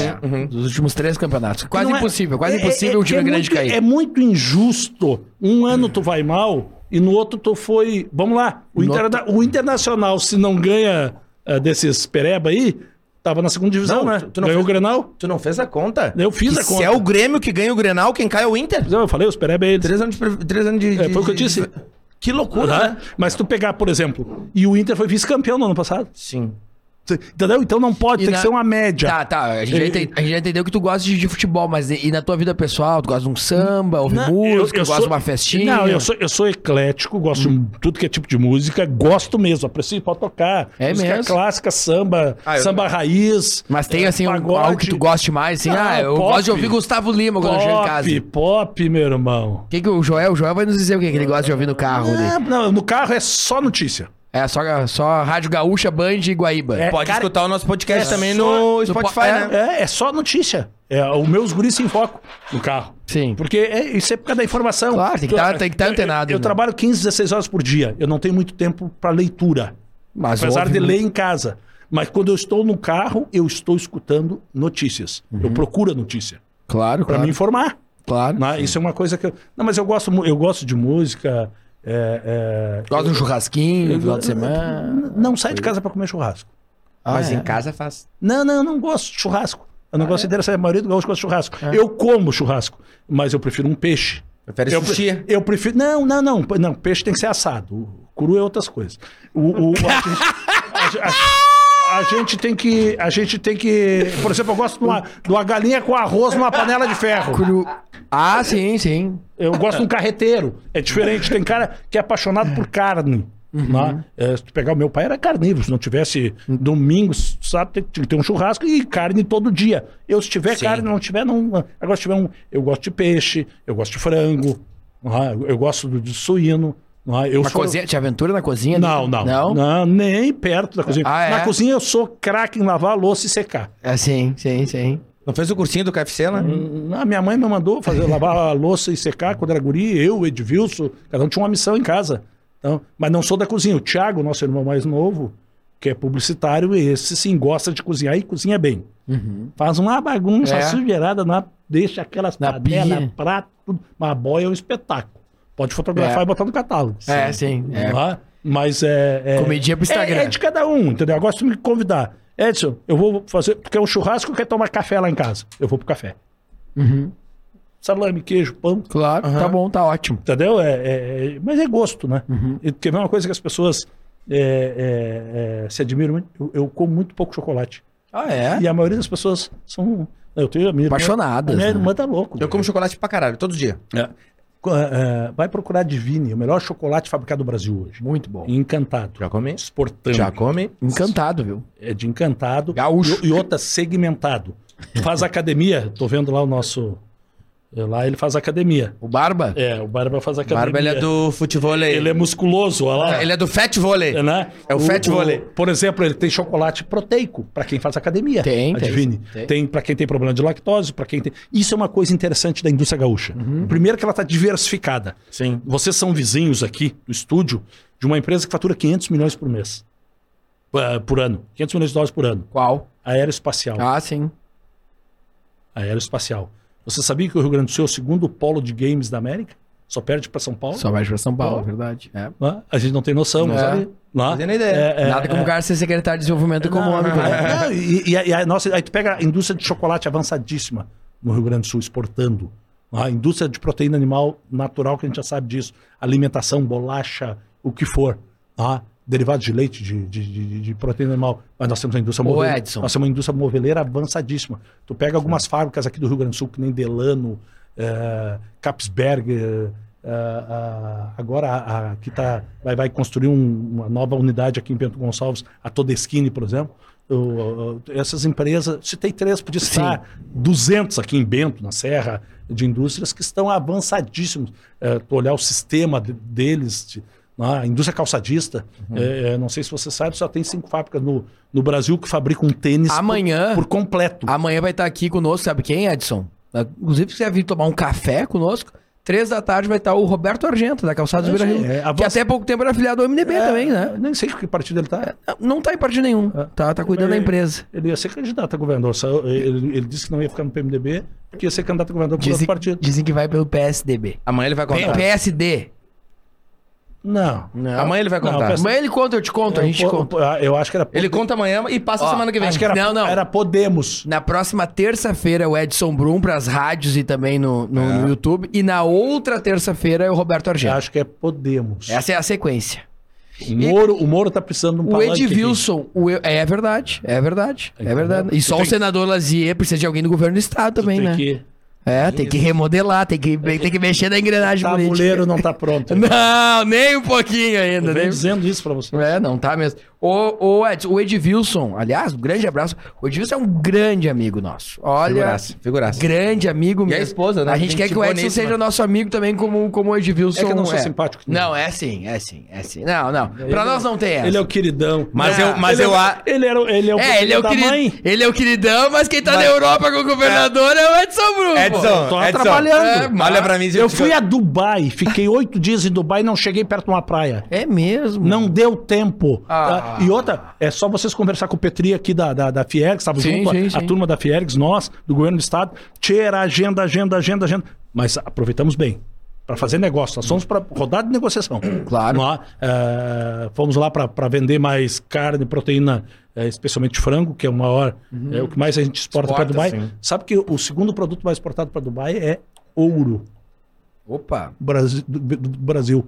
Dos últimos três campeonatos. Quase é- impossível, quase é- impossível é- um time é grande muito, cair. É muito injusto. Um ano tu vai mal e no outro tu foi. Vamos lá. O, No Interna- o Internacional, se não ganha eh, desses pereba aí, tava na segunda divisão, Não, né? tu- tu não Ganhou o fez- Grenal. Tu não fez a conta? Eu fiz Que a conta. Se é o Grêmio que ganha o Grenal, quem cai é o Inter. Eu falei, os pereba é eles. Três anos de... Três anos de, É, de- foi o que eu de- disse. Que loucura, Tá? né? Mas se tu pegar, por exemplo, e o Inter foi vice-campeão no ano passado. Sim. Entendeu? Então não pode, E tem na- que ser uma média. Tá, tá. A gente, já E- a gente já entendeu que tu gosta de, de futebol, mas e, e na tua vida pessoal? Tu gosta de um samba, ouvir Não, música, eu- eu gosta de uma festinha? Não, eu sou, eu sou eclético, gosto de tudo que é tipo de música, gosto mesmo, aprecio pode tocar. É música mesmo? clássica, samba, Ah, eu- samba raiz. Mas tem é, assim um- algo que tu goste mais, assim, Não, ah, eu pop. gosto de ouvir Gustavo Lima quando eu chego em casa. Pop, pop, meu irmão. O que, que o Joel? O Joel vai nos dizer o que, que ele gosta de ouvir no carro. não, no carro é só notícia. É só, só Rádio Gaúcha, Band e Guaíba. É, Pode cara, escutar o nosso podcast é também só- no Spotify, po- né? É, é só notícia. É, os meus guris se enfocam no carro. Sim. Porque é, isso é por causa da informação. Claro, tem que tá- que tá Eu- antenado, Eu, eu né? trabalho 15, 16 horas por dia. Eu não tenho muito tempo para leitura. Mas Apesar ouve de ler em casa. Mas quando eu estou no carro, eu estou escutando notícias. Eu procuro a notícia Claro, para claro. me informar. Claro. né? Isso é uma coisa que eu. Não, mas eu gosto, eu gosto de música. É, é, Gosta de um eu- churrasquinho no final de semana. Não sai de casa para comer churrasco. Ah, Mas é. em casa faz. Não, não, eu não gosto de churrasco. Eu não gosto de interessar. A maioria do gaúcho gosta de churrasco. É. Eu como churrasco, mas eu prefiro um peixe. Prefere eu, sushi? eu prefiro. Não, não, não. Não, peixe tem que ser assado. O cru é outras coisas. O, o- a, gente, a- a- a gente tem que. A gente tem que. Por exemplo, eu gosto de uma, de uma galinha com arroz numa panela de ferro. Cru- Ah, sim, sim. Eu gosto de um carreteiro. É diferente. Tem cara que é apaixonado por carne. né? É, se tu pegar o meu pai era carnívoro. Se não tivesse domingo, sabe, tem que ter um churrasco e carne todo dia. Eu, se tiver Sim. carne, não tiver, não. Agora, se tiver um. Eu gosto de peixe, eu gosto de frango, né? eu, gosto de suíno. Né? Eu Na sou- cozinha, te aventura na cozinha? Não, não, Não? não. nem perto da cozinha. Ah, é? Na cozinha eu sou craque em lavar a louça e secar. É, sim, sim, sim. Não fez o cursinho do KFC lá? Hum, A minha mãe me mandou fazer lavar a louça e secar quando era guri, eu, o Edvilson, cada um tinha uma missão em casa. Então, mas não sou da cozinha. O Thiago, nosso irmão mais novo, que é publicitário, esse sim gosta de cozinhar e cozinha bem. Faz uma bagunça É. sujeirada, na, deixa aquelas Na panelas, prato, tudo. Mas a boia é um espetáculo. Pode fotografar É. e botar no catálogo. É, sim. É. Tá? Mas é, é. Comidinha pro Instagram. É, é de cada um, entendeu? Eu gosto de me convidar. Edson, eu vou fazer. Porque é um churrasco, eu quero tomar café lá em casa. Eu vou pro café. Salame, queijo, pão. Claro, tá bom, tá ótimo. Entendeu? É, é- é- mas é gosto, né? Uhum. E quer ver uma coisa que as pessoas é, é, é, se admiram muito? Eu, eu como muito pouco chocolate. Ah, é? E a maioria das pessoas são. Eu tenho a minha irmã- Apaixonadas, A minha né? irmã tá louco. Eu como chocolate pra caralho, todo dia. É. Co- é, vai procurar Divine, o melhor chocolate fabricado no Brasil hoje. Muito bom. Encantado. Já comi? Exportando. Já come? Encantado, viu? É de encantado. Gaúcho. E, e outra, segmentado. Faz academia. Tô vendo lá o nosso. Lá ele faz academia. O Barba? É, o Barba faz academia. Barba, ele é do futebol. Ele é musculoso, olha lá. Ele é do fat volley. É, né? É o fat volley. Por exemplo, ele tem chocolate proteico para quem faz academia. Tem, tem, Adivine. tem. Tem, para quem tem problema de lactose, para quem tem. Isso é uma coisa interessante da indústria gaúcha. Uhum. Primeiro que ela está diversificada. Sim. Vocês são vizinhos aqui do estúdio de uma empresa que fatura 500 milhões por mês. Ah, por ano. 500 milhões de dólares por ano. Qual? Aeroespacial. Ah, sim. Aeroespacial. Você sabia que o Rio Grande do Sul é o segundo polo de games da América? Só perde para São Paulo? Só vai pra São Paulo, Bom. verdade. É. A gente não tem noção, mas É. olha, Lá. Fazendo ideia. É, é, Nada como o cara ser secretário de desenvolvimento econômico. Não, né? não, e, e a- e a nossa, aí tu pega a indústria de chocolate avançadíssima no Rio Grande do Sul, exportando. A indústria de proteína animal natural, que a gente já sabe disso. Alimentação, bolacha, o que for. Ah, derivados de leite, de, de, de- de proteína animal. Mas nós temos uma indústria Ô, moveleira. Edson. Nós temos uma indústria moveleira avançadíssima. Tu pega algumas fábricas aqui do Rio Grande do Sul, que nem Delano, eh, Capsberg, eh, ah, agora a, a- que tá, vai, vai construir um- uma nova unidade aqui em Bento Gonçalves, a Todeschini, por exemplo. O- essas empresas, tem três, podia estar 200 aqui em Bento, na Serra, de indústrias que estão avançadíssimos. É, tu olhar o sistema de- deles, de- a indústria calçadista, é, é, não sei se você sabe, só tem cinco fábricas no, no Brasil que fabricam tênis Amanhã- por, por completo. Amanhã vai estar aqui conosco, sabe quem, Edson? Inclusive, se quiser vir tomar um café conosco, três da tarde vai estar o Roberto Argento, da Calçados É, Beira sim, Rio. é, que até pouco tempo era afiliado ao MDB É, também, né? Nem sei que partido ele está. Não tá em partido nenhum. Tá, tá cuidando da empresa. Ele ia ser candidato a governador. só- Ele, ele disse que não ia ficar no PMDB, porque ia ser candidato a governador por outro Dizem, partido. dizem que vai pelo PSDB. Amanhã ele vai P- contar. PSD. Não. Amanhã ele vai Não, contar. peço- Amanhã ele conta, eu te conto, a gente eu, conta. eu acho que era. Ele conta amanhã e passa Ó, semana que vem. Acho que era, Não, não. era Podemos. Na próxima terça-feira, o Edson Brum pras rádios e também no, no, no YouTube. E na outra terça-feira, é o Roberto Argento. Acho que é Podemos. Essa é a sequência. O Moro, o Moro tá precisando de um O palanque aqui. Edvilson, o E- é verdade, é verdade, é verdade. E só Tem o senador Lazier precisa de alguém do governo do estado também, Tem né? que... É, tem que remodelar, tem que, tem que mexer na engrenagem O tabuleiro não tá pronto. Não, nem um pouquinho ainda. Eu Nem... dizendo isso pra você. É, não tá mesmo. O, o, Ed, o Edvilson, aliás, um grande abraço. O Edvilson é um grande amigo nosso. Olha, Figuraça, figuraça. grande amigo E a mesmo. esposa, né? A gente Gente quer que o Edson boníssima. seja nosso amigo também, como, como o Edvilson É que eu não sou simpático. Não, é sim, é sim, é sim. Não, não. Pra nós não tem essa. Ele é o queridão. Mas Não, eu, mas ele eu é, a... ele, era, o- ele é o É, ele é o, da queri- mãe. ele é o queridão, mas quem tá na Europa com o governador é, o Edson Bruno. Edson, Tô Edson, trabalhando. É, mas- olha pra mim. Eu fui a Dubai, fiquei oito dias em Dubai e não cheguei perto de uma praia. É mesmo. Não deu tempo. Ah. Ah, E outra, é só vocês conversar com o Petri aqui da, da, da Fiergs, estava Sim, junto, a- sim, a, sim. turma da Fiergs, nós, do governo do estado. Tira agenda, agenda, agenda, agenda. Mas aproveitamos bem. Para fazer negócio. Nós fomos para rodada de negociação. Claro. Nós, eh, fomos lá para vender mais carne, proteína, eh, especialmente frango, que é o maior, é o que mais a gente exporta, para Dubai. sim. Sabe que o segundo produto mais exportado para Dubai é ouro. Opa. Brasil, do, do Brasil.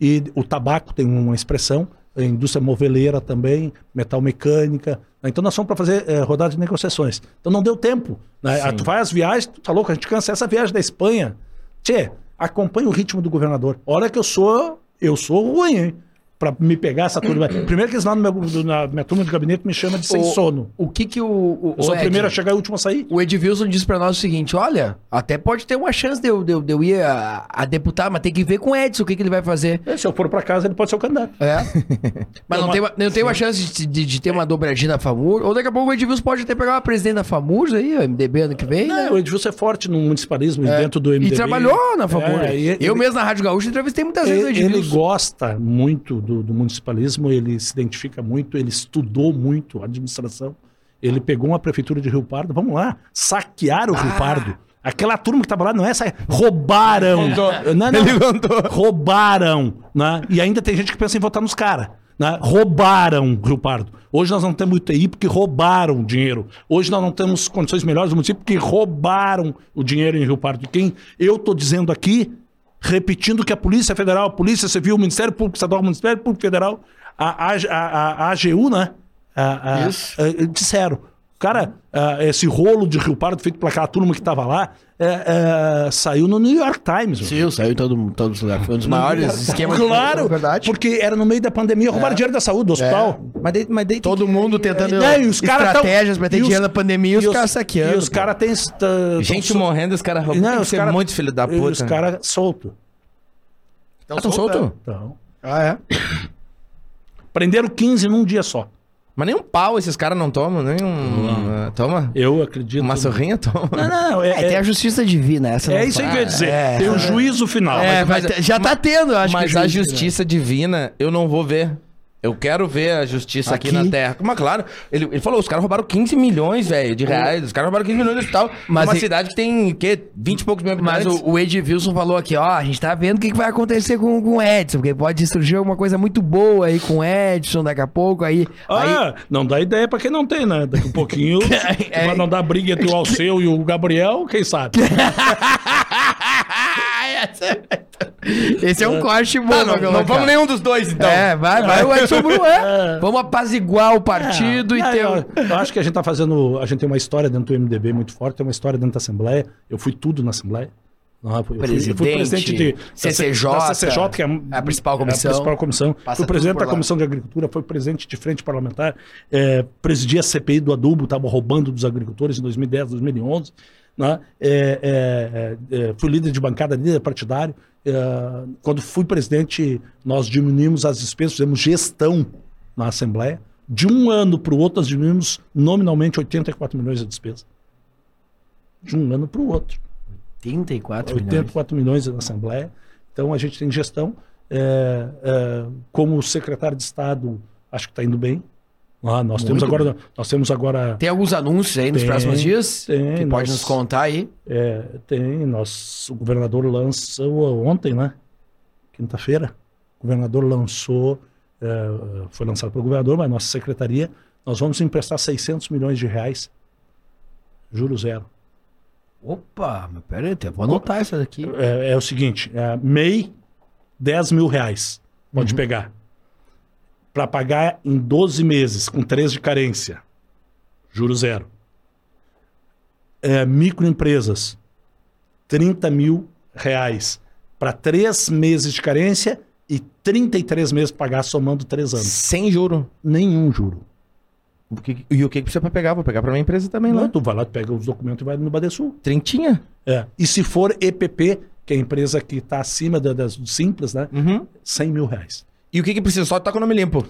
E o tabaco tem uma expressão, a indústria moveleira também, metal mecânica. né? Então nós fomos para fazer eh, rodada de negociações. Então não deu tempo. Né? Tu vai às viagens, tu tá louco, a gente cansa essa viagem da Espanha. Tchê, acompanha o ritmo do governador. Olha que eu sou, eu sou ruim, hein? Pra me pegar essa turma. Primeiro que eles lá no meu, do- na minha turma de gabinete me chama de sem O- sono. O que que o... o Eu sou o primeiro a chegar e o último a sair. O Edvilson disse pra nós o seguinte: olha, até pode ter uma chance de eu, de eu, de eu ir a, a deputar, mas tem que ver com o Edson o que, que ele vai fazer. E Se eu for para casa, ele pode ser o candidato. É. Mas não Uma- tem, uma- não tem uma chance de, de- de ter uma dobradinha na FAMUR. Ou daqui a pouco o Edvilson pode até pegar uma presidente da FAMUR aí, o MDB ano que vem. né? Não, o Edilson é forte no municipalismo e dentro do MDB. E trabalhou na FAMUR. É, e- eu mesmo na Rádio Gaúcha entrevistei muitas vezes o Ele, ele gosta muito do, do municipalismo, ele se identifica muito, ele estudou muito a administração. Ele pegou uma prefeitura de Rio Pardo, vamos lá, saquear o Ah. Rio Pardo. Aquela turma que estava lá não é essa. Roubaram. Não, não. Ele contou. Roubaram. Né? E ainda tem gente que pensa em votar nos caras. Né? Roubaram Rio Pardo. Hoje nós não temos UTI porque roubaram dinheiro. Hoje nós não temos condições melhores do município porque roubaram o dinheiro em Rio Pardo. Quem eu estou dizendo aqui, repetindo que a Polícia Federal, a Polícia Civil, o Ministério Público Estadual, o Ministério Público Federal, a, a, a, a AGU, né? A- a- disseram. Cara, ah, esse rolo de Rio Pardo feito por aquela turma que estava lá é, é, saiu no New York Times. Sim, saiu em todo, todos os lugares. Foi um dos maiores esquemas de Claro, verdade. porque era no meio da pandemia, roubaram dinheiro da saúde, do hospital. Mas daí, mas daí tem Todo que- mundo tentando Não, e os caras tão- estratégias pra ter e os- dinheiro na pandemia e os caras saqueando. E os caras têm. Gente tão- morrendo, os caras roubando. Não, os ser cara- muito filho da e puta. Os caras soltos. Ah, tão solto? Então, Ah, é? prenderam 15 num dia só. Mas nem um pau esses caras não tomam, nem um... ah, toma? Eu acredito. Uma sorrinha toma. Não, não, é, É, tem é, a justiça divina, essa é não isso aí que eu ia dizer. É, tem o juízo final. É, Mas- ter- já tá tendo, eu acho Mas que. a né? justiça divina, eu não vou ver. Eu quero ver a justiça aqui, Aqui? na Terra. Mas claro, ele, ele falou, os caras roubaram 15 milhões, velho, de reais. Os caras roubaram 15 milhões de hospital. Mas Mas uma e- cidade que tem, o quê? 20 e poucos mil Mas habitantes. o, o Ed Wilson falou aqui, ó, a gente tá vendo o que, que vai acontecer com, com o Edson, porque pode surgir alguma coisa muito boa aí com o Edson daqui a pouco, aí... aí Ah, não dá ideia pra quem não tem, né? Daqui a pouquinho, É. pra não dar briga entre o Alceu e o Gabriel, quem sabe? Esse é um corte bom, Tá, não, não colocar. vamos nenhum dos dois, então. É, vai, vai o Edson Bru, é. Vamos apaziguar o partido e É, ter... eu, eu acho que a gente tá fazendo. A gente tem uma história dentro do MDB muito forte, tem uma história dentro da Assembleia. Eu fui tudo na Assembleia. Não, eu fui, eu fui- eu fui Presidente, de CCJ, da CCJ, que é a principal comissão. a principal comissão. Fui presidente da. Comissão de Agricultura, fui presidente de frente parlamentar, é, presidi a CPI do adubo, estava roubando dos agricultores em 2010, 2011. Né? É, é, é, fui líder de bancada, líder partidário. É, quando fui presidente, nós diminuímos as despesas, fizemos gestão na Assembleia. De um ano para o outro, nós diminuímos nominalmente 84 milhões de despesa. De um ano para o outro. 34 milhões. 84 milhões na Assembleia. Então a gente tem gestão. É, é, como secretário de Estado, acho que está indo bem. Ah, nós temos agora, nós temos agora, Tem alguns anúncios aí nos Tem, próximos dias? tem, que pode nós- nos contar aí. é, tem, nós, o governador lançou ontem, né? Quinta-feira, o governador lançou, é, foi lançado pelo governador, mas nossa secretaria, nós vamos emprestar 600 milhões de reais, juro zero. Opa, mas pera aí, eu vou anotar isso daqui. é, é o seguinte: é, MEI, 10 mil reais. Pode pegar. Para pagar em 12 meses, com 3 de carência. Juro zero. É, microempresas, 30 mil reais. Para 3 meses de carência e 33 meses para pagar, somando 3 anos. Sem juro. Nenhum juro. O que- e o que que precisa pra pegar? Vou pegar pra minha empresa também Não, lá. tu vai lá, tu pega os documentos e vai no Badesul. Trintinha? É. E se for EPP, que é a empresa que está acima da- das simples, né? Uhum. 100 mil reais. E o que que precisa? Só tá com o nome limpo.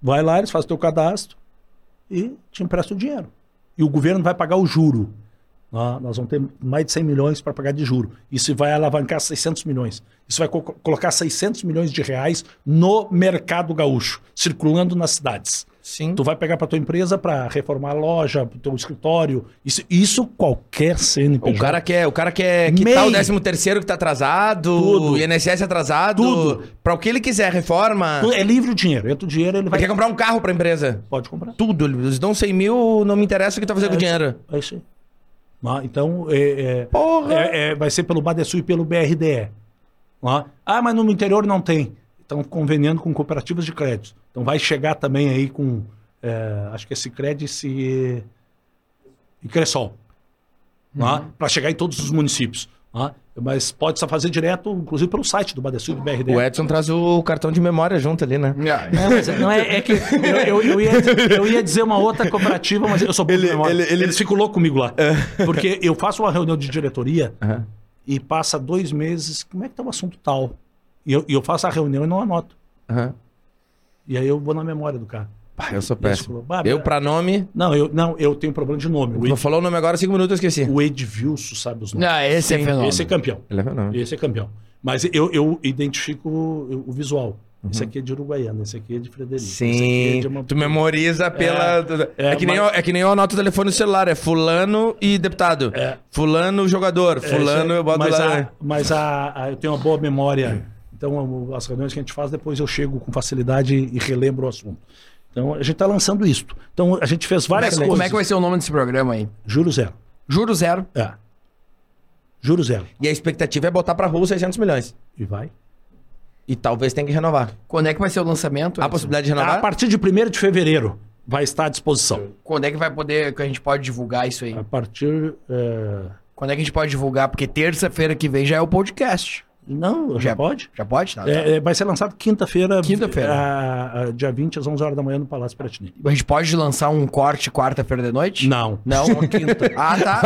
Vai lá, eles fazem teu cadastro e te emprestam o dinheiro. E o governo vai pagar o juro. Nós vamos ter mais de 100 milhões para pagar de juro. Isso vai alavancar 600 milhões. Isso vai co- colocar 600 milhões de reais no mercado gaúcho, circulando nas cidades. Sim. Tu vai pegar para tua empresa para reformar a loja, para teu escritório. Isso, isso qualquer CNPJ. O cara quer, o cara quer quitar MEI. o 13 terceiro que tá atrasado, Tudo. o INSS atrasado, Tudo. pra o que ele quiser, reforma. Tu- É livre o dinheiro. Entra o dinheiro, ele vai. Quer comprar um carro pra empresa. Pode comprar. Tudo, eles dão 100 mil, não me interessa o que tá fazendo com o dinheiro. É isso aí. Ah, então, é, é, Porra! é- é- vai ser pelo Badesul e pelo BRDE. Ah, ah, mas no interior não tem. Estão conveniando com cooperativas de crédito. Então vai chegar também aí com, é, acho que é Cicred e Se- e Cressol. Para chegar em todos os municípios. Ah, mas pode só fazer direto, inclusive pelo site do Badesul e do BRDE. O Edson traz o cartão de memória junto ali, né? Não, mas não é, é que eu, eu- eu ia, eu ia dizer uma outra cooperativa, mas eu sou bom de memória. ele- ele- Eles ficam loucos comigo lá. Porque eu faço uma reunião de diretoria Aham. e passa dois meses, como é que tá o assunto tal? E eu, e eu faço a reunião e não anoto. Aham. E aí eu vou na memória do cara. Pá, eu sou péssimo. falam, "Bah, Eu, bah." pra nome. Não, eu, não, eu tenho problema de nome. O Não falou o nome agora, cinco minutos eu esqueci. o Edvilson sabe os nomes. Não, esse é fenômeno. Esse é campeão. Ele é nome. Esse é campeão. Mas eu, eu identifico o, o visual. Esse aqui é de Uruguaiana, esse aqui é de Frederico. esse aqui é Sim, de uma- tu memoriza pela. É, é, que nem mas- eu, é que nem eu anoto o telefone do celular, é fulano e deputado. É. Fulano jogador, É, fulano eu boto mas lá. A, mas a, a- eu tenho uma boa memória. Então, as reuniões que a gente faz, depois eu chego com facilidade e relembro o assunto. Então, a gente está lançando isto. Então, a gente fez Como é, várias que- coisas. como é que vai ser o nome desse programa aí? Juro zero. Juro zero. É. Juro zero. E a expectativa é botar pra rua 600 milhões. E vai. E talvez tenha que renovar. Quando é que vai ser o lançamento? Há Edson? possibilidade de A renovar? partir de 1 de fevereiro vai estar à disposição. Quando é que vai poder, que a gente pode divulgar isso aí? A partir. é, Quando é que a gente pode divulgar? Porque terça-feira que vem já é o podcast. Não, já, Já- pode? Já pode? Tá, tá. É, é, vai ser lançado quinta-feira. Quinta-feira. a- a- dia 20, às 11 horas da manhã, no Palácio Piratini. A gente pode lançar um corte quarta-feira de noite? Não. Não? Só quinta. Ah, tá.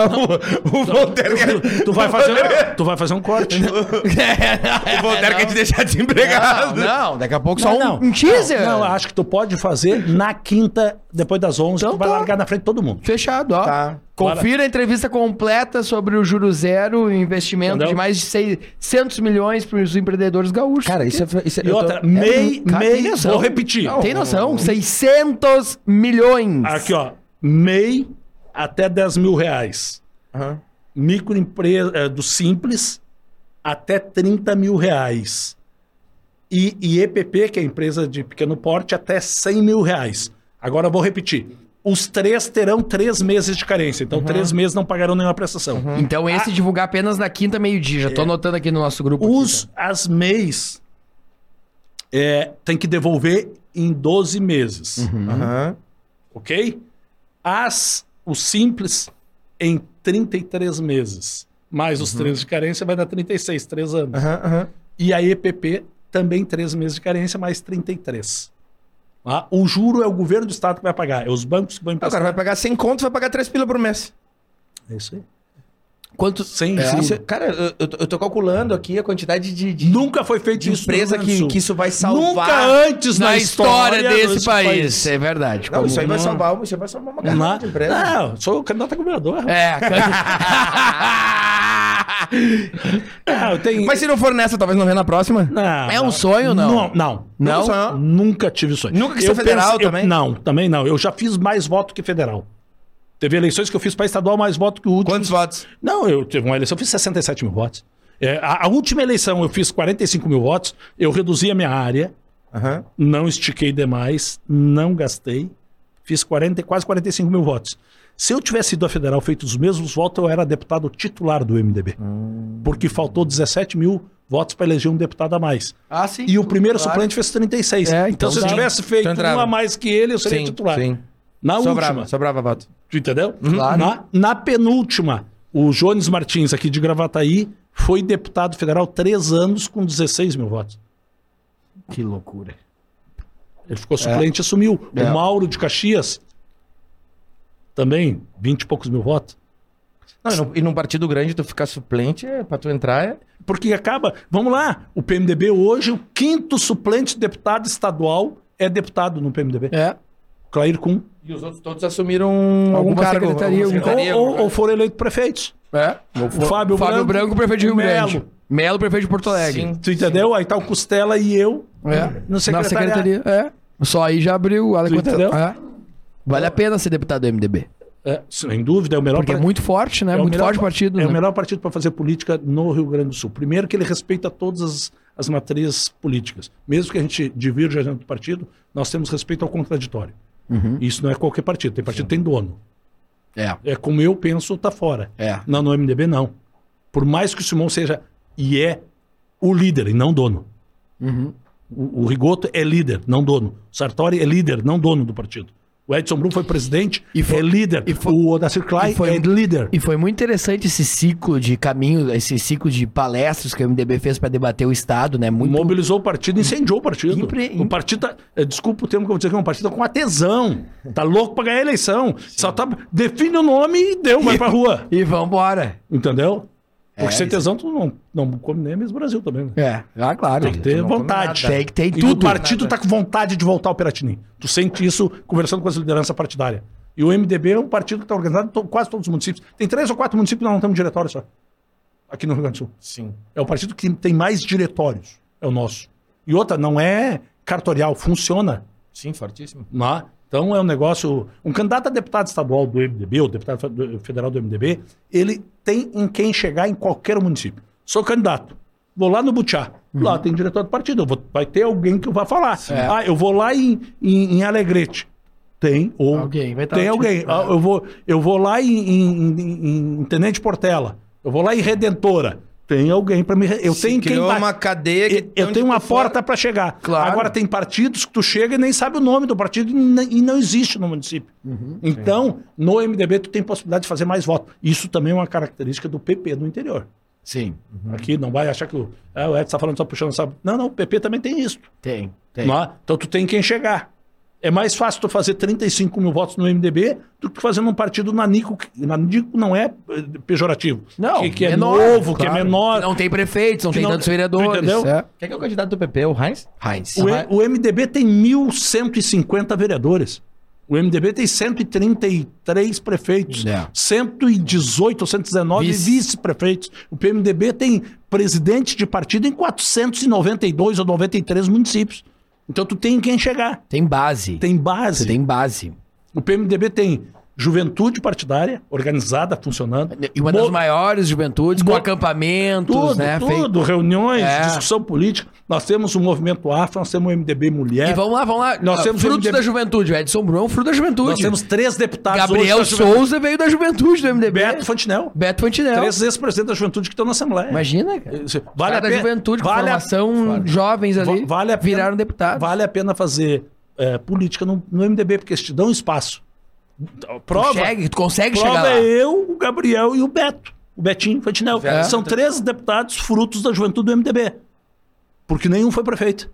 o Voltaire quer, tu, vai fazer, tu vai fazer um corte. o Voltaire quer te deixar Não, desempregado. não, daqui a pouco só Não, um, não. um teaser. Não, acho que tu pode fazer na quinta, depois das 11, Então tu vai tá. largar na frente de todo mundo. Fechado, ó. Tá. Confira a entrevista completa sobre o Juro Zero, investimento Entendeu? de mais de 600 milhões para os empreendedores gaúchos. Cara, isso é. Isso é E eu tô- outra, MEI, cara, tem MEI, noção. vou repetir. Não, Tem noção? 600 milhões. Aqui, ó. MEI até 10 mil reais. Aham. Microempresa eh, do Simples até 30 mil reais. E, e EPP, que é empresa de pequeno porte, até 100 mil reais. Agora eu vou repetir. Os três terão três meses de carência. Então, três meses não pagarão nenhuma prestação. Então esse divulgar apenas na quinta meio-dia. Já tô anotando aqui no nosso grupo. aqui, Os, as MEIs é, tem que devolver em 12 meses. Aham. ok? As, o simples em 33 meses. Mais os 13 de carência vai dar 36, 3 anos. E a EPP também 3 meses de carência, mais 33. Tá? O juro é o governo do estado que vai pagar, é os bancos que vão O emprestar. cara vai pagar 100 conto, vai pagar 3 pila por mês. É isso aí. Quanto... Sem É. juro. Isso cara, eu, eu tô- eu tô calculando aqui a quantidade de, de, Nunca foi feito de isso empresa que, que isso vai salvar. Nunca antes na, Na história, desse desse país. É verdade. Não, isso aí vai salvar, isso aí vai salvar uma garrafa de empresa. Não, sou candidato a governador. É, Não, eu tenho... Mas se não for nessa, talvez não venha na próxima. Não, É um não. sonho, não? Não, não. Não? Nunca tive sonho. Nunca quis ser federal eu- também? não, também não. Eu já fiz mais voto que federal. Teve eleições que eu fiz para estadual mais voto que o último. Quantos votos? Não, eu tive uma eleição, eu fiz 67 mil votos. É, a, a última eleição eu fiz 45 mil votos, eu reduzi a minha área, Aham. não estiquei demais, não gastei, fiz 40, quase 45 mil votos. Se eu tivesse ido a federal feito os mesmos votos, eu era deputado titular do MDB. Porque faltou 17 mil votos para eleger um deputado a mais. Ah, sim. E o primeiro Claro. suplente fez 36. É, então, então se eu dá. tivesse feito Então entrava. um a mais que ele, eu seria Sim, titular. sim. Na Sobrava, última. sobrava voto. Entendeu? Claro. Na, na penúltima, o Jones Martins, aqui de Gravataí, foi deputado federal três anos com 16 mil votos. Que loucura. Ele ficou suplente e assumiu. É. O Mauro de Caxias, também, 20 e poucos mil votos. Não, e, num, e num partido grande, tu ficar suplente, é, pra tu entrar é. Porque acaba. Vamos lá, o PMDB hoje, o quinto suplente de deputado estadual é deputado no PMDB. É. Clair Kuhn. E os outros todos assumiram algum Alguma cargo. secretaria, secretaria, Ou, ou, ou foram eleitos prefeitos. É. O Fábio, Fábio Branco, prefeito de Rio Melo. Grande. Melo, prefeito de Porto Alegre. Sim. Tu entendeu? Aí tá o Costela e eu É. no Na secretariado. secretaria. É. Só aí já abriu. Olha Tu entendeu? É. Vale a pena ser deputado do MDB. É, sem dúvida, é o melhor Porque é par- muito forte, né? é muito melhor forte partido. É né? o melhor partido para fazer política no Rio Grande do Sul. Primeiro que ele respeita todas as, as matrizes políticas. Mesmo que a gente divirja dentro do partido, nós temos respeito ao contraditório. Uhum. Isso não é qualquer partido. Tem partido que tem dono. É. É como eu penso, tá fora. É. Não, no MDB não. Por mais que o Simão seja e é o líder e não dono. Uhum. O, o Rigoto é líder, não dono. O Sartori é líder, não dono do partido. O Edson Brum foi presidente, E foi- é líder. e foi- o Odacir e foi- é líder. E foi muito interessante esse ciclo de caminho, esse ciclo de palestras que o MDB fez para debater o Estado, né? Muito. Mobilizou o partido, incendiou o partido. Impre- O partido tá. eh, Desculpa o termo que eu vou dizer que é um partido com tesão. Tá louco pra ganhar a eleição. Só tá. Define o nome e deu, vai pra rua. E vambora. Entendeu? Porque É, sem tesão tu não, não come nem mesmo Brasil também. Né? É, ah, claro. Tem que ter não vontade. nada. Tem que ter E tudo. o partido tá com vontade de voltar ao Piratinim. Tu sente isso conversando com as lideranças partidárias. E o MDB é um partido que está organizado em quase todos os municípios. Tem três ou quatro municípios que nós não temos diretório só. Aqui no Rio Grande do Sul. Sim. É o partido que tem mais diretórios. É o nosso. E outra, não é cartorial, funciona. Sim, fortíssimo. Né? Então é um negócio. Um candidato a deputado estadual do MDB, ou deputado fe- federal do MDB, ele tem em quem chegar em qualquer município. Sou candidato. Vou lá no Butiá. Lá tem diretor do partido. Vou- vai ter alguém que vai falar. É. Ah, eu vou lá em, em, em Alegrete. Tem. Ou Alguém vai tem alguém. tipo, Ah, eu, vou, eu vou lá em, em- em- em Tenente Portela. Eu vou lá em Redentora. Tem alguém para me. Eu Se tenho quem uma cadeia que eu- eu tenho uma porta para chegar. Claro. Agora tem partidos que tu chega e nem sabe o nome do partido e não existe no município. Uhum. então, no MDB tu tem possibilidade de fazer mais votos. Isso também é uma característica do PP do interior. Sim. Aqui não vai achar que o, ah, o Edson está falando só puxando sabe. Não, não, o PP também tem isso. Tem, tem. Não? Então tu tem quem chegar. É mais fácil tu fazer 35 mil votos no MDB do que fazer num partido nanico. que- Nanico não é eh, pejorativo. Não, que, que é menor, novo, que é claro. menor. Não tem prefeitos, não Que tem não- tantos vereadores. entendeu? É. Quem é que é o candidato do PP? O Heinz? Heinz. O, E- o MDB tem 1.150 vereadores. O MDB tem 133 prefeitos, É. 118 ou 119 Vice. vice-prefeitos. O PMDB tem presidente de partido em 492 ou 93 municípios. Então tu tem em quem chegar. Tem base. Tem base. Você tem base. O PMDB tem juventude partidária, organizada, funcionando. E uma Mo- das maiores juventudes, com acampamentos, Tudo, né? tudo, reuniões, É. discussão política. Nós temos o movimento Afro, nós temos o MDB Mulher. E vamos lá, vamos lá. Nós Ah, temos frutos MDB da juventude. O Edson Bruno é um fruto da juventude. Nós temos três deputados Gabriel. Souza veio da juventude do MDB. Beto Fantinel. Beto Fantinel. Três ex-presidentes da juventude que estão na Assembleia. Imagina, cara. Vale Vale a pena- juventude, com vale a- formação, jovens ali, Va- vale a pena- viraram deputados. Vale a pena fazer é, política no, no MDB, porque eles te dão espaço. Prova. Tu, chega, tu consegue prova chegar lá. é eu, o Gabriel e o Beto. O Betinho Fantinel. É. São três deputados frutos da juventude do MDB. Porque nenhum foi prefeito.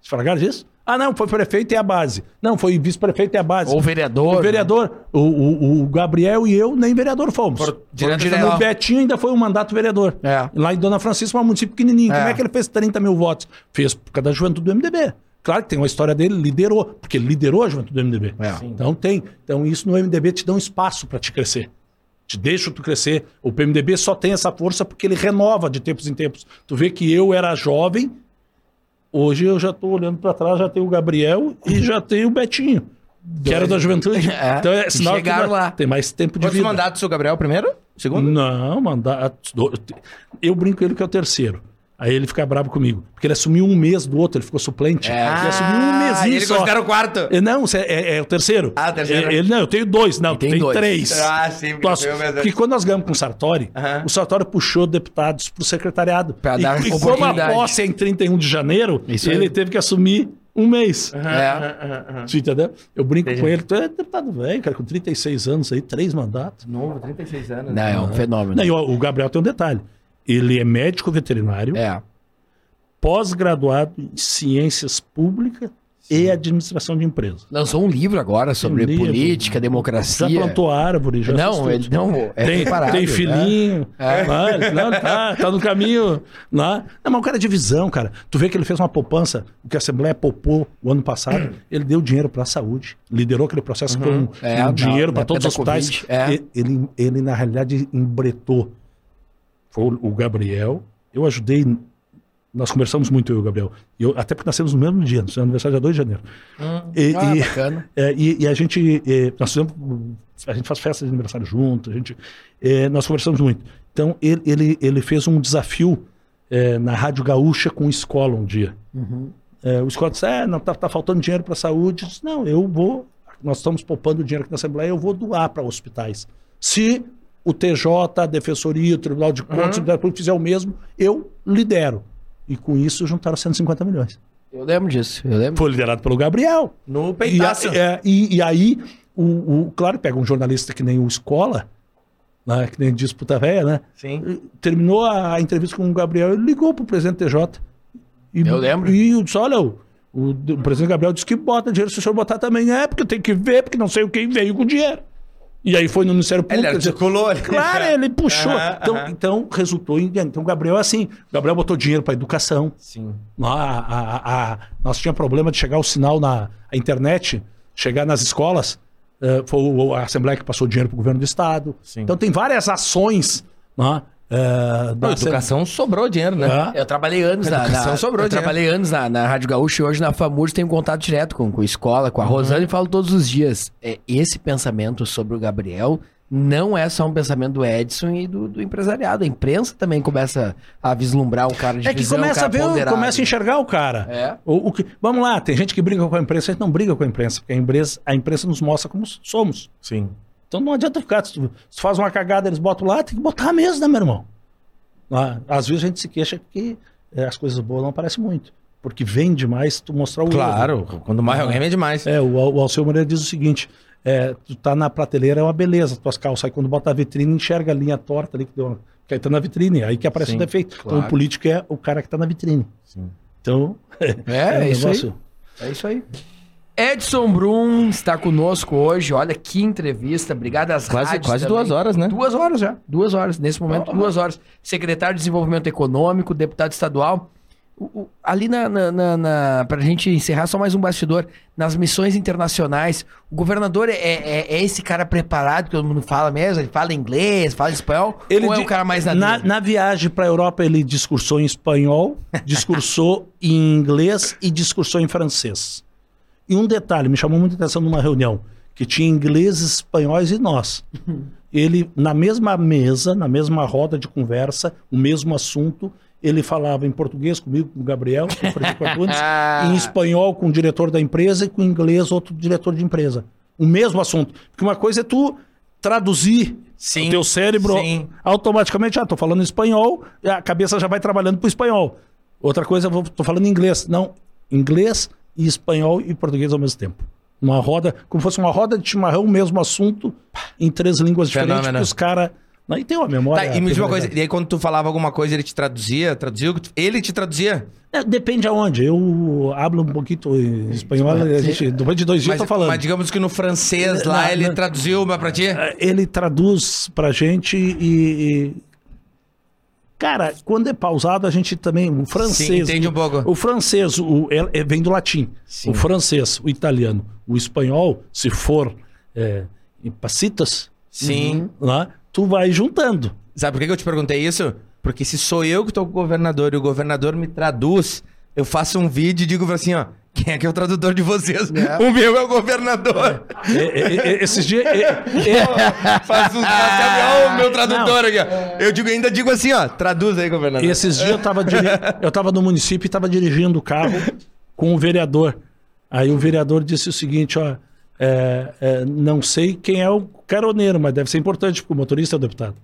Vocês falaram disso? Ah, não, foi prefeito e a base. Não, foi vice-prefeito e a base. Ou vereador. O vereador, o, o- o Gabriel e eu nem vereador fomos. direto federal. O Betinho ainda foi um mandato vereador. É. Lá em Dona Francisca, um município pequenininho. É. Como é que ele fez 30 mil votos? Fez por causa da juventude do MDB. Claro que tem uma história dele, liderou, porque ele liderou a juventude do MDB. É. Então tem. Então isso no MDB te dá um espaço para te crescer. Te deixa tu crescer. O PMDB só tem essa força porque ele renova de tempos em tempos. Tu vê que eu era jovem, hoje eu já estou olhando para trás, já tenho o Gabriel e já tenho o Betinho, que era da juventude. É, Então é sinal que chegaram lá. tem mais tempo de Quantos vida. mandatos o Gabriel primeiro? Segundo? Não, mandato. Eu brinco ele que é o terceiro. Aí ele fica bravo comigo. Porque ele assumiu um mês do outro, ele ficou suplente. É. Ele assumiu um Ah, mêsinho ele só. considera o quarto. É, Não, cê- é, é o terceiro. Ah, o terceiro. É, ele, não, eu tenho dois. Não, tem tem, dois. três. Ah, sim, porque Nós- foi o mesmo. porque quando nós ganhamos com o Sartori, Aham. o Sartori puxou deputados para o secretariado. Pra e, dar e como a posse é em 31 de janeiro, Isso ele aí. teve que assumir um mês. É. Você entendeu? Eu brinco com ele, tu é deputado velho, cara, com 36 anos aí, três mandatos. Novo, 36 anos. Não, é um fenômeno. Não, e o Gabriel tem um detalhe. Ele é médico veterinário, É. pós-graduado em ciências públicas e administração de empresas. Lançou um livro agora sobre Um livro. política, democracia. Já plantou árvore, já Não, ele não. É tem, tem né? filhinho. É. Não, não, tá, tá no caminho. Lá. Não, mas o cara é de visão, cara. Tu vê que ele fez uma poupança, o que a Assembleia poupou o ano passado. ele deu dinheiro para a saúde, liderou aquele processo com É, com na- dinheiro para todos os hospitais. É. Ele, ele, na realidade, embretou. Foi o Gabriel. Eu ajudei. Nós conversamos muito, eu e o Gabriel. Eu, até porque nascemos no mesmo dia, no seu aniversário, dia 2 de janeiro. E- Ah, e- bacana. é, e, e a gente, é, nós fizemos, a gente faz festa de aniversário junto, a gente, é, nós conversamos muito. Então, ele, ele, ele fez um desafio é, na Rádio Gaúcha com Escola um dia. É, o Escola disse, é, não, tá, tá faltando dinheiro para a saúde. Eu disse, não, eu vou, nós estamos poupando dinheiro aqui na Assembleia, eu vou doar para hospitais. Se o TJ, a Defensoria, o Tribunal de Contas, o Ministério Público fizer o mesmo, eu lidero. E com isso juntaram 150 milhões. Eu lembro disso. Eu lembro. Foi liderado pelo Gabriel. No E, peitaço. a- é, e- e aí, o, o- claro, pega um jornalista que nem o Escola, né, que nem disputa velha, né? Sim. Terminou a, entrevista com o Gabriel, ele ligou pro presidente TJ. E, Eu lembro. E disse, olha, o, o, o presidente Gabriel disse que bota dinheiro, se o senhor botar também é, porque tenho que ver, porque não sei o quem veio com dinheiro. E aí foi no Ministério Ele Público. articulou ali. Claro, ele puxou. Aham, então, aham. então, resultou em. Então, o Gabriel é assim. O Gabriel botou dinheiro para educação. Sim. A, a, a- nós tinha problema de chegar o sinal na internet, chegar nas escolas. eh, foi a Assembleia que passou dinheiro para o governo do Estado. Sim. Então tem várias ações. Né, da Não, educação sobrou dinheiro, né? Ah, Eu trabalhei anos na, Educação na- sobrou eu dinheiro. trabalhei anos na, na Rádio Gaúcha e hoje na FAMURS tenho contato direto com, com a escola, com a Rosana e falo todos os dias. É, esse pensamento sobre o Gabriel não é só um pensamento do Edson e do, do empresariado. A imprensa também começa a vislumbrar um cara de É que visão, um começa a cara ver, ponderado. começa a enxergar o cara. É. O, o que, vamos lá, tem gente que briga com a imprensa, a gente não briga com a imprensa, porque a imprensa, a imprensa nos mostra como somos. Sim. Então não adianta ficar. Se tu, se faz uma cagada, eles botam lá, tem que botar mesmo, né, meu irmão? Ah, Às vezes a gente se queixa que eh, as coisas boas não aparecem muito. Porque vem demais tu mostrar o erro. Claro, quando morre alguém, vem demais. É, o, o Alceu Moreira diz o seguinte: é, tu tá na prateleira, é uma beleza, tuas calças. Aí quando bota a vitrine, enxerga a linha torta ali que deu. uma- Que aí tá na vitrine, aí que aparece Sim, o defeito. Então claro. o político é o cara que tá na vitrine. Sim. Então. É, é isso aí. negócio- É isso aí. Edson Brum está conosco hoje. Olha que entrevista. Obrigado às Quase, rádios quase também. duas horas, né? Duas horas já. Duas horas. Nesse momento, duas horas. Secretário de Desenvolvimento Econômico, deputado estadual. o- o- ali na, na, na, na- pra gente encerrar, só mais um bastidor. Nas missões internacionais, o governador é, é, é esse cara preparado que todo mundo fala mesmo? Ele fala inglês, fala espanhol? ou é o cara mais na, na viagem para a Europa, ele discursou em espanhol, discursou em inglês e discursou em francês. E um detalhe, me chamou muita atenção numa reunião, que tinha ingleses, espanhóis e nós. Ele, na mesma mesa, na mesma roda de conversa, o mesmo assunto, ele falava em português comigo, com o Gabriel, com o Antunes, em espanhol com o diretor da empresa e com o inglês outro diretor de empresa. O mesmo assunto. Porque uma coisa é tu traduzir Sim, o teu cérebro sim. automaticamente, ah, tô falando espanhol, a cabeça já vai trabalhando pro espanhol. Outra coisa, eu vou- tô falando inglês. Não, inglês e espanhol e português ao mesmo tempo. Uma roda, como fosse uma roda de chimarrão, o mesmo assunto, em três línguas diferentes, Fenômeno. que os caras... E tem uma memória... Tá, e me diz uma coisa, e aí quando tu falava alguma coisa, ele te traduzia? Traduziu? Ele te traduzia? É, depende aonde. Eu hablo um pouquinho em espanhol, a gente, depois de dois dias Mas, eu tô falando. mas digamos que no francês lá, Não, ele não. traduziu mas pra ti? É, ele traduz pra gente e, e- Cara, quando é pausado, a gente também. O francês. Sim, entende um pouco. O francês o, é- é- vem do latim. O francês, o italiano, o espanhol, se for é, em pacitas, Sim. lá, tu vai juntando. Sabe por que eu te perguntei isso? Porque se sou eu que tô com o governador e o governador me traduz, eu faço um vídeo e digo assim, ó, quem é que é o tradutor de vocês? O meu é o governador. É, é, é, esses dias. é, é, Faz um ó, o meu tradutor aqui, ó. Eu digo, ainda digo assim, ó, traduz aí, governador. Esses dias eu tava, diri... eu tava no município e tava dirigindo o carro com o vereador. Aí o vereador disse o seguinte, ó, é, é, não sei quem é o caroneiro, mas deve ser importante, porque o motorista é o deputado.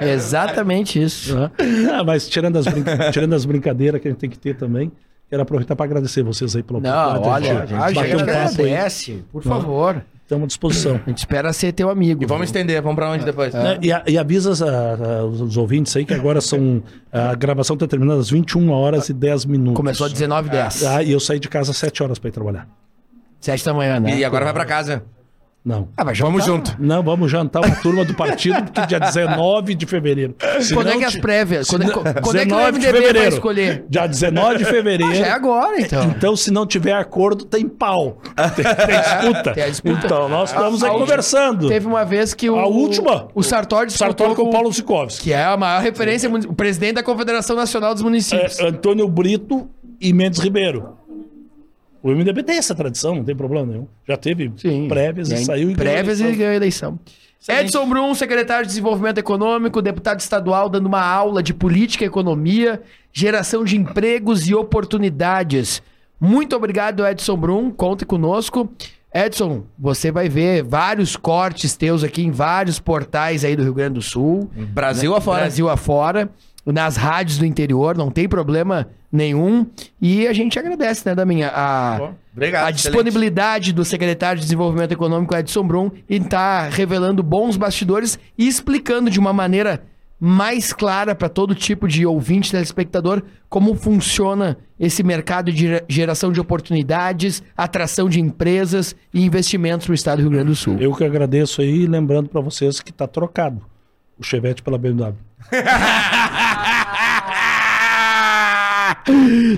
Exatamente isso. né? Ah, mas tirando as, tirando as brincadeiras que a gente tem que ter também, quero aproveitar para agradecer vocês aí pela Não, oportunidade. olha, de a gente bater um papo aí. agradece, por favor. Estamos à disposição. A gente espera ser teu amigo. E vamos estender, vamos pra onde depois? Né? E, a- e avisa a- a- os, os ouvintes aí que agora são. A gravação está terminando às 21 horas e 10 minutos. Começou às 19h10. Ah, e eu saí de casa às 7 horas para ir trabalhar. 7 da manhã, né? E agora vai pra casa. Não. Ah, vai Vamos jantar. junto. Não, vamos jantar uma turma do partido, porque dia 19 de fevereiro. Se Quando é não que as prévias? Quando, é, se quando é que o 19 de MDB vai fevereiro. escolher? Dia 19 de fevereiro. Ah, já é agora, então. Então, se não tiver acordo, tem pau. Tem, tem disputa. Tem a disputa. Então, nós estamos A- aí a última- conversando. Teve uma vez que o... A última? O Sartori disputou Sartori com o Paulo Sikovski. Que é a maior referência, muni- o presidente da Confederação Nacional dos Municípios. É, Antônio Brito e Mendes Ribeiro. O MDB tem essa tradição, não tem problema nenhum. Já teve prévias e, aí, saiu e ganhou Prévias e eleição. ganhou a eleição. Edson Brum, secretário de Desenvolvimento Econômico, deputado estadual, dando uma aula de política e economia, geração de empregos e oportunidades. Muito obrigado, Edson Brum. Conte conosco. Edson, você vai ver vários cortes teus aqui em vários portais aí do Rio Grande do Sul. Brasil afora. Brasil afora, nas rádios do interior, não tem problema nenhum. E a gente agradece, né, Daminha, a, Obrigado. a disponibilidade do secretário de Desenvolvimento Econômico, Edson Brum, em estar revelando bons bastidores e explicando de uma maneira mais clara para todo tipo de ouvinte, telespectador, como funciona esse mercado de gera- geração de oportunidades, atração de empresas e investimentos no estado do Rio Grande do Sul. Eu que agradeço aí, lembrando para vocês que tá trocado o Chevette pela BMW.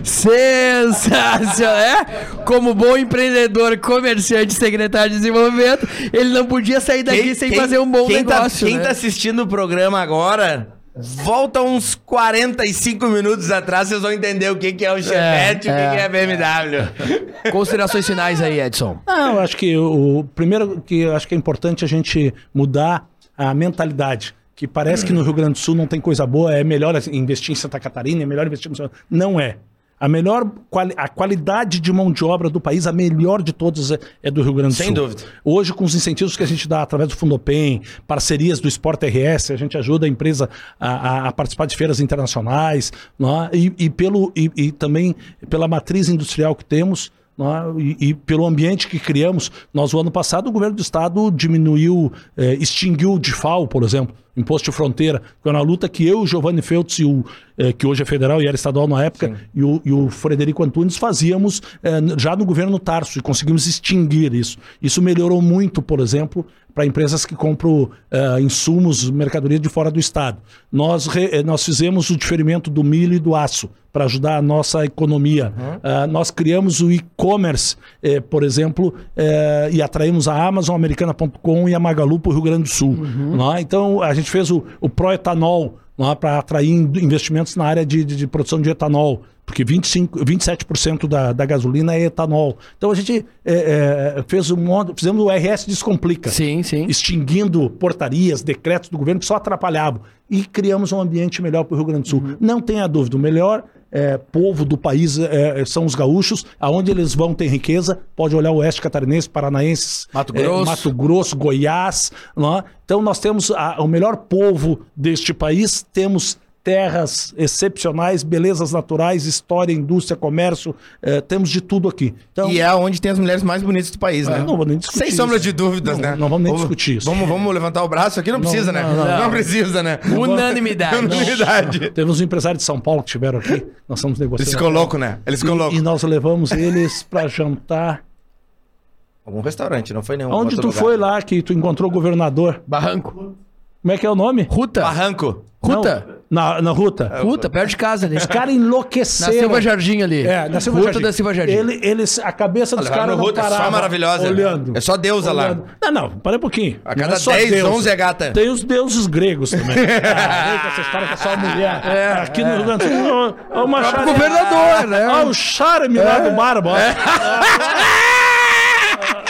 Sensacional, é? Como bom empreendedor, comerciante, secretário de desenvolvimento, ele não podia sair daqui sem fazer um bom quem negócio. Tá, quem né? tá assistindo o programa agora, volta uns 45 minutos atrás, vocês vão entender o que, que é o Chevette e o que, é. que é a BMW. Considerações finais aí, Edson. Não, eu acho que o, o primeiro que eu acho que é importante a gente mudar a mentalidade. Que parece que no Rio Grande do Sul não tem coisa boa, é melhor investir em Santa Catarina, é melhor investir no São Não é. A melhor a qualidade de mão de obra do país, a melhor de todas é, é do Rio Grande do Sem Sul. dúvida. Hoje, com os incentivos que a gente dá através do Fundopem, parcerias do Sport RS, a gente ajuda a empresa a, a- participar de feiras internacionais, é? e, e pelo, e, e também pela matriz industrial que temos, é? e, e pelo ambiente que criamos. Nós, o ano passado, o governo do estado diminuiu, eh, extinguiu o DIFAL, por exemplo. Imposto de fronteira. Foi uma luta que eu, o Giovanni Feltz, e o, eh, que hoje é federal e era estadual na época, e o, e o Frederico Antunes fazíamos eh, já no governo Tarso e conseguimos extinguir isso. Isso melhorou muito, por exemplo, para empresas que compram eh, insumos, mercadoria de fora do estado. Nós, re- eh, nós fizemos o diferimento do milho e do aço para ajudar a nossa economia. Ah, nós criamos o e-commerce, eh, por exemplo, eh, e atraímos a Amazon, Americana.com e a Magalu para o Rio Grande do Sul. não é? Então, a gente fez o, o Proetanol para atrair in- investimentos na área de, de- de produção de etanol, porque 25, 27% da, da gasolina é etanol. Então, a gente eh, eh, fez um modo, fizemos o RS Descomplica Sim, sim. extinguindo portarias, decretos do governo que só atrapalhavam. E criamos um ambiente melhor para o Rio Grande do Sul. Uhum. Não tenha dúvida, o melhor é, povo do país é, são os gaúchos. Aonde eles vão tem riqueza. Pode olhar o oeste catarinense, paranaenses, Mato é, Grosso. Mato Grosso, Goiás. não é? Então nós temos a- o melhor povo deste país, temos terras excepcionais, belezas naturais, história, indústria, comércio, é, temos de tudo aqui. Então, E é onde tem as mulheres mais bonitas do país, né? não vou nem discutir Sem sombra isso. de dúvidas, Não, né? não vamos nem discutir isso. Vamos, vamos levantar o braço aqui? Não precisa, né? não, Não, não. precisa, né? Unanimidade. Unanimidade. Temos um empresário de São Paulo que estiveram aqui, nós estamos negociando. Eles ficam loucos, né? Eles ficam E, e nós levamos eles pra jantar. Algum restaurante, não foi nenhum. Onde outro tu lugar. foi lá que tu encontrou o governador? Barranco. Como é que é o nome? Ruta. Barranco. Ruta. Não, na, na ruta. Ruta, perto de casa ali. Os caras Na enlouqueceram. Silva Jardim ali. É, na Silva Ruta Jardim. da Silva Jardim. Ele, eles, a cabeça dos Olha, lá caras não Ruta é só parava maravilhosa. Olhando. É só deusa lá. Olhando. Não, não, para um pouquinho. A Não cada é só 10, deusa. 11 é gata. Tem os deuses gregos também. ah, essa história que é só mulher. Aqui no Rio Grande do Sul, próprio charme- governador, né? Ó, o charme lá do Barba. ó.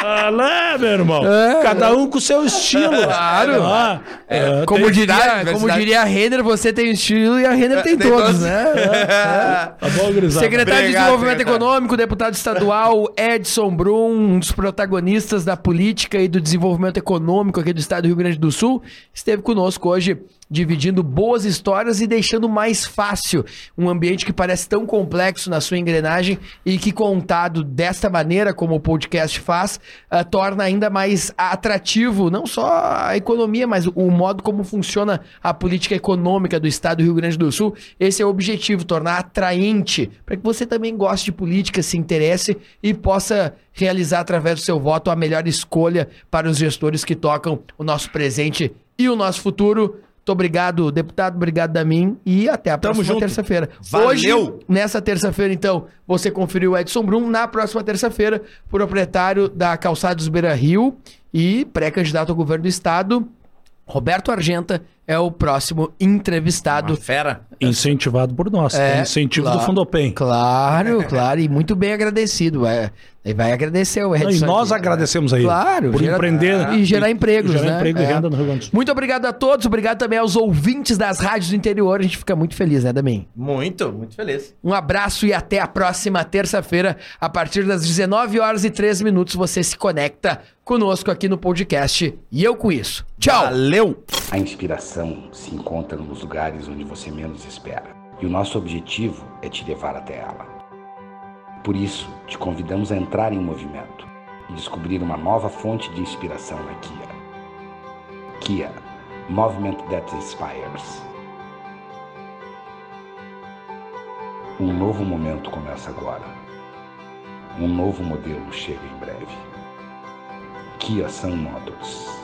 Ah, lá, meu irmão. Cada um com o seu estilo. Claro. Ah, é, Como tem- diria, como diria a Renner, você tem estilo e a Renner tem tem todos, todos. né? Tá bom? Secretário de Obrigado, Desenvolvimento secretário. Econômico, deputado estadual Edson Brum, um dos protagonistas da política e do desenvolvimento econômico aqui do estado do Rio Grande do Sul, esteve conosco hoje dividindo boas histórias e deixando mais fácil um ambiente que parece tão complexo na sua engrenagem e que contado desta maneira, como o podcast faz, ah, torna ainda mais atrativo não só a economia, mas o modo como funciona a política econômica do estado do Rio Grande do Sul. Esse é o objetivo, tornar atraente para que você também goste de política, se interesse e possa realizar através do seu voto a melhor escolha para os gestores que tocam o nosso presente e o nosso futuro. Muito obrigado, deputado. Obrigado, Damin. E até a Tamo próxima terça-feira. Valeu! Hoje, nessa terça-feira, então, você conferiu o Edson Brum. Na próxima terça-feira, proprietário da Calçados Beira Rio e pré-candidato ao governo do estado, Roberto Argenta, é o próximo entrevistado. Fera. Incentivado por nós. É, incentivo claro. do Fundopem. Claro, claro, e muito bem agradecido. Vai, ele vai agradecer o Não, e Edson. nós aqui. agregamos a ele. Claro, Por gera- empreender. e gerar empregos, gerar né? emprego e É. renda no Rio Grande do Sul. Muito obrigado a todos, obrigado também aos ouvintes das rádios do interior. A gente fica muito feliz, né, Damin? Muito, muito feliz. Um abraço e até a próxima terça-feira, a partir das 19 horas e 13 minutos, você se conecta conosco aqui no podcast. E eu com isso. Tchau! Valeu! A se encontra nos lugares onde você menos espera. E o nosso objetivo é te levar até ela. Por isso, te convidamos a entrar em movimento e descobrir uma nova fonte de inspiração na Kia. Kia, Movement That Inspires. Um novo momento começa agora. Um novo modelo chega em breve. Kia Sun Motors.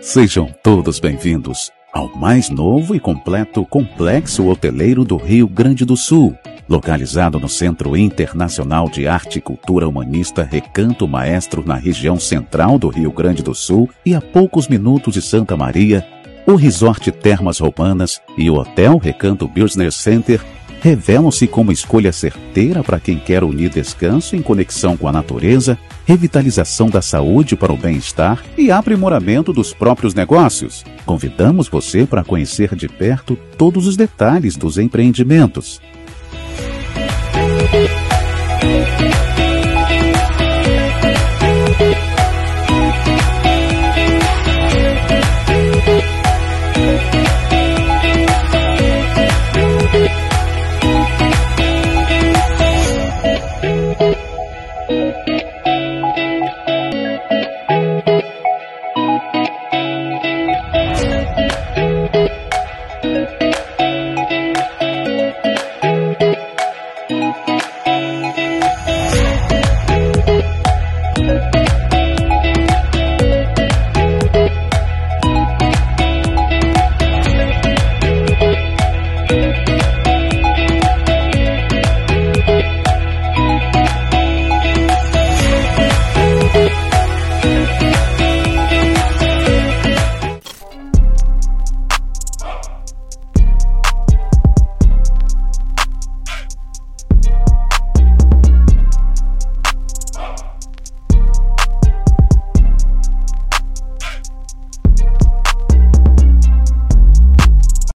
Sejam todos bem-vindos ao mais novo e completo complexo hoteleiro do Rio Grande do Sul, localizado no Centro Internacional de Arte e Cultura Humanista Recanto Maestro, na região central do Rio Grande do Sul e a poucos minutos de Santa Maria. O Resort Termas Romanas e o Hotel Recanto Business Center revelam-se como escolha certeira para quem quer unir descanso em conexão com a natureza, revitalização da saúde para o bem-estar e aprimoramento dos próprios negócios. Convidamos você para conhecer de perto todos os detalhes dos empreendimentos.